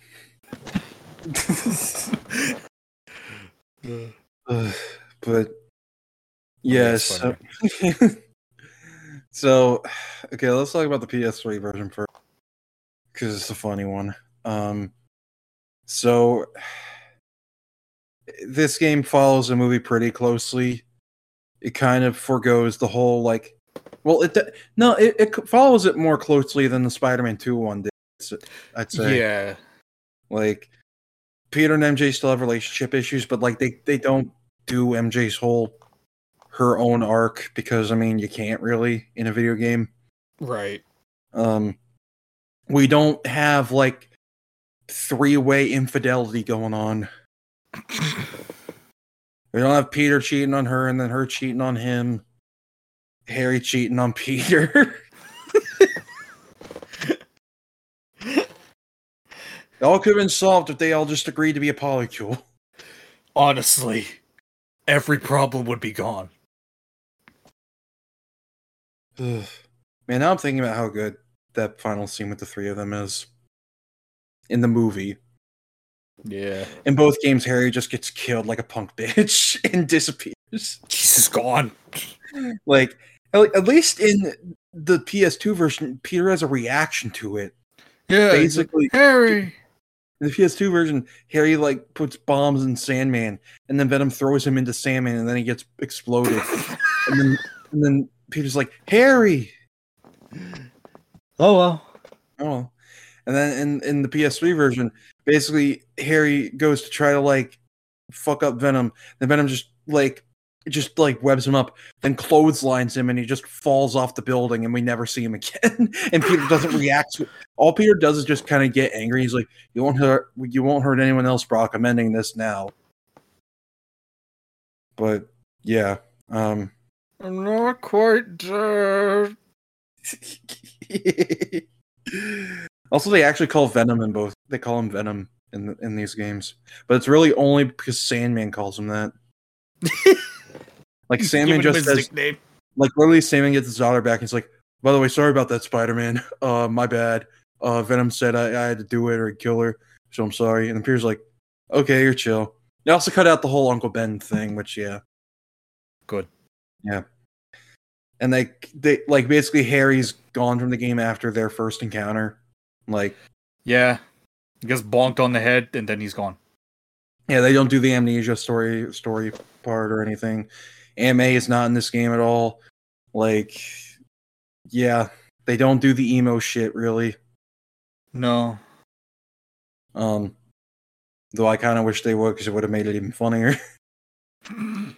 Ugh, but yes. that's so, so, okay, let's talk about the PS3 version first because it's a funny one. Um, so (sighs) this game follows the movie pretty closely. It kind of foregoes the whole like, well, it no, it, it follows it more closely than the Spider-Man Two one did. I'd say Yeah. like Peter and MJ still have relationship issues, but like they they don't do MJ's whole her own arc because I mean you can't really in a video game. Right. Um, we don't have like three way infidelity going on. We don't have Peter cheating on her and then her cheating on him. Harry cheating on Peter. (laughs) it all could have been solved if they all just agreed to be a polycule. Honestly, every problem would be gone. Ugh. Man, now I'm thinking about how good that final scene with the three of them is in the movie. Yeah. In both games, Harry just gets killed like a punk (laughs) bitch and disappears. Jesus gone. Like, at at least in the PS2 version, Peter has a reaction to it. Yeah. Basically, Harry. in the PS2 version, Harry like puts bombs in Sandman, and then Venom throws him into Sandman, and then he gets exploded. (laughs) and then, and then Peter's like, Harry. Oh well. Oh, and then in in the PS3 version, basically Harry goes to try to like fuck up Venom. Then Venom just like just like webs him up, then clotheslines him, and he just falls off the building, and we never see him (laughs) again. and Peter doesn't (laughs) react. To, it. all Peter does is just kind of get angry. He's like, "You won't hurt. You won't hurt anyone else, Brock. I'm ending this now." But yeah, um, I'm not quite dead. (laughs) (laughs) also, they actually call Venom in both. They call him Venom in the, in these games, but it's really only because Sandman calls him that. (laughs) like Sandman just says, nickname. like literally, Sandman gets his daughter back. And he's like, "By the way, sorry about that, Spider Man. (laughs) Uh, my bad. Uh, Venom said I, I had to do it or kill her, so I'm sorry." And then Peter's like, "Okay, you're chill." They also cut out the whole Uncle Ben thing, which yeah, Good. yeah. And they they like basically Harry's gone from the game after their first encounter. Like, Yeah. He gets bonked on the head and then he's gone. yeah, they don't do the amnesia story story part or anything. May is not in this game at all. Like, yeah, they don't do the emo shit really. No. Um, though I kind of wish they would because it would have made it even funnier. (laughs)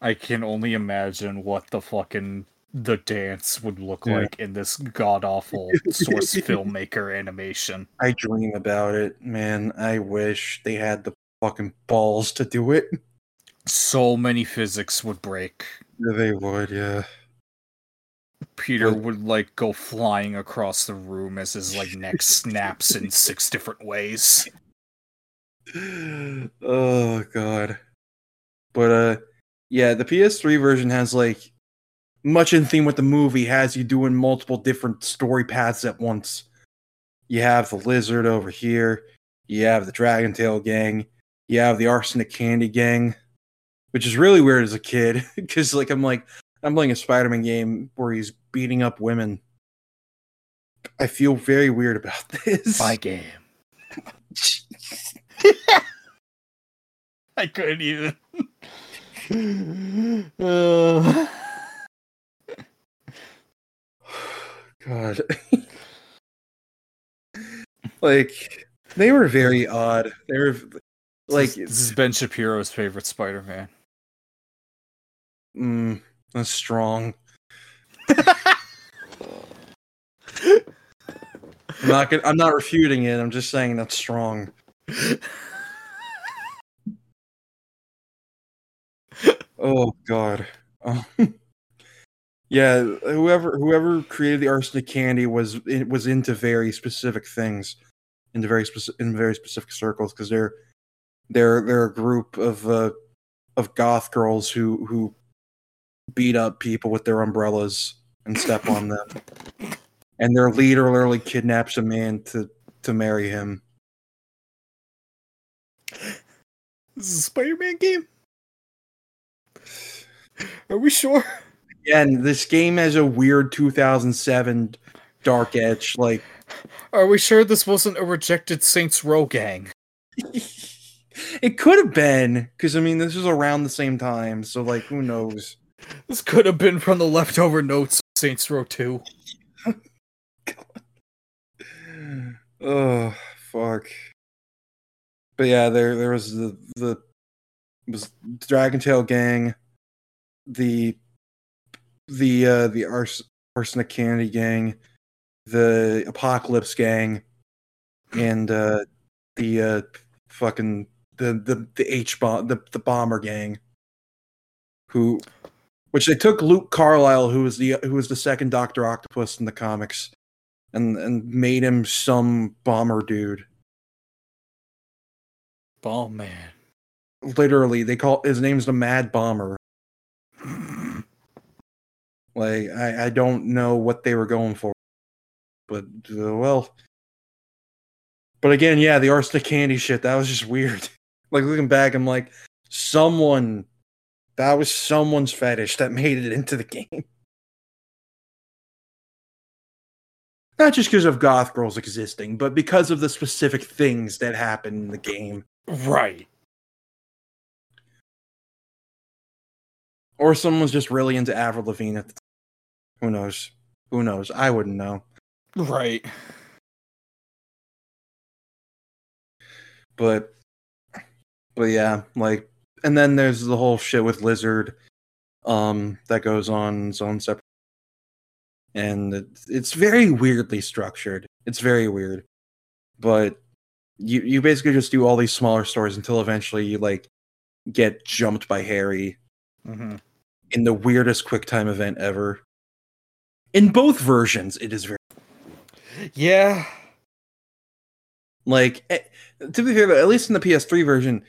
I can only imagine what the fucking the dance would look Yeah. like in this god awful source (laughs) filmmaker animation. I dream about it, man. I wish they had the fucking balls to do it. (laughs) So many physics would break. Yeah, they would, yeah. Peter Well- would like go flying across the room as his like neck snaps in six different ways. (sighs) oh god. But uh yeah, the PS3 version has like much in theme with the movie has you doing multiple different story paths at once. You have the lizard over here, you have the Dragon Tail gang, you have the Arsenic Candy gang, which is really weird as a kid (laughs) because like I'm like I'm playing a Spider-Man game where he's beating up women. I feel very weird about (laughs) this. My game. (laughs) I couldn't even. Uh, God. (laughs) like they were very odd. They were like this, is Ben Shapiro's favorite Spider-Man. mm, that's strong. I'm not gonna, I'm not refuting it. I'm just saying that's strong. (laughs) Oh God. Um, (laughs) yeah, whoever whoever created the arsenic candy was it was into very specific things, into very specific in very specific circles because they're they're they're a group of uh, of goth girls who who beat up people with their umbrellas and step on them, and their leader literally kidnaps a man to to marry him. This is a Spider-Man game. Are we sure? Yeah, and this game has a weird 2007 dark edge. Like, Are we sure this wasn't a rejected Saints Row gang? (laughs) it could have been because I mean this was around the same time, so like who knows? This could have been from the leftover notes of Saints Row 2. (laughs) Oh fuck! But yeah, there there was the the was Dragon Tail gang, the the uh, the Ars- Arsenic Candy Gang, the Apocalypse Gang, and uh, the uh, fucking the the the H bomb the the Bomber Gang, who, which they took Luke Carlyle, who was the who was the second Doctor Octopus in the comics, and and made him some bomber dude. Oh man. Literally, they call his name's the Mad Bomber. Like I, I don't know what they were going for, but uh, well. But again, yeah, the arsenic candy shit that was just weird. (laughs) like looking back, I'm like, someone that was someone's fetish that made it into the game. Not just because of goth girls existing, but because of the specific things that happen in the game. Right. Or someone was just really into Avril Lavigne at the time. Who knows? Who knows? I wouldn't know. Right. But but yeah, like and then there's the whole shit with Lizard um that goes on its own separate and it's, it's very weirdly structured. It's very weird. But you you basically just do all these smaller stories until eventually you like get jumped by Harry Mm-hmm. in the weirdest QuickTime event ever. In both versions, it is very Yeah. like eh, to be fair, but at least in the PS3 version,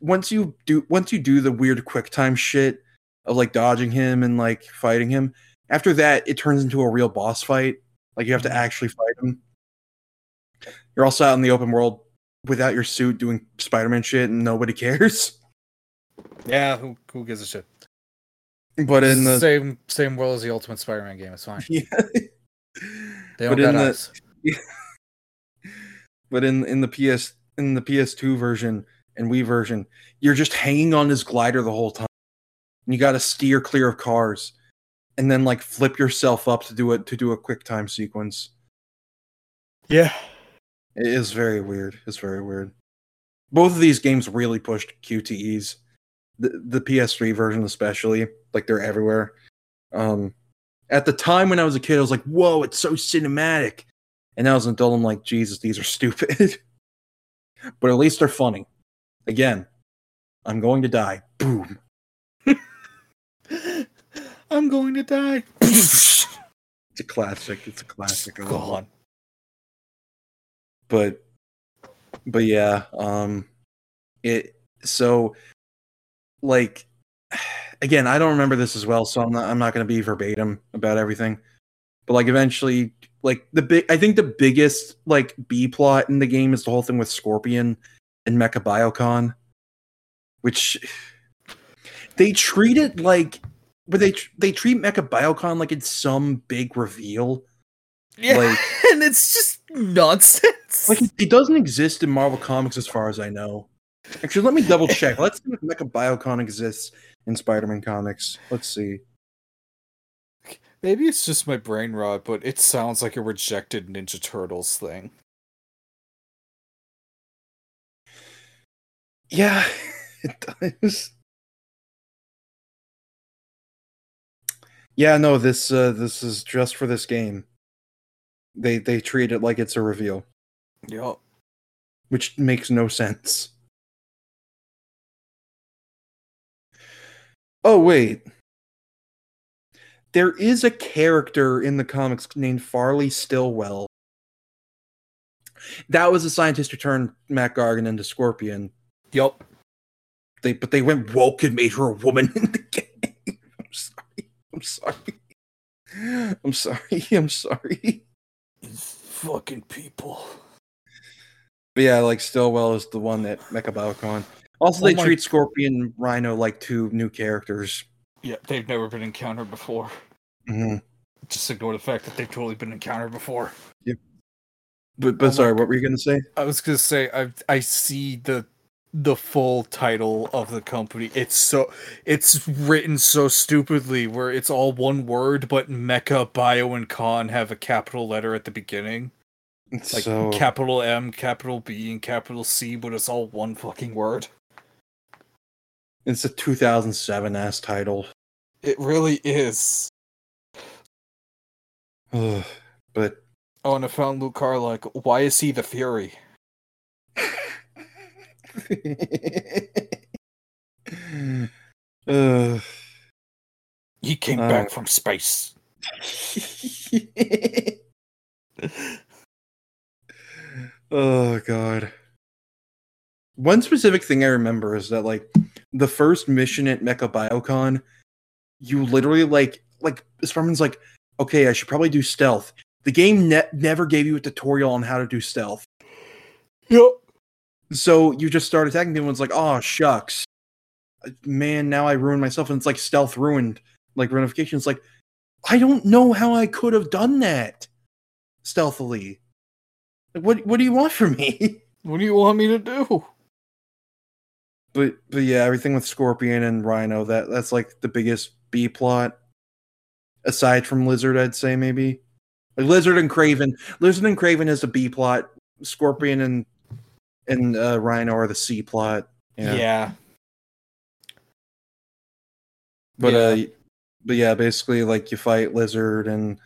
once you do once you do the weird QuickTime shit of like dodging him and like fighting him, after that it turns into a real boss fight. Like you have to actually fight him. You're also out in the open world without your suit doing Spider-Man shit and nobody (laughs) cares. Yeah. Who who gives a shit? But in the same same world as the Ultimate Spider-Man game. It's fine. (laughs) yeah. They don't But in got the- eyes. (laughs) but in in the PS in the PS2 version and Wii version, you're just hanging on this glider the whole time. And you got to steer clear of cars, and then like flip yourself up to do it to do a quick time sequence. Yeah. It is very weird. It's very weird. Both of these games really pushed QTEs. The the PS3 version especially, like they're everywhere. Um at the time when I was a kid, I was like, whoa, it's so cinematic. And now as an adult, I'm like, Jesus, these are (laughs) stupid. but at least they're funny. Again, I'm going to die. Boom. (laughs) I'm going to die. (laughs) It's a classic. It's a classic. It. Gone. but but yeah um it so like again i don't remember this as well so i'm not i'm not going to be verbatim about everything but like eventually like the big i think the biggest like b plot in the game is the whole thing with scorpion and MechaBioCon which they treat it like but they they treat MechaBioCon like it's some big reveal Yeah. Like- (laughs) and it's just nonsense. Like it, it doesn't exist in Marvel Comics as far as I know. Actually, let me double check. Let's see if MechaBioCon exists in Spider-Man comics. Let's see. Maybe it's just my brain rot, but it sounds like a rejected Ninja Turtles thing. Yeah, (laughs) it does. Yeah, no, this uh this is just for this game. They they treat it like it's a reveal, Yep. which makes no sense. Oh wait. There is a character in the comics named Farley Stillwell. That was a scientist who turned Mac Gargan into Scorpion. Yep. They but they went woke and made her a woman in the game. (laughs) I'm sorry. I'm sorry. I'm sorry. (laughs) I'm sorry. Fucking people. But yeah, like Stillwell is the one that MechaBioCon. Also, Oh they treat Scorpion Rhino like two new characters. Yeah, they've never been encountered before. hmm Just ignore the fact that they've totally been encountered before. Yep. But but Oh sorry, what were you gonna say? I was gonna say I I see the the full title of the company. It's so it's written so stupidly where it's all one word, but Mecha Bio and Con have a capital letter at the beginning. It's Like so capital M, capital B, and capital C, but it's all one fucking word. It's a 2007 ass title. It really is. Ugh, but Oh, and I found Luke. Like, why is he the Fury? (laughs) Ugh. He came Uh. back from space. (laughs) oh god. One specific thing I remember is that like the first mission at MechaBioCon, you literally like like Sparman's like, okay, I should probably do stealth. The game ne- never gave you a tutorial on how to do stealth. Yep. So you just start attacking people and it's like, oh shucks. Man, now I ruined myself and it's like stealth ruined. Like runification. It's like, I don't know how I could have done that stealthily. Like, what what do you want from me? (laughs) What do you want me to do? But but yeah, everything with Scorpion and Rhino, that that's like the biggest B plot. Aside from Lizard, I'd say maybe. Like Lizard and Kraven. Lizard and Kraven is the B plot. Scorpion and and uh, Rhino are the C plot. Yeah. Yeah. But Yeah. uh but yeah, basically like you fight Lizard and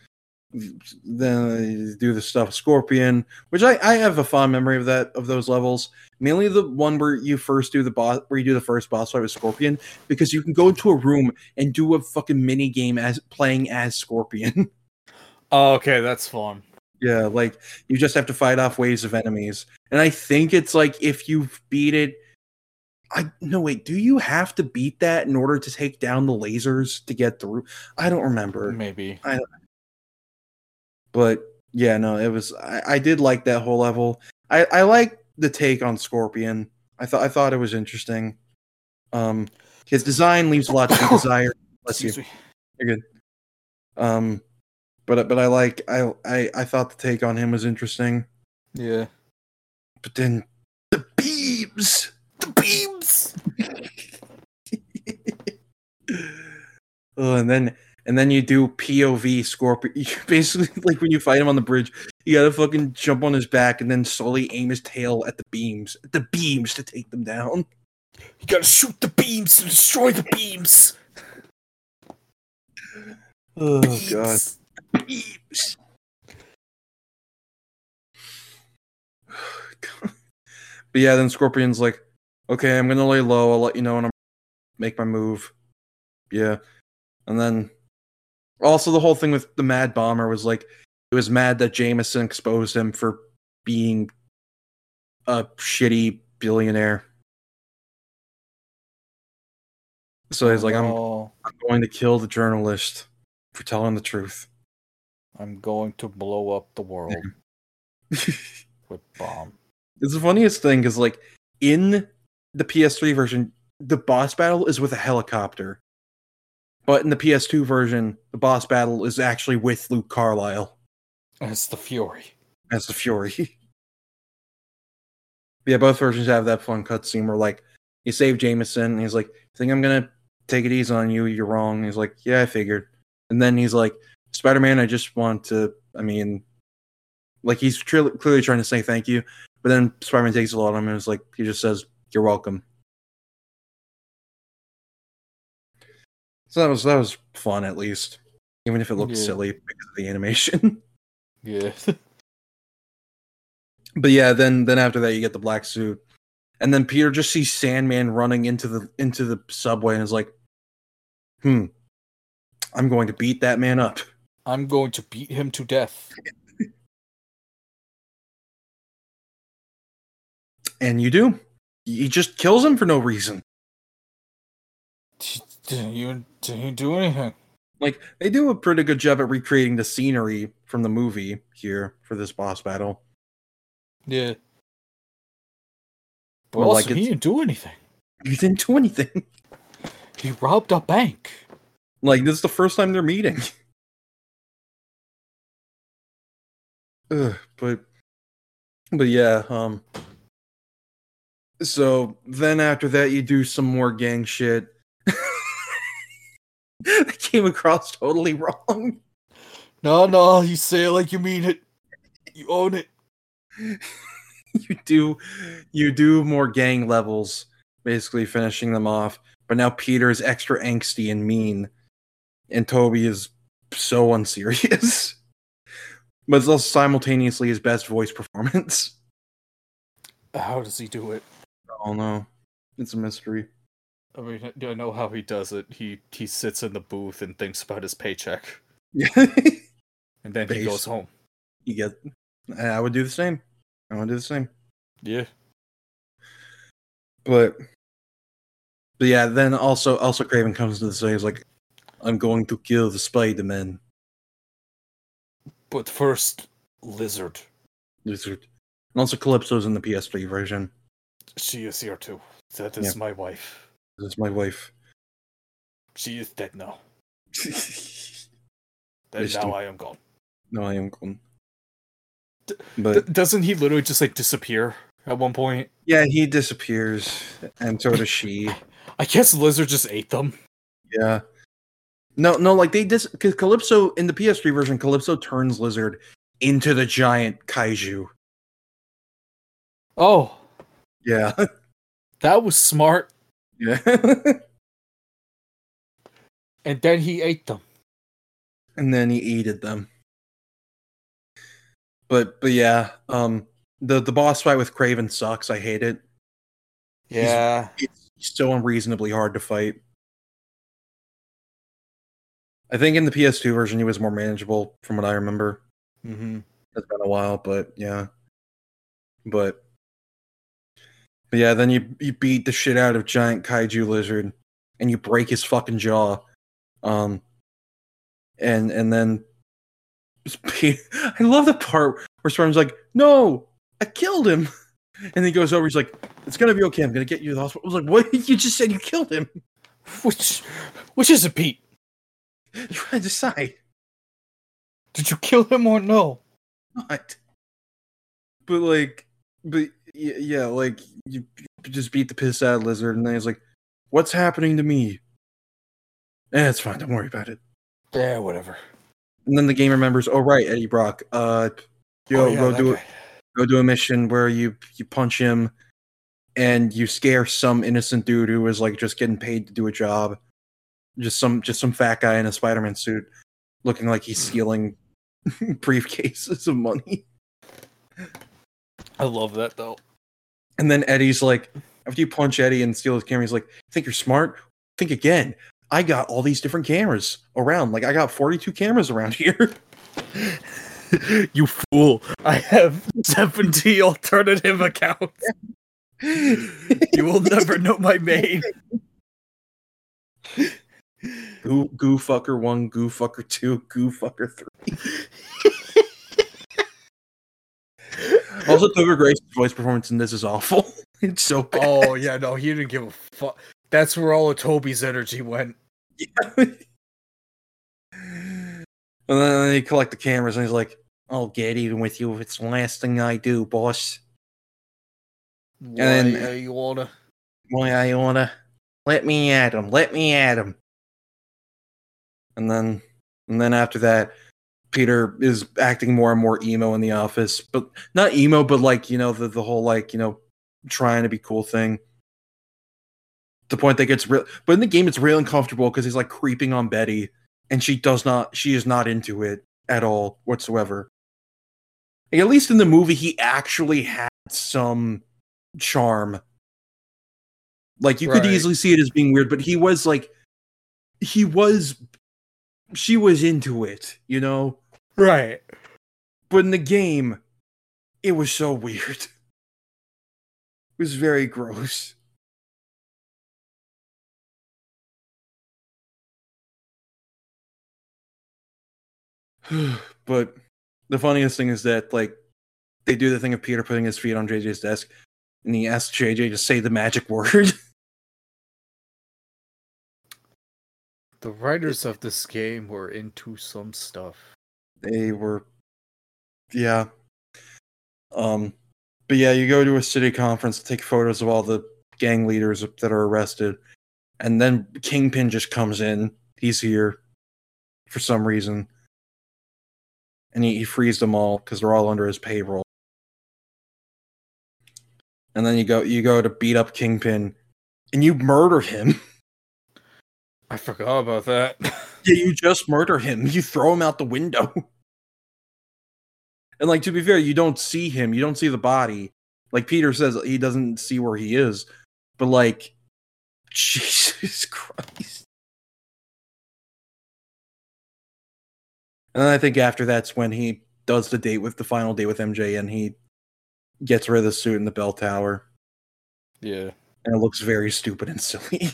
then do the stuff Scorpion, which I, I have a fond memory of that of those levels. Mainly the one where you first do the boss where you do the first boss fight with Scorpion, because you can go into a room and do a fucking mini game as playing as Scorpion. (laughs) Oh, okay, that's fun. yeah, like you just have to fight off waves of enemies. And I think it's like if you beat it I no wait, do you have to beat that in order to take down the lasers to get through? I don't remember. Maybe. But yeah, no, it was. I, I did like that whole level. I I like the take on Scorpion. I thought I thought it was interesting. Um, his design leaves a lot to be (coughs) desired. Bless you. You're good. Um, but but I like I I I thought the take on him was interesting. Yeah. But then the beams. The beams. (laughs) Oh, and then and then you do POV Scorpion. (laughs) You basically, like when you fight him on the bridge, you gotta fucking jump on his back and then slowly aim his tail at the beams, at the beams to take them down. You gotta shoot the beams to destroy the beams. Oh Beams. god, beams. (sighs) but yeah, then Scorpion's like, okay, I'm gonna lay low. I'll let you know when I'm make my move. Yeah, and then also the whole thing with the Mad Bomber was like, it was mad that Jameson exposed him for being a shitty billionaire. So he's like, I'm, Oh, I'm going to kill the journalist for telling the truth. I'm going to blow up the world (laughs) with bomb. It's the funniest thing because, like, in the PS3 version, the boss battle is with a helicopter. But in the PS2 version, the boss battle is actually with Luke Carlyle It's the Fury. as the Fury. (laughs) yeah, both versions have that fun cutscene where, like, you save Jameson, and he's like, think I'm gonna take it easy on you, you're wrong. He's like, yeah, I figured. And then he's like, Spider Man, I just want to, I mean, like, he's tr- clearly trying to say thank you. But then Spider Man takes a lot of him and it's like, he just says, you're welcome. So that was that was fun at least, even if it looked Yeah. silly because of the animation. (laughs) Yeah. (laughs) but yeah, then then after that you get the black suit, and then Peter just sees Sandman running into the into the subway and is like, "Hmm, I'm going to beat that man up." I'm going to beat him to death. And you do. He just kills him for no reason. Didn't you didn't you do anything? Like they do a pretty good job at recreating the scenery from the movie here for this boss battle. Yeah. But Well, also, like he didn't do anything. (laughs) You didn't do anything. He robbed a bank. Like this is the first time they're meeting. (laughs) Ugh, but but yeah, um so then after that you do some more gang shit. (laughs) that came across totally wrong. No, no, you say it like you mean it. You own it. (laughs) you do you do more gang levels, basically finishing them off. But now Peter is extra angsty and mean and Tobey is so unserious. (laughs) but it's also simultaneously his best voice performance. How does he do it? I don't know. It's a mystery. I mean, I know how he does it. He he sits in the booth and thinks about his paycheck, Yeah. (laughs) and then he goes home. you get I would do the same. I would do the same. Yeah. But but yeah, then also also Kraven comes to the stage like I'm going to kill the Spider Man. But first, Lizard. Lizard. And also Calypso's in the PS3 version. She is here too. That is Yeah. my wife. This is my wife. (laughs) She is dead now. Wisdom. now I am gone. No, I am gone. D- But D- doesn't he literally just like disappear at one point? yeah, he disappears, and so does she. (laughs) I guess Lizard just ate them. Yeah. No, no, like they dis because Calypso in the PS3 version, Calypso turns Lizard into the giant kaiju. Oh, Yeah. (laughs) that was smart. Yeah. (laughs) And then he ate them. and then he aided them. But but yeah, um the the boss fight with Kraven sucks. I hate it. Yeah. It's so unreasonably hard to fight. I think in the PS2 version he was more manageable from what I remember. Mm-hmm. It's been a while, but yeah. But yeah, then you you beat the shit out of giant kaiju lizard and you break his fucking jaw. Um and and then (laughs) I love the part where Storm's like, "No, I killed him." (laughs) And then he goes over, he's like, "It's gonna be okay. I'm gonna get you to the hospital." I was like, "What? (laughs) You just said you killed him. Which, which is it, Pete? You had to decide." Did you kill him or no? not. But like, but yeah, yeah like you just beat the piss out of lizard, and then he's like, "What's happening to me?" Eh, it's fine. Don't worry about it. Yeah, whatever. And then the game remembers, "Oh right, Eddie Brock. Uh, yo, Oh, yeah, go do it. guy. Go do a mission where you you punch him, and you scare some innocent dude who was like just getting paid to do a job. Just some just some fat guy in a Spider-Man suit, looking like he's stealing (laughs) briefcases of money." I love that though. And then Eddie's like, after you punch Eddie and steal his camera, he's like, think you're smart? Think again. I got all these different cameras around. Like, I got 42 cameras around (laughs) here. you fool! I have seventy alternative accounts. You will never know my main. Goo, goo fucker one, goo fucker two, goo fucker three. Also, Topher Grace's voice performance in this is awful. (laughs) It's so bad. Oh yeah, no, he didn't give a fuck. That's where all of Tobey's energy went. (laughs) and then they collect the cameras, and he's like, I'll get even with you if it's the last thing I do, boss. Why then- uh, you wanna? Why I wanna let me at him, let me at him. And then and then after that, Peter is acting more and more emo in the office. But not emo, but like, you know, the, the whole like, you know, trying to be cool thing. The point that gets real but in the game it's real uncomfortable because he's like creeping on Betty and she does not she is not into it at all whatsoever. Like, at least in the movie he actually had some charm like you could easily see it as being weird, but he was like he was she was into it, you know? Right. But in the game, it was so weird. It was very gross. (sighs) but the funniest thing is that like they do the thing of Peter putting his feet on JJ's desk and he asks JJ to say the magic (laughs) word. The writers of this game were into some stuff. They were yeah. Um but yeah you go to a city conference take photos of all the gang leaders that are arrested and then kingpin just comes in. He's here for some reason. And he, he frees them all because they're all under his payroll. And then you go you go to beat up kingpin and you murder him. I forgot about that. (laughs) Yeah, you just murder him. (laughs) You throw him out the window. (laughs) And like to be fair, you don't see him. You don't see the body. Like Peter says, he doesn't see where he is. But like, (laughs) Jesus Christ. And then I think after that's when he does the date with the final date with MJ, and he gets rid of the suit in the bell tower, Yeah. and it looks very stupid and silly.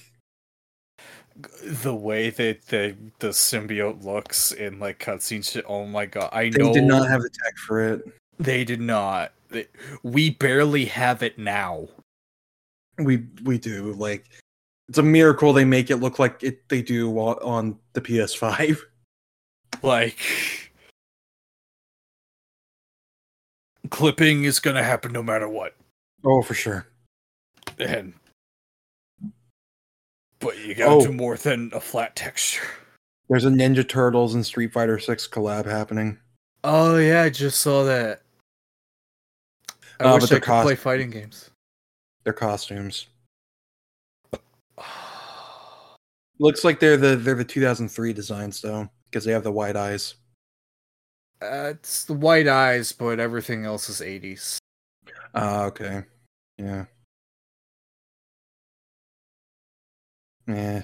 The way that the the symbiote looks in like cutscenes, shit, oh my god! I They know they did not have the tech for it. they did not. They, we barely have it now. We we do like it's a miracle they make it look like it they do on- on the PS5. (laughs) Like clipping is gonna happen no matter what. Oh, for sure. And but you gotta Oh. do more than a flat texture. There's a Ninja Turtles and Street Fighter 6 collab happening. Oh yeah, I just saw that. I Uh, wish I they're could play fighting games. Their costumes. (sighs) Looks like they're the they're the 2003 designs though, because they have the white eyes. Uh, it's the white eyes, but everything else is 80s. Ah, okay. Yeah. Yeah.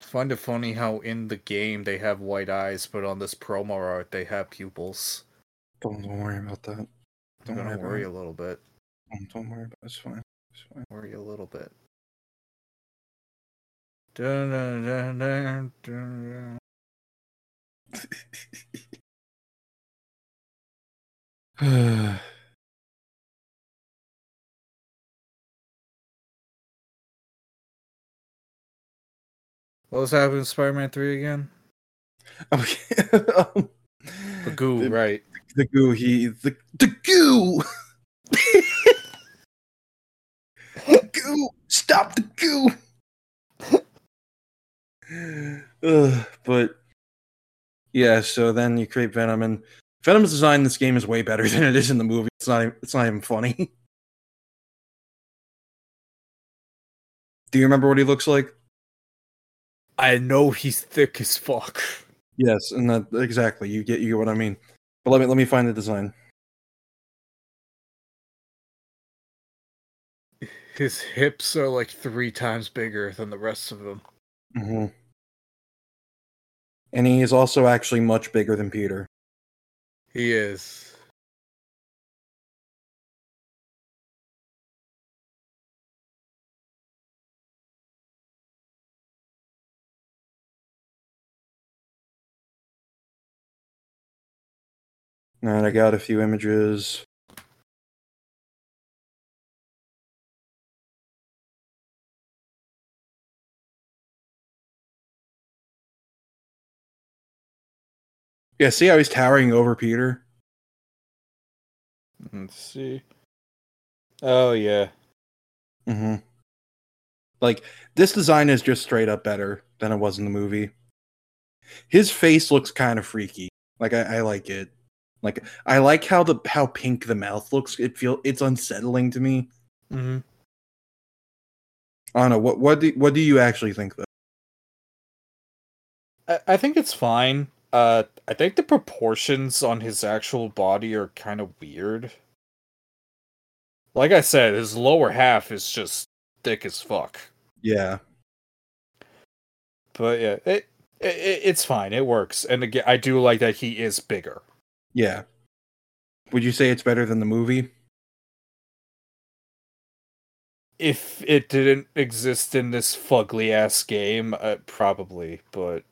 Find it funny how in the game they have white eyes, but on this promo art they have pupils. Don't, don't worry about that. Don't worry worry a little bit. Don't, don't worry about it. It's fine. It's fine. Worry a little bit. Dun, dun, dun, dun, dun, What was happening in Spider-Man 3 again? okay. (laughs) um, The goo, the, right. the goo. He the the goo. the (laughs) goo. Stop the goo. (sighs) Ugh, but yeah, so then you create Venom, and Venom's design in this game is way better (laughs) than it is in the movie. It's not. It's not even funny. Do you remember what he looks like? I know he's thick as fuck. Yes, and that exactly. You get you get what I mean. But let me let me find the design. His hips are like three times bigger than the rest of them. hmm And he is also actually much bigger than Peter. He is. And I got a few images. Yeah, see how he's towering over Peter? Let's see. Oh yeah. hmm Like this design is just straight up better than it was in the movie. His face looks kind of freaky. Like I, I like it. Like I like how the how pink the mouth looks. It feel it's unsettling to me. Mm-hmm. I don't know what what do what do you actually think though? I, I think it's fine. Uh, I think the proportions on his actual body are kind of weird. Like I said, his lower half is just thick as fuck. Yeah, But yeah, it, it it's fine. It works. And again, I do like that he is bigger. Yeah. Would you say it's better than the movie? If it didn't exist in this fugly ass game, uh, probably. But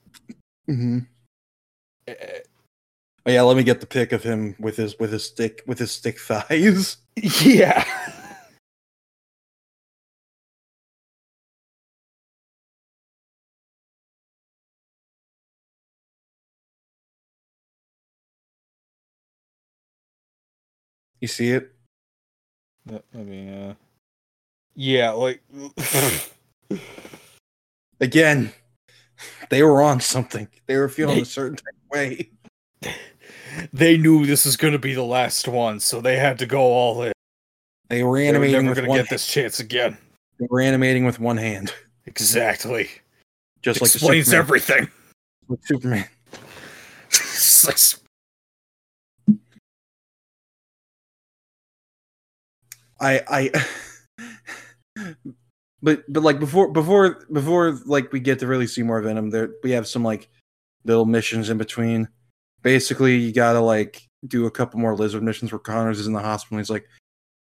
Mm-hmm. eh, Oh yeah, let me get the pic of him with his with his stick with his stick (laughs) thighs. (laughs) yeah. You see it? I mean, uh, yeah, like (laughs) Again, they were on something. They were feeling They- a certain type of way. (laughs) they knew this was going to be the last one, so they had to go all in. They were They were animating never going to get this chance again. They were animating with one hand. Exactly. just like Explains Superman, everything. like Superman. (laughs) It's like- I I (laughs) but but like before before before like we get to really see more Venom, there we have some like little missions in between. Basically, you gotta like do a couple more lizard missions where Connors is in the hospital. And he's like,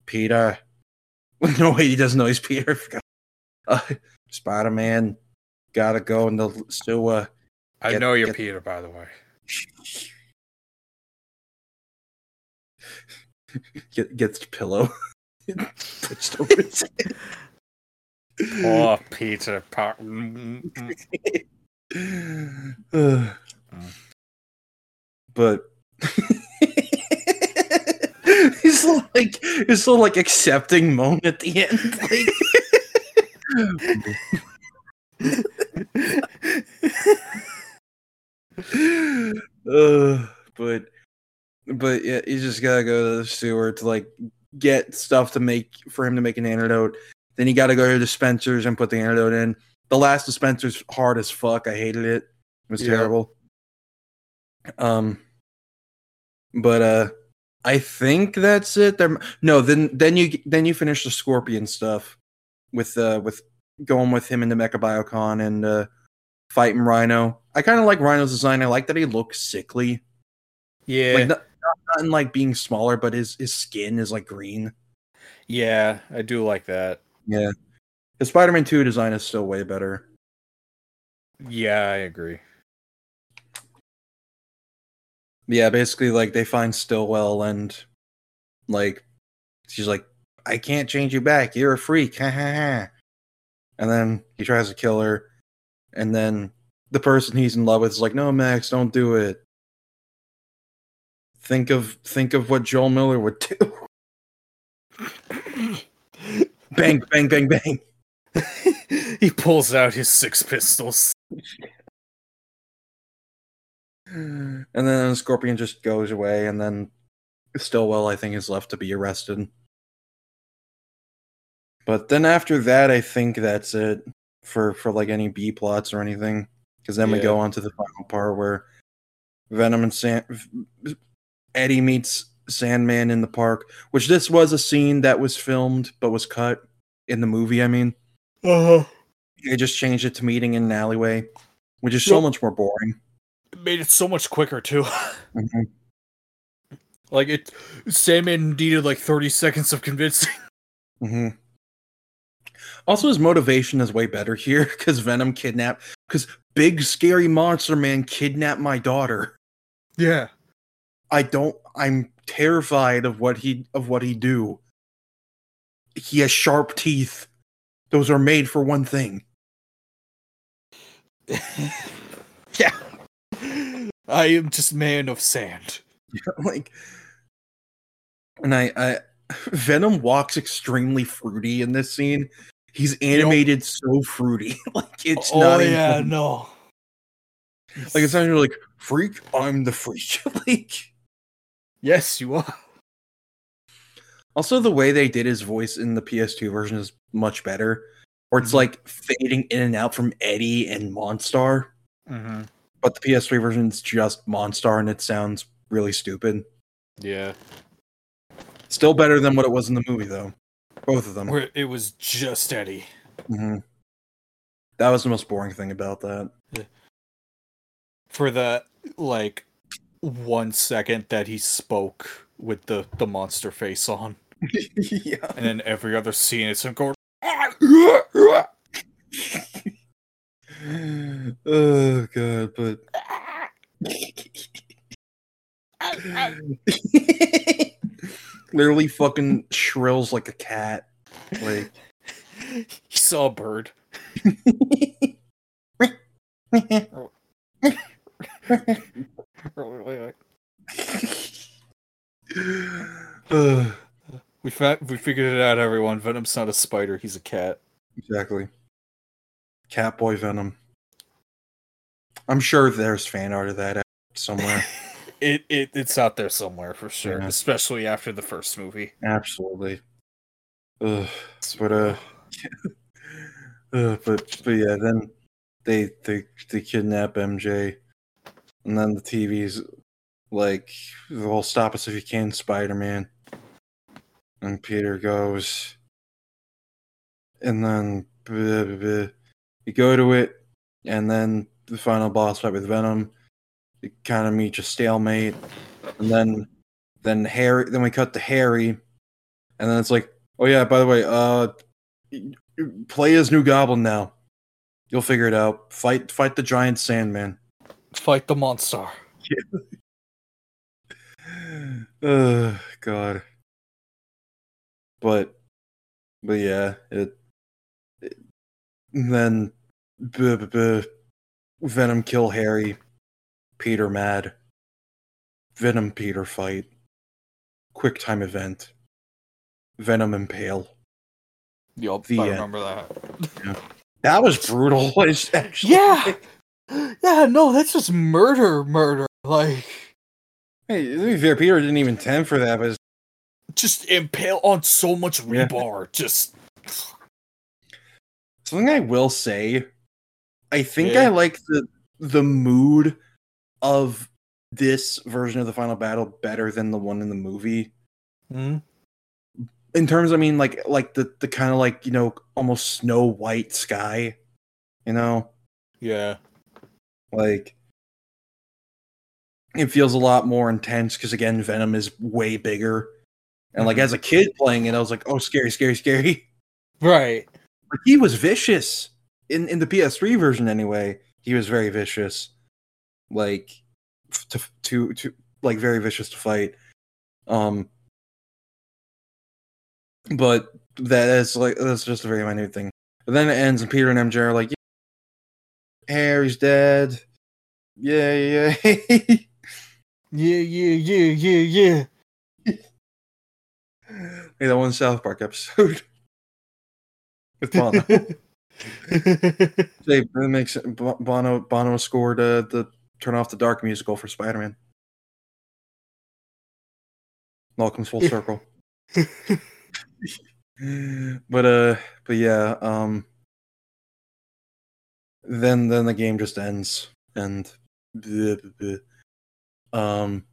Peter. (laughs) No way, he doesn't know he's Peter. (laughs) Uh, Spider Man, gotta go in the sewer. I Get- know you're get- Peter, by the way. Get, gets the pillow. Over his head. Oh, Peter. Pa-. Uh, (sighs) but (laughs) he's like he's so like accepting moan at the end. Like, (laughs) (sighs) uh, but but yeah, you just gotta go to the sewer to like get stuff to make for him to make an antidote. Then you gotta go to dispensers and put the antidote in. The last dispenser's hard as fuck. I hated it. It was Yeah. terrible. Um, but uh, I think that's it. There, no. Then then you then you finish the Scorpion stuff with uh with going with him into MechaBioCon and uh fighting Rhino. I kind of like Rhino's design. I like that he looks sickly. Yeah. Like not, not, like being smaller, but his his skin is like green. yeah, I do like that. Yeah. The Spider-Man 2 design is still way better. Yeah, I agree. Yeah, basically like they find Stillwell and like she's like, I can't change you back. You're a freak. Ha ha ha. And then he tries to kill her. And then the person he's in love with is like, No, Max, don't do it. Think of think of what Joel Miller would do. (laughs) bang, bang, bang, bang. (laughs) he pulls out his six pistols. And then Scorpion just goes away, and then Stillwell, I think, is left to be arrested. But then after that, I think that's it for for like any B plots or anything. Because then we go on to the final part where Venom and San- Eddie meets Sandman in the park, which this was a scene that was filmed but was cut in the movie. I mean, Uh-huh. they just changed it to meeting in an alleyway, which is so Yep. much more boring. It made it so much quicker too. (laughs) Mhm. like it Sandman needed like 30 seconds of convincing. (laughs) hmm Also, his motivation is way better here because Venom kidnapped. Because big scary monster man kidnapped my daughter. Yeah. I don't. I'm terrified of what he of what he do. He has sharp teeth. Those are made for one thing. (laughs) yeah. I am just man of sand. (laughs) like, and I, I, Venom walks extremely fruity in this scene. He's animated so fruity, (laughs) like it's oh not. yeah, even- no. like it's not even like freak. I'm the freak. like. Yes, you are. Also, the way they did his voice in the PS2 version is much better. Where it's Mhm. like fading in and out from Eddie and Monstar, Mm-hmm. but the PS3 version is just Monstar and it sounds really stupid. Yeah. Still better than what it was in the movie, though. Both of them. Where it was just Eddie. hmm That was the most boring thing about that. For the like one second that he spoke with the the monster face on. (laughs) yeah. And then every other scene it's him going (laughs) oh god, but (laughs) literally fucking shrills like a cat. Like he saw a bird. (laughs) We fa- we figured it out, everyone. Venom's not a spider; he's a cat. exactly. Catboy Venom. I'm sure there's fan art of that somewhere. (laughs) It, it it's out there somewhere for sure, Yeah. especially after the first movie. Absolutely. Ugh, but uh, uh, (laughs) but but yeah, then they they they kidnap MJ, and then the TV's like, "Well, stop us if you can, Spider Man." And Peter goes, and then blah, blah, blah. you go to it, and then the final boss fight with Venom, It kind of meets a stalemate, and then then Harry, then we cut to Harry, and then it's like, oh yeah, by the way, uh, play as New Goblin now. You'll figure it out. Fight, fight the giant Sandman. Fight the monster. (laughs) Oh God. But, but yeah, it. it then, buh, buh, buh, Venom kill Harry. Peter mad. Venom Peter fight. Quick time event. Venom impale. Yup, The I end. remember that. That was brutal. (laughs) Actually, Yeah. Yeah, no, that's just murder, murder. Like, Hey, to be fair, Peter didn't even tend for that, but it's- just impale on so much Yeah. rebar. Just something I will say. I think Yeah. I like the the mood of this version of the final battle better than the one in the movie. Hmm? In terms, I mean, like like the the kind of like you know almost snow white sky, you know, yeah. Like it feels a lot more intense because again, Venom is way bigger, and like Mhm. as a kid playing it, I was like, oh, scary, scary, scary. Right. Like, he was vicious in in the PS3 version anyway. He was very vicious, like to to to like very vicious to fight. Um, but that is like that's just a very minute thing. But then it ends, and Peter and MJ are like, "Harry's dead." Yeah, yeah. (laughs) Yeah, yeah, yeah, yeah, yeah. hey, that one South Park episode (laughs) with Bono. (laughs) Hey, that makes it. Bono Bono scored uh, the "Turn Off the Dark" musical for Spider Man. All comes full circle. but uh, but yeah, um, then then the game just ends, and bleh, bleh, bleh. um,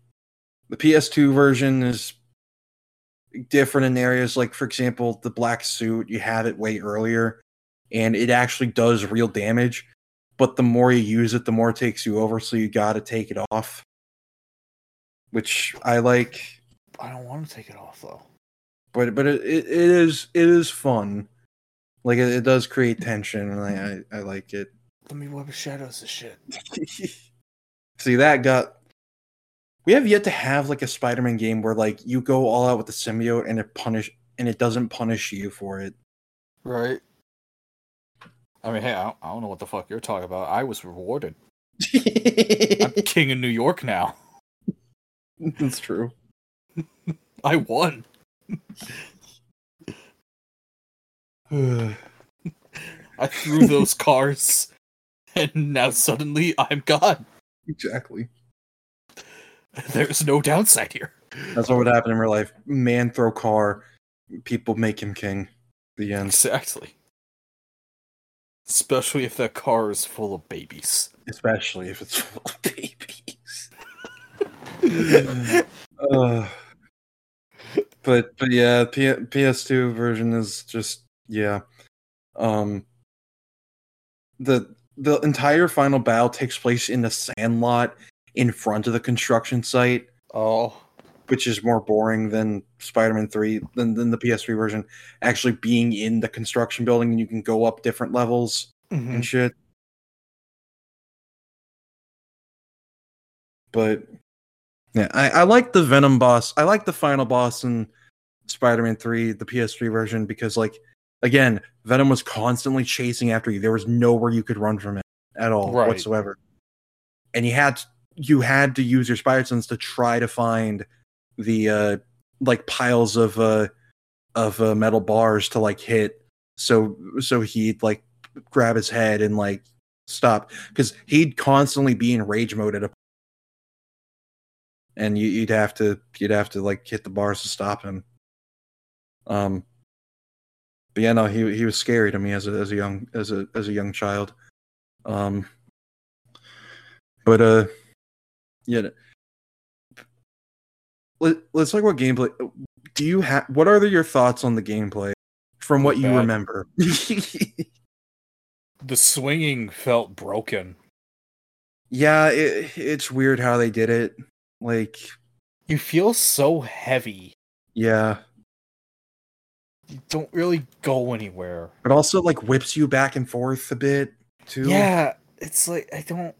the PS2 version is different in areas. Like for example, the black suit you have it way earlier, and it actually does real damage. But the more you use it, the more it takes you over. So you got to take it off, which I like. I don't want to take it off though. But but it, it, it is it is fun. Like it, it does create tension, and I, I I like it. Let me web of shadows this shit. (laughs) See that got. We have yet to have like a Spider-Man game where like you go all out with the symbiote and it punish and it doesn't punish you for it. Right. I mean, hey, I don't, I don't know what the fuck you're talking about. I was rewarded. I'm (laughs) king of New York now. That's true. (laughs) I won. (sighs) (sighs) I threw those cars, (laughs) and now suddenly I'm gone. exactly. There's no downside here. That's what would happen in real life. Man throw car, people make him king. The end. Exactly. Especially if that car is full of babies. Especially if it's full of (laughs) babies. (laughs) Uh, but but yeah, P- PS2 version is just yeah. Um the the entire final battle takes place in the sandlot in front of the construction site, Oh. which is more boring than Spider-Man 3 than, than the PS3 version actually being in the construction building and you can go up different levels Mm-hmm. and shit. But yeah, I, I like the Venom boss. I like the final boss in Spider-Man 3, the PS3 version, because like again, Venom was constantly chasing after you. There was nowhere you could run from it at all Right. whatsoever. And you had you had to use your spider sense to try to find the uh like piles of uh of uh, metal bars to like hit so so he'd like grab his head and like stop because he'd constantly be in rage mode at a and you, you'd have to you'd have to like hit the bars to stop him um but yeah no he he was scary to me as a as a young as a as a young child Um, but uh, yeah. Let, let's talk about gameplay. Do you have what are the, your thoughts on the gameplay from what you Bad. remember? (laughs) The swinging felt broken. yeah, it, it's weird how they did it. Like, You feel so heavy. yeah, You don't really go anywhere. It also like whips you back and forth a bit too. Yeah, it's like I don't.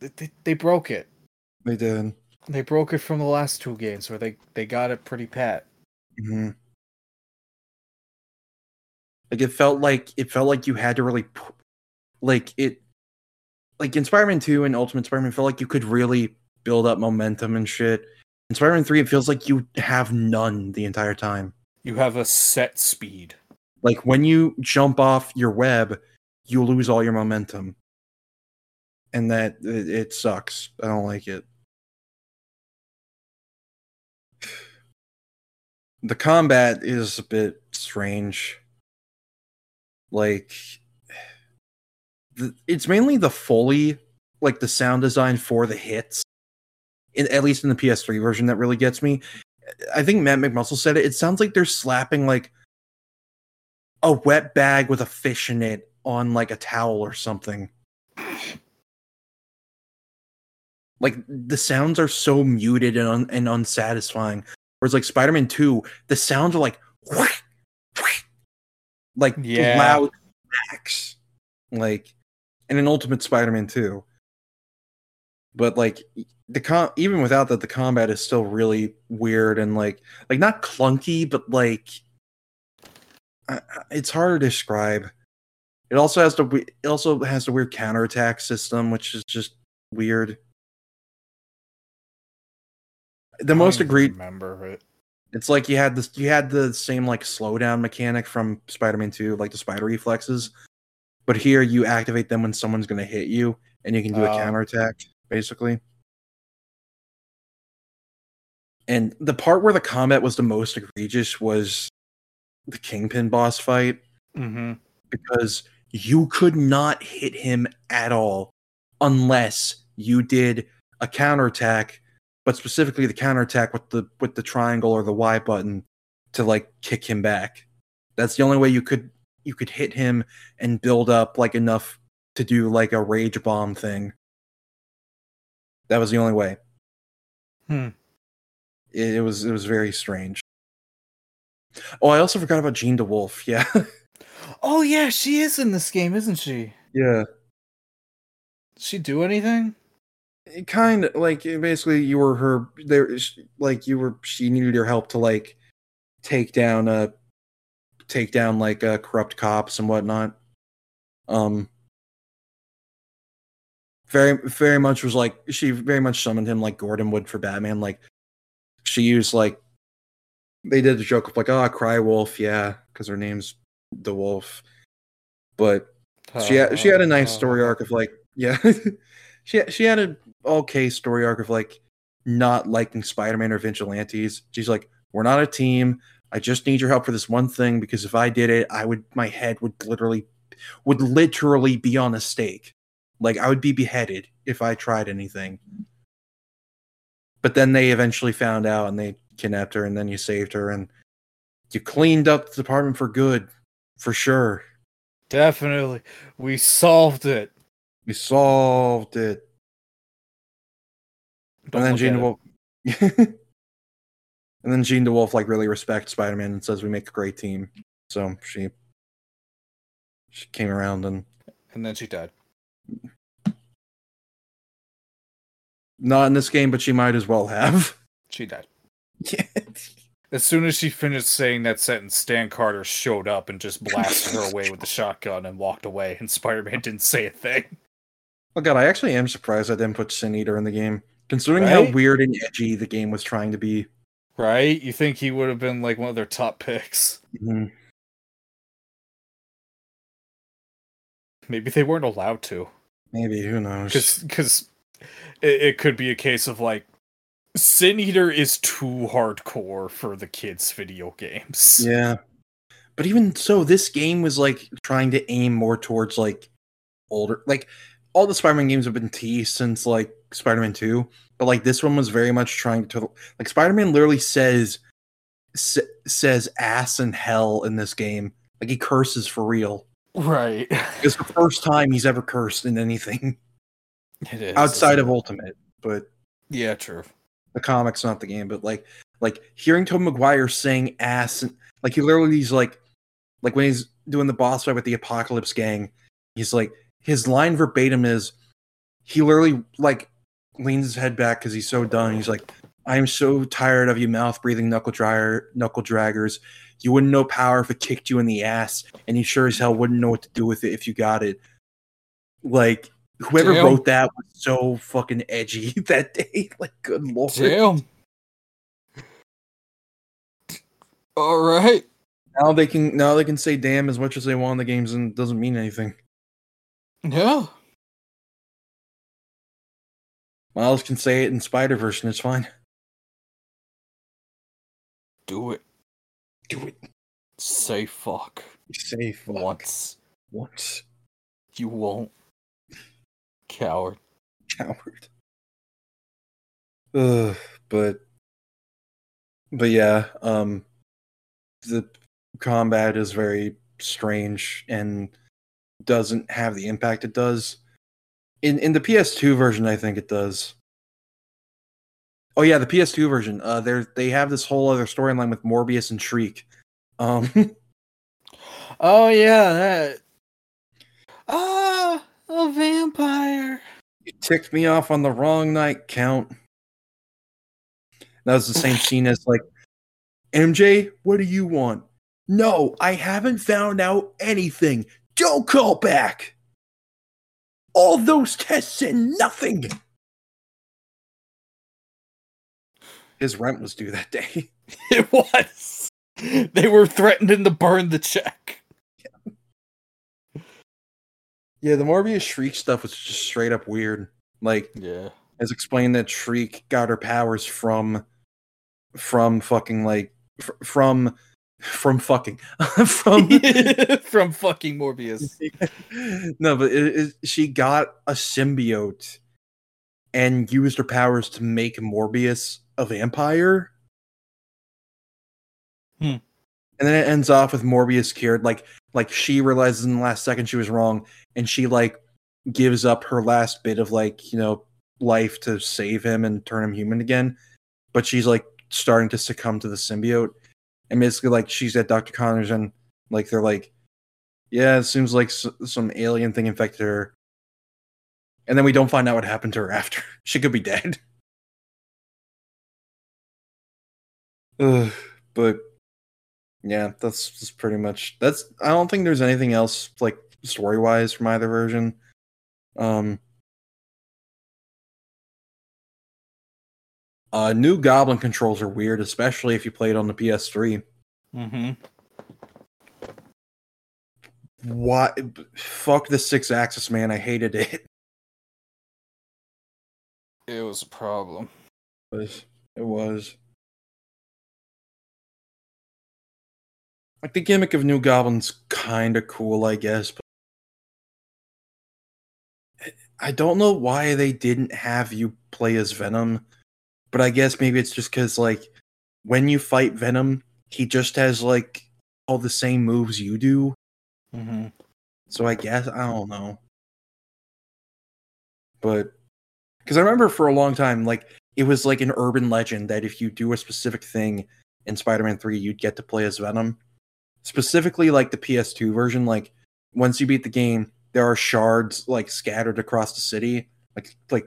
they- They, broke it. they did. They broke it from the last two games where they they got it pretty pat. Mm-hmm. Like it felt like it felt like you had to really, like it, like in Spider-Man Two and Ultimate Spider-Man, felt like you could really build up momentum and shit. In Spider-Man Three, it feels like you have none the entire time. You have a set speed. Like when you jump off your web, you lose all your momentum, and that it, it sucks. I don't like it. The combat is a bit strange. Like, it's mainly the Foley, like the sound design for the hits, in, at least in the PS3 version, that really gets me. I think Matt McMuscle said it. It sounds like they're slapping like a wet bag with a fish in it on like a towel or something. Like the sounds are so muted and, un- and unsatisfying. Whereas like Spider-Man 2, the sounds are like like Yeah. loud smacks. Like and an Ultimate Spider-Man 2. But like the com even without that, the combat is still really weird and like like not clunky, but like I- I- it's hard to describe. It also has we- it also has a weird counterattack system, which is just weird. The most agreed Remember it. it's like you had this you had the same like slowdown mechanic from Spider-Man 2, like the spider reflexes. But here you activate them when someone's gonna hit you and you can do a Oh. counterattack, basically. And the part where the combat was the most egregious was the Kingpin boss fight Mm-hmm. because you could not hit him at all unless you did a counterattack, but specifically the counterattack with the with the triangle or the Y button to like kick him back. That's the only way you could you could hit him and build up like enough to do like a rage bomb thing. That was the only way. Hmm. It, it was it was very strange. Oh, I also forgot about Jean DeWolf. (laughs) Yeah. Oh yeah, she is in this game, isn't she? yeah. She do anything? it kind of like basically you were her there like you were she needed your help to like take down a take down like uh corrupt cops and whatnot um very very much was like she very much summoned him like gordon would for batman like she used like they did the joke of like oh cry wolf yeah because her name's the wolf but she had she had a nice story arc of like (laughs) yeah she she had an okay story arc of like not liking Spider-Man or vigilantes. She's like, we're not a team. I just need your help for this one thing because if I did it, I would my head would literally would literally be on a stake. Like I would be beheaded if I tried anything. But then they eventually found out and they kidnapped her and then you saved her and you cleaned up the department for good, for sure. Definitely. We solved it. We solved it. Don't (laughs) and then Jean. DeWolf. and then Jean DeWolf like really respects Spider-Man and says we make a great team. So she she came around and And then she died. Not in this game, but she might as well have. She died. (laughs) As soon as she finished saying that sentence, Stan Carter showed up and just blasted her away with the (laughs) shotgun and walked away, and Spider Man didn't say a thing. oh god, I actually am surprised I didn't put Sin Eater in the game, considering how weird and edgy the game was trying to be. Right? You think he would have been like one of their top picks? Mhm. Maybe they weren't allowed to. Maybe who knows? Because it, it could be a case of like, Sin Eater is too hardcore for the kids' video games. Yeah. But even so, this game was like trying to aim more towards like older. Like all the Spider-Man games have been teased since like Spider-Man 2, but like this one was very much trying to like Spider-Man literally says s- says ass and hell in this game. Like he curses for real. Right. (laughs) It's the first time he's ever cursed in anything It is outside of? Ultimate, but Yeah, true. the comics, not the game. But like, like hearing Tom Maguire saying ass, and like he literally he's like, like when he's doing the boss fight with the Apocalypse Gang, he's like his line verbatim is, he literally like leans his head back because he's so done. He's like, I am so tired of you mouth breathing knuckle dryer knuckle draggers. You wouldn't know power if it kicked you in the ass, and you sure as hell wouldn't know what to do with it if you got it. Like whoever Damn. wrote that was so fucking edgy (laughs) that day. Like, good lord. Damn. All right. Now they can now they can say damn as much as they want in the games and doesn't mean anything. Yeah. Miles can say it in Spider Verse and it's fine. Do it. Do it. Say fuck Say fuck once. once. You won't. Coward. Coward. Ugh, but but yeah, um the combat is very strange and doesn't have the impact it does. In in the PS2 version, I think it does. Oh yeah, the PS2 version. Uh, they they have this whole other storyline with Morbius and Shriek. Um, (laughs) Oh yeah, that. A vampire. you ticked me off on the wrong night, Count. That was the same scene as like, MJ, what do you want? No, I haven't found out anything. Don't call back. All those tests and nothing. His rent was due that day. (laughs) It was. They were threatening to burn the check. Yeah, the Morbius Shriek stuff was just straight up weird. Like, Yeah. as explained that Shriek got her powers from from fucking like fr- from from fucking (laughs) from (laughs) From fucking Morbius. (laughs) no but it, it, she got a symbiote and used her powers to make morbius a vampire Hmm. And then it ends off with morbius cured like like she realizes in the last second she was wrong and she like gives up her last bit of like you know life to save him and turn him human again. But she's like starting to succumb to the symbiote. And basically like she's at dr connors and like they're like yeah it seems like s- some alien thing infected her. And then we don't find out what happened to her after. (laughs) She could be dead. Ugh, but yeah that's, that's pretty much that's i don't think there's anything else like story wise from either version. Um uh new goblin controls are weird especially if you play it on the ps3 Mm-hmm. what? Fuck the Sixaxis man. I hated it. (laughs) It was a problem. It was. It was like the gimmick of new goblins kind of cool i guess but i don't know why they didn't have you play as venom but i guess maybe it's just because like when you fight venom he just has like all the same moves you do Mm-hmm. so I guess I don't know. But because I remember for a long time, like it was like an urban legend that if you do a specific thing in Spider-Man 3, you'd get to play as Venom. Specifically like the PS2 version, like once you beat the game, there are shards like scattered across the city, like like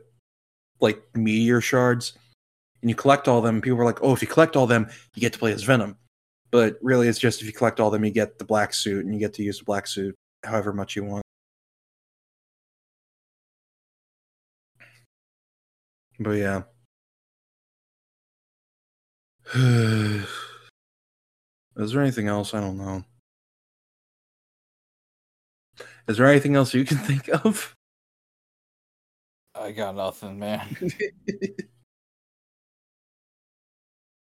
like meteor shards. And you collect all them, people were like, Oh, if you collect all them, you get to play as Venom. But really it's just if you collect all them, you get the black suit and you get to use the black suit however much you want. But yeah. (sighs) (sighs) Is there anything else? I don't know. Is there anything else you can (laughs) think of? I got nothing, man. (laughs)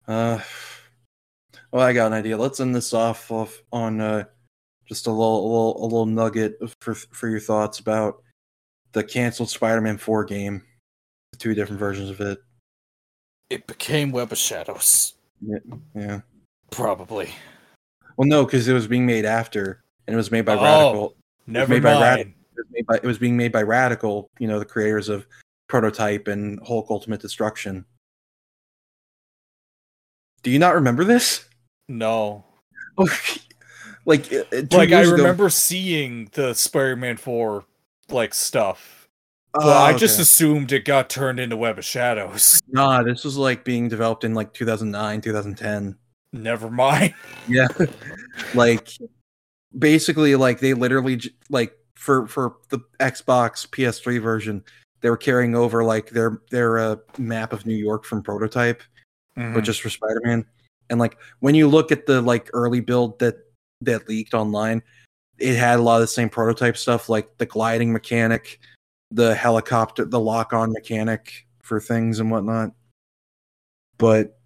Uh, well, I got an idea. Let's end this off, off on uh, just a little, a little, a little nugget for for your thoughts about the canceled Spider-Man Four game, the two different versions of it. It became Web of Shadows. Yeah, yeah. Probably. Well, no, because it was being made after, and it was made by Oh, Radical. Never made by mind. Radical. It was, made by, it was being made by Radical. You know, the creators of Prototype and Hulk Ultimate Destruction. Do you not remember this? No. (laughs) like, uh, uh, Like I years ago- remember seeing the Spider-Man 4 like stuff. Oh, I just okay. assumed it got turned into Web of Shadows. Nah, this was like being developed in like 2009, 2010. Never mind. (laughs) Yeah. like basically like they literally like for for the Xbox PS3 version, they were carrying over like their their uh, map of New York from prototype, Mm-hmm. but just for Spider-Man. And like when you look at the like early build that that leaked online, it had a lot of the same prototype stuff like the gliding mechanic, the helicopter, the lock-on mechanic for things and whatnot. But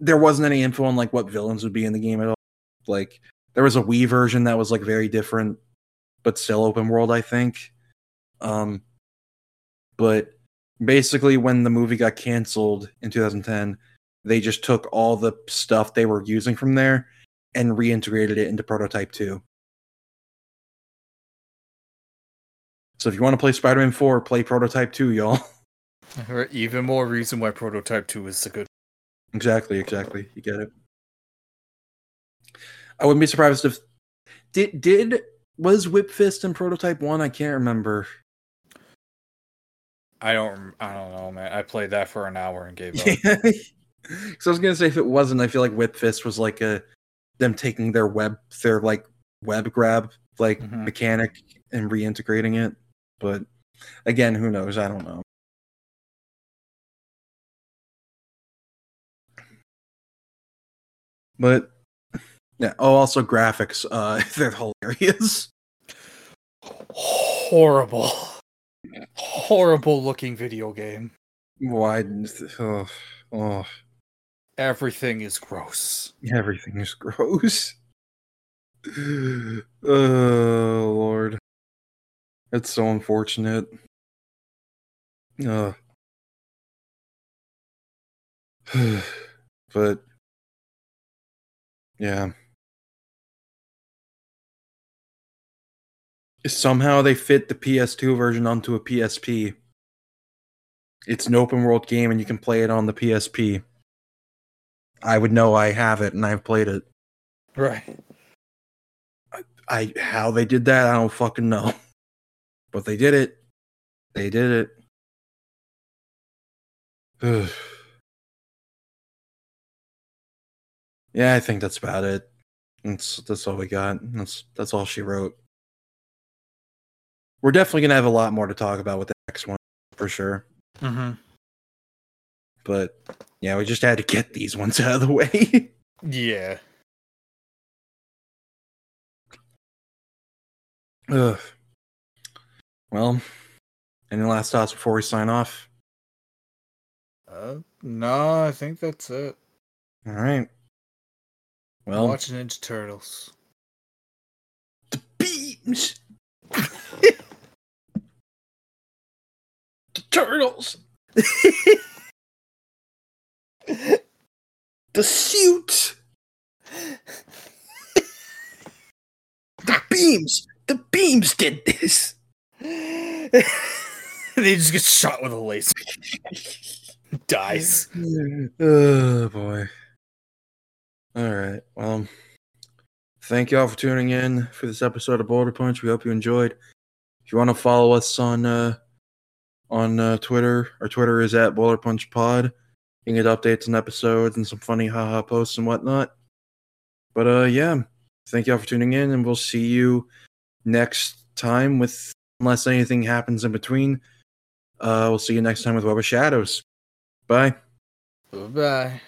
there wasn't any info on like what villains would be in the game at all. Like there was a Wii version that was like very different, but still open world, I think. Um, but basically, when the movie got canceled in 2010, they just took all the stuff they were using from there and reintegrated it into Prototype 2. So if you want to play Spider-Man 4, play Prototype 2, y'all. (laughs) Even more reason why Prototype 2 is the good. Exactly, exactly. You get it. I wouldn't be surprised if did did was Whip Fist in Prototype One? I can't remember. I don't I don't know, man. I played that for an hour and gave (laughs) up. So I was gonna say if it wasn't, I feel like Whip Fist was like a them taking their web their like web grab like Mhm. mechanic and reintegrating it. But again, who knows? I don't know. But yeah. Oh, also graphics. Uh, (laughs) they're hilarious. Horrible. Horrible looking video game. Why? Oh, oh, Everything is gross. everything is gross. (sighs) oh Lord, it's so unfortunate. Uh. (sighs) but yeah. Somehow they fit the PS2 version onto a PSP. It's an open world game and you can play it on the PSP. I would know I have it and I've played it. Right. I how they did that, I don't fucking know. But they did it. They did it. (sighs) yeah, I think that's about it. That's that's all we got. That's that's all she wrote. We're definitely gonna have a lot more to talk about with the next one for sure. Mm-hmm. But yeah, we just had to get these ones (laughs) out of the way. Yeah. Ugh. Well, any last thoughts before we sign off? Uh, no, I think that's it. All right. Well, Watch Ninja Turtles. the beams. (laughs) the turtles. (laughs) the suit. (laughs) the beams. The beams did this. they just get shot with a laser. Dies. oh boy. All right. Well, thank you all for tuning in for this episode of Boulder Punch. We hope you enjoyed. If you want to follow us on uh, on uh, Twitter, our Twitter is at Boulder Punch Pod. You can get updates and episodes and some funny haha posts and whatnot. But uh, yeah, thank you all for tuning in, and we'll see you next time with unless anything happens in between. Uh, we'll see you next time with Web of Shadows. Bye. Bye.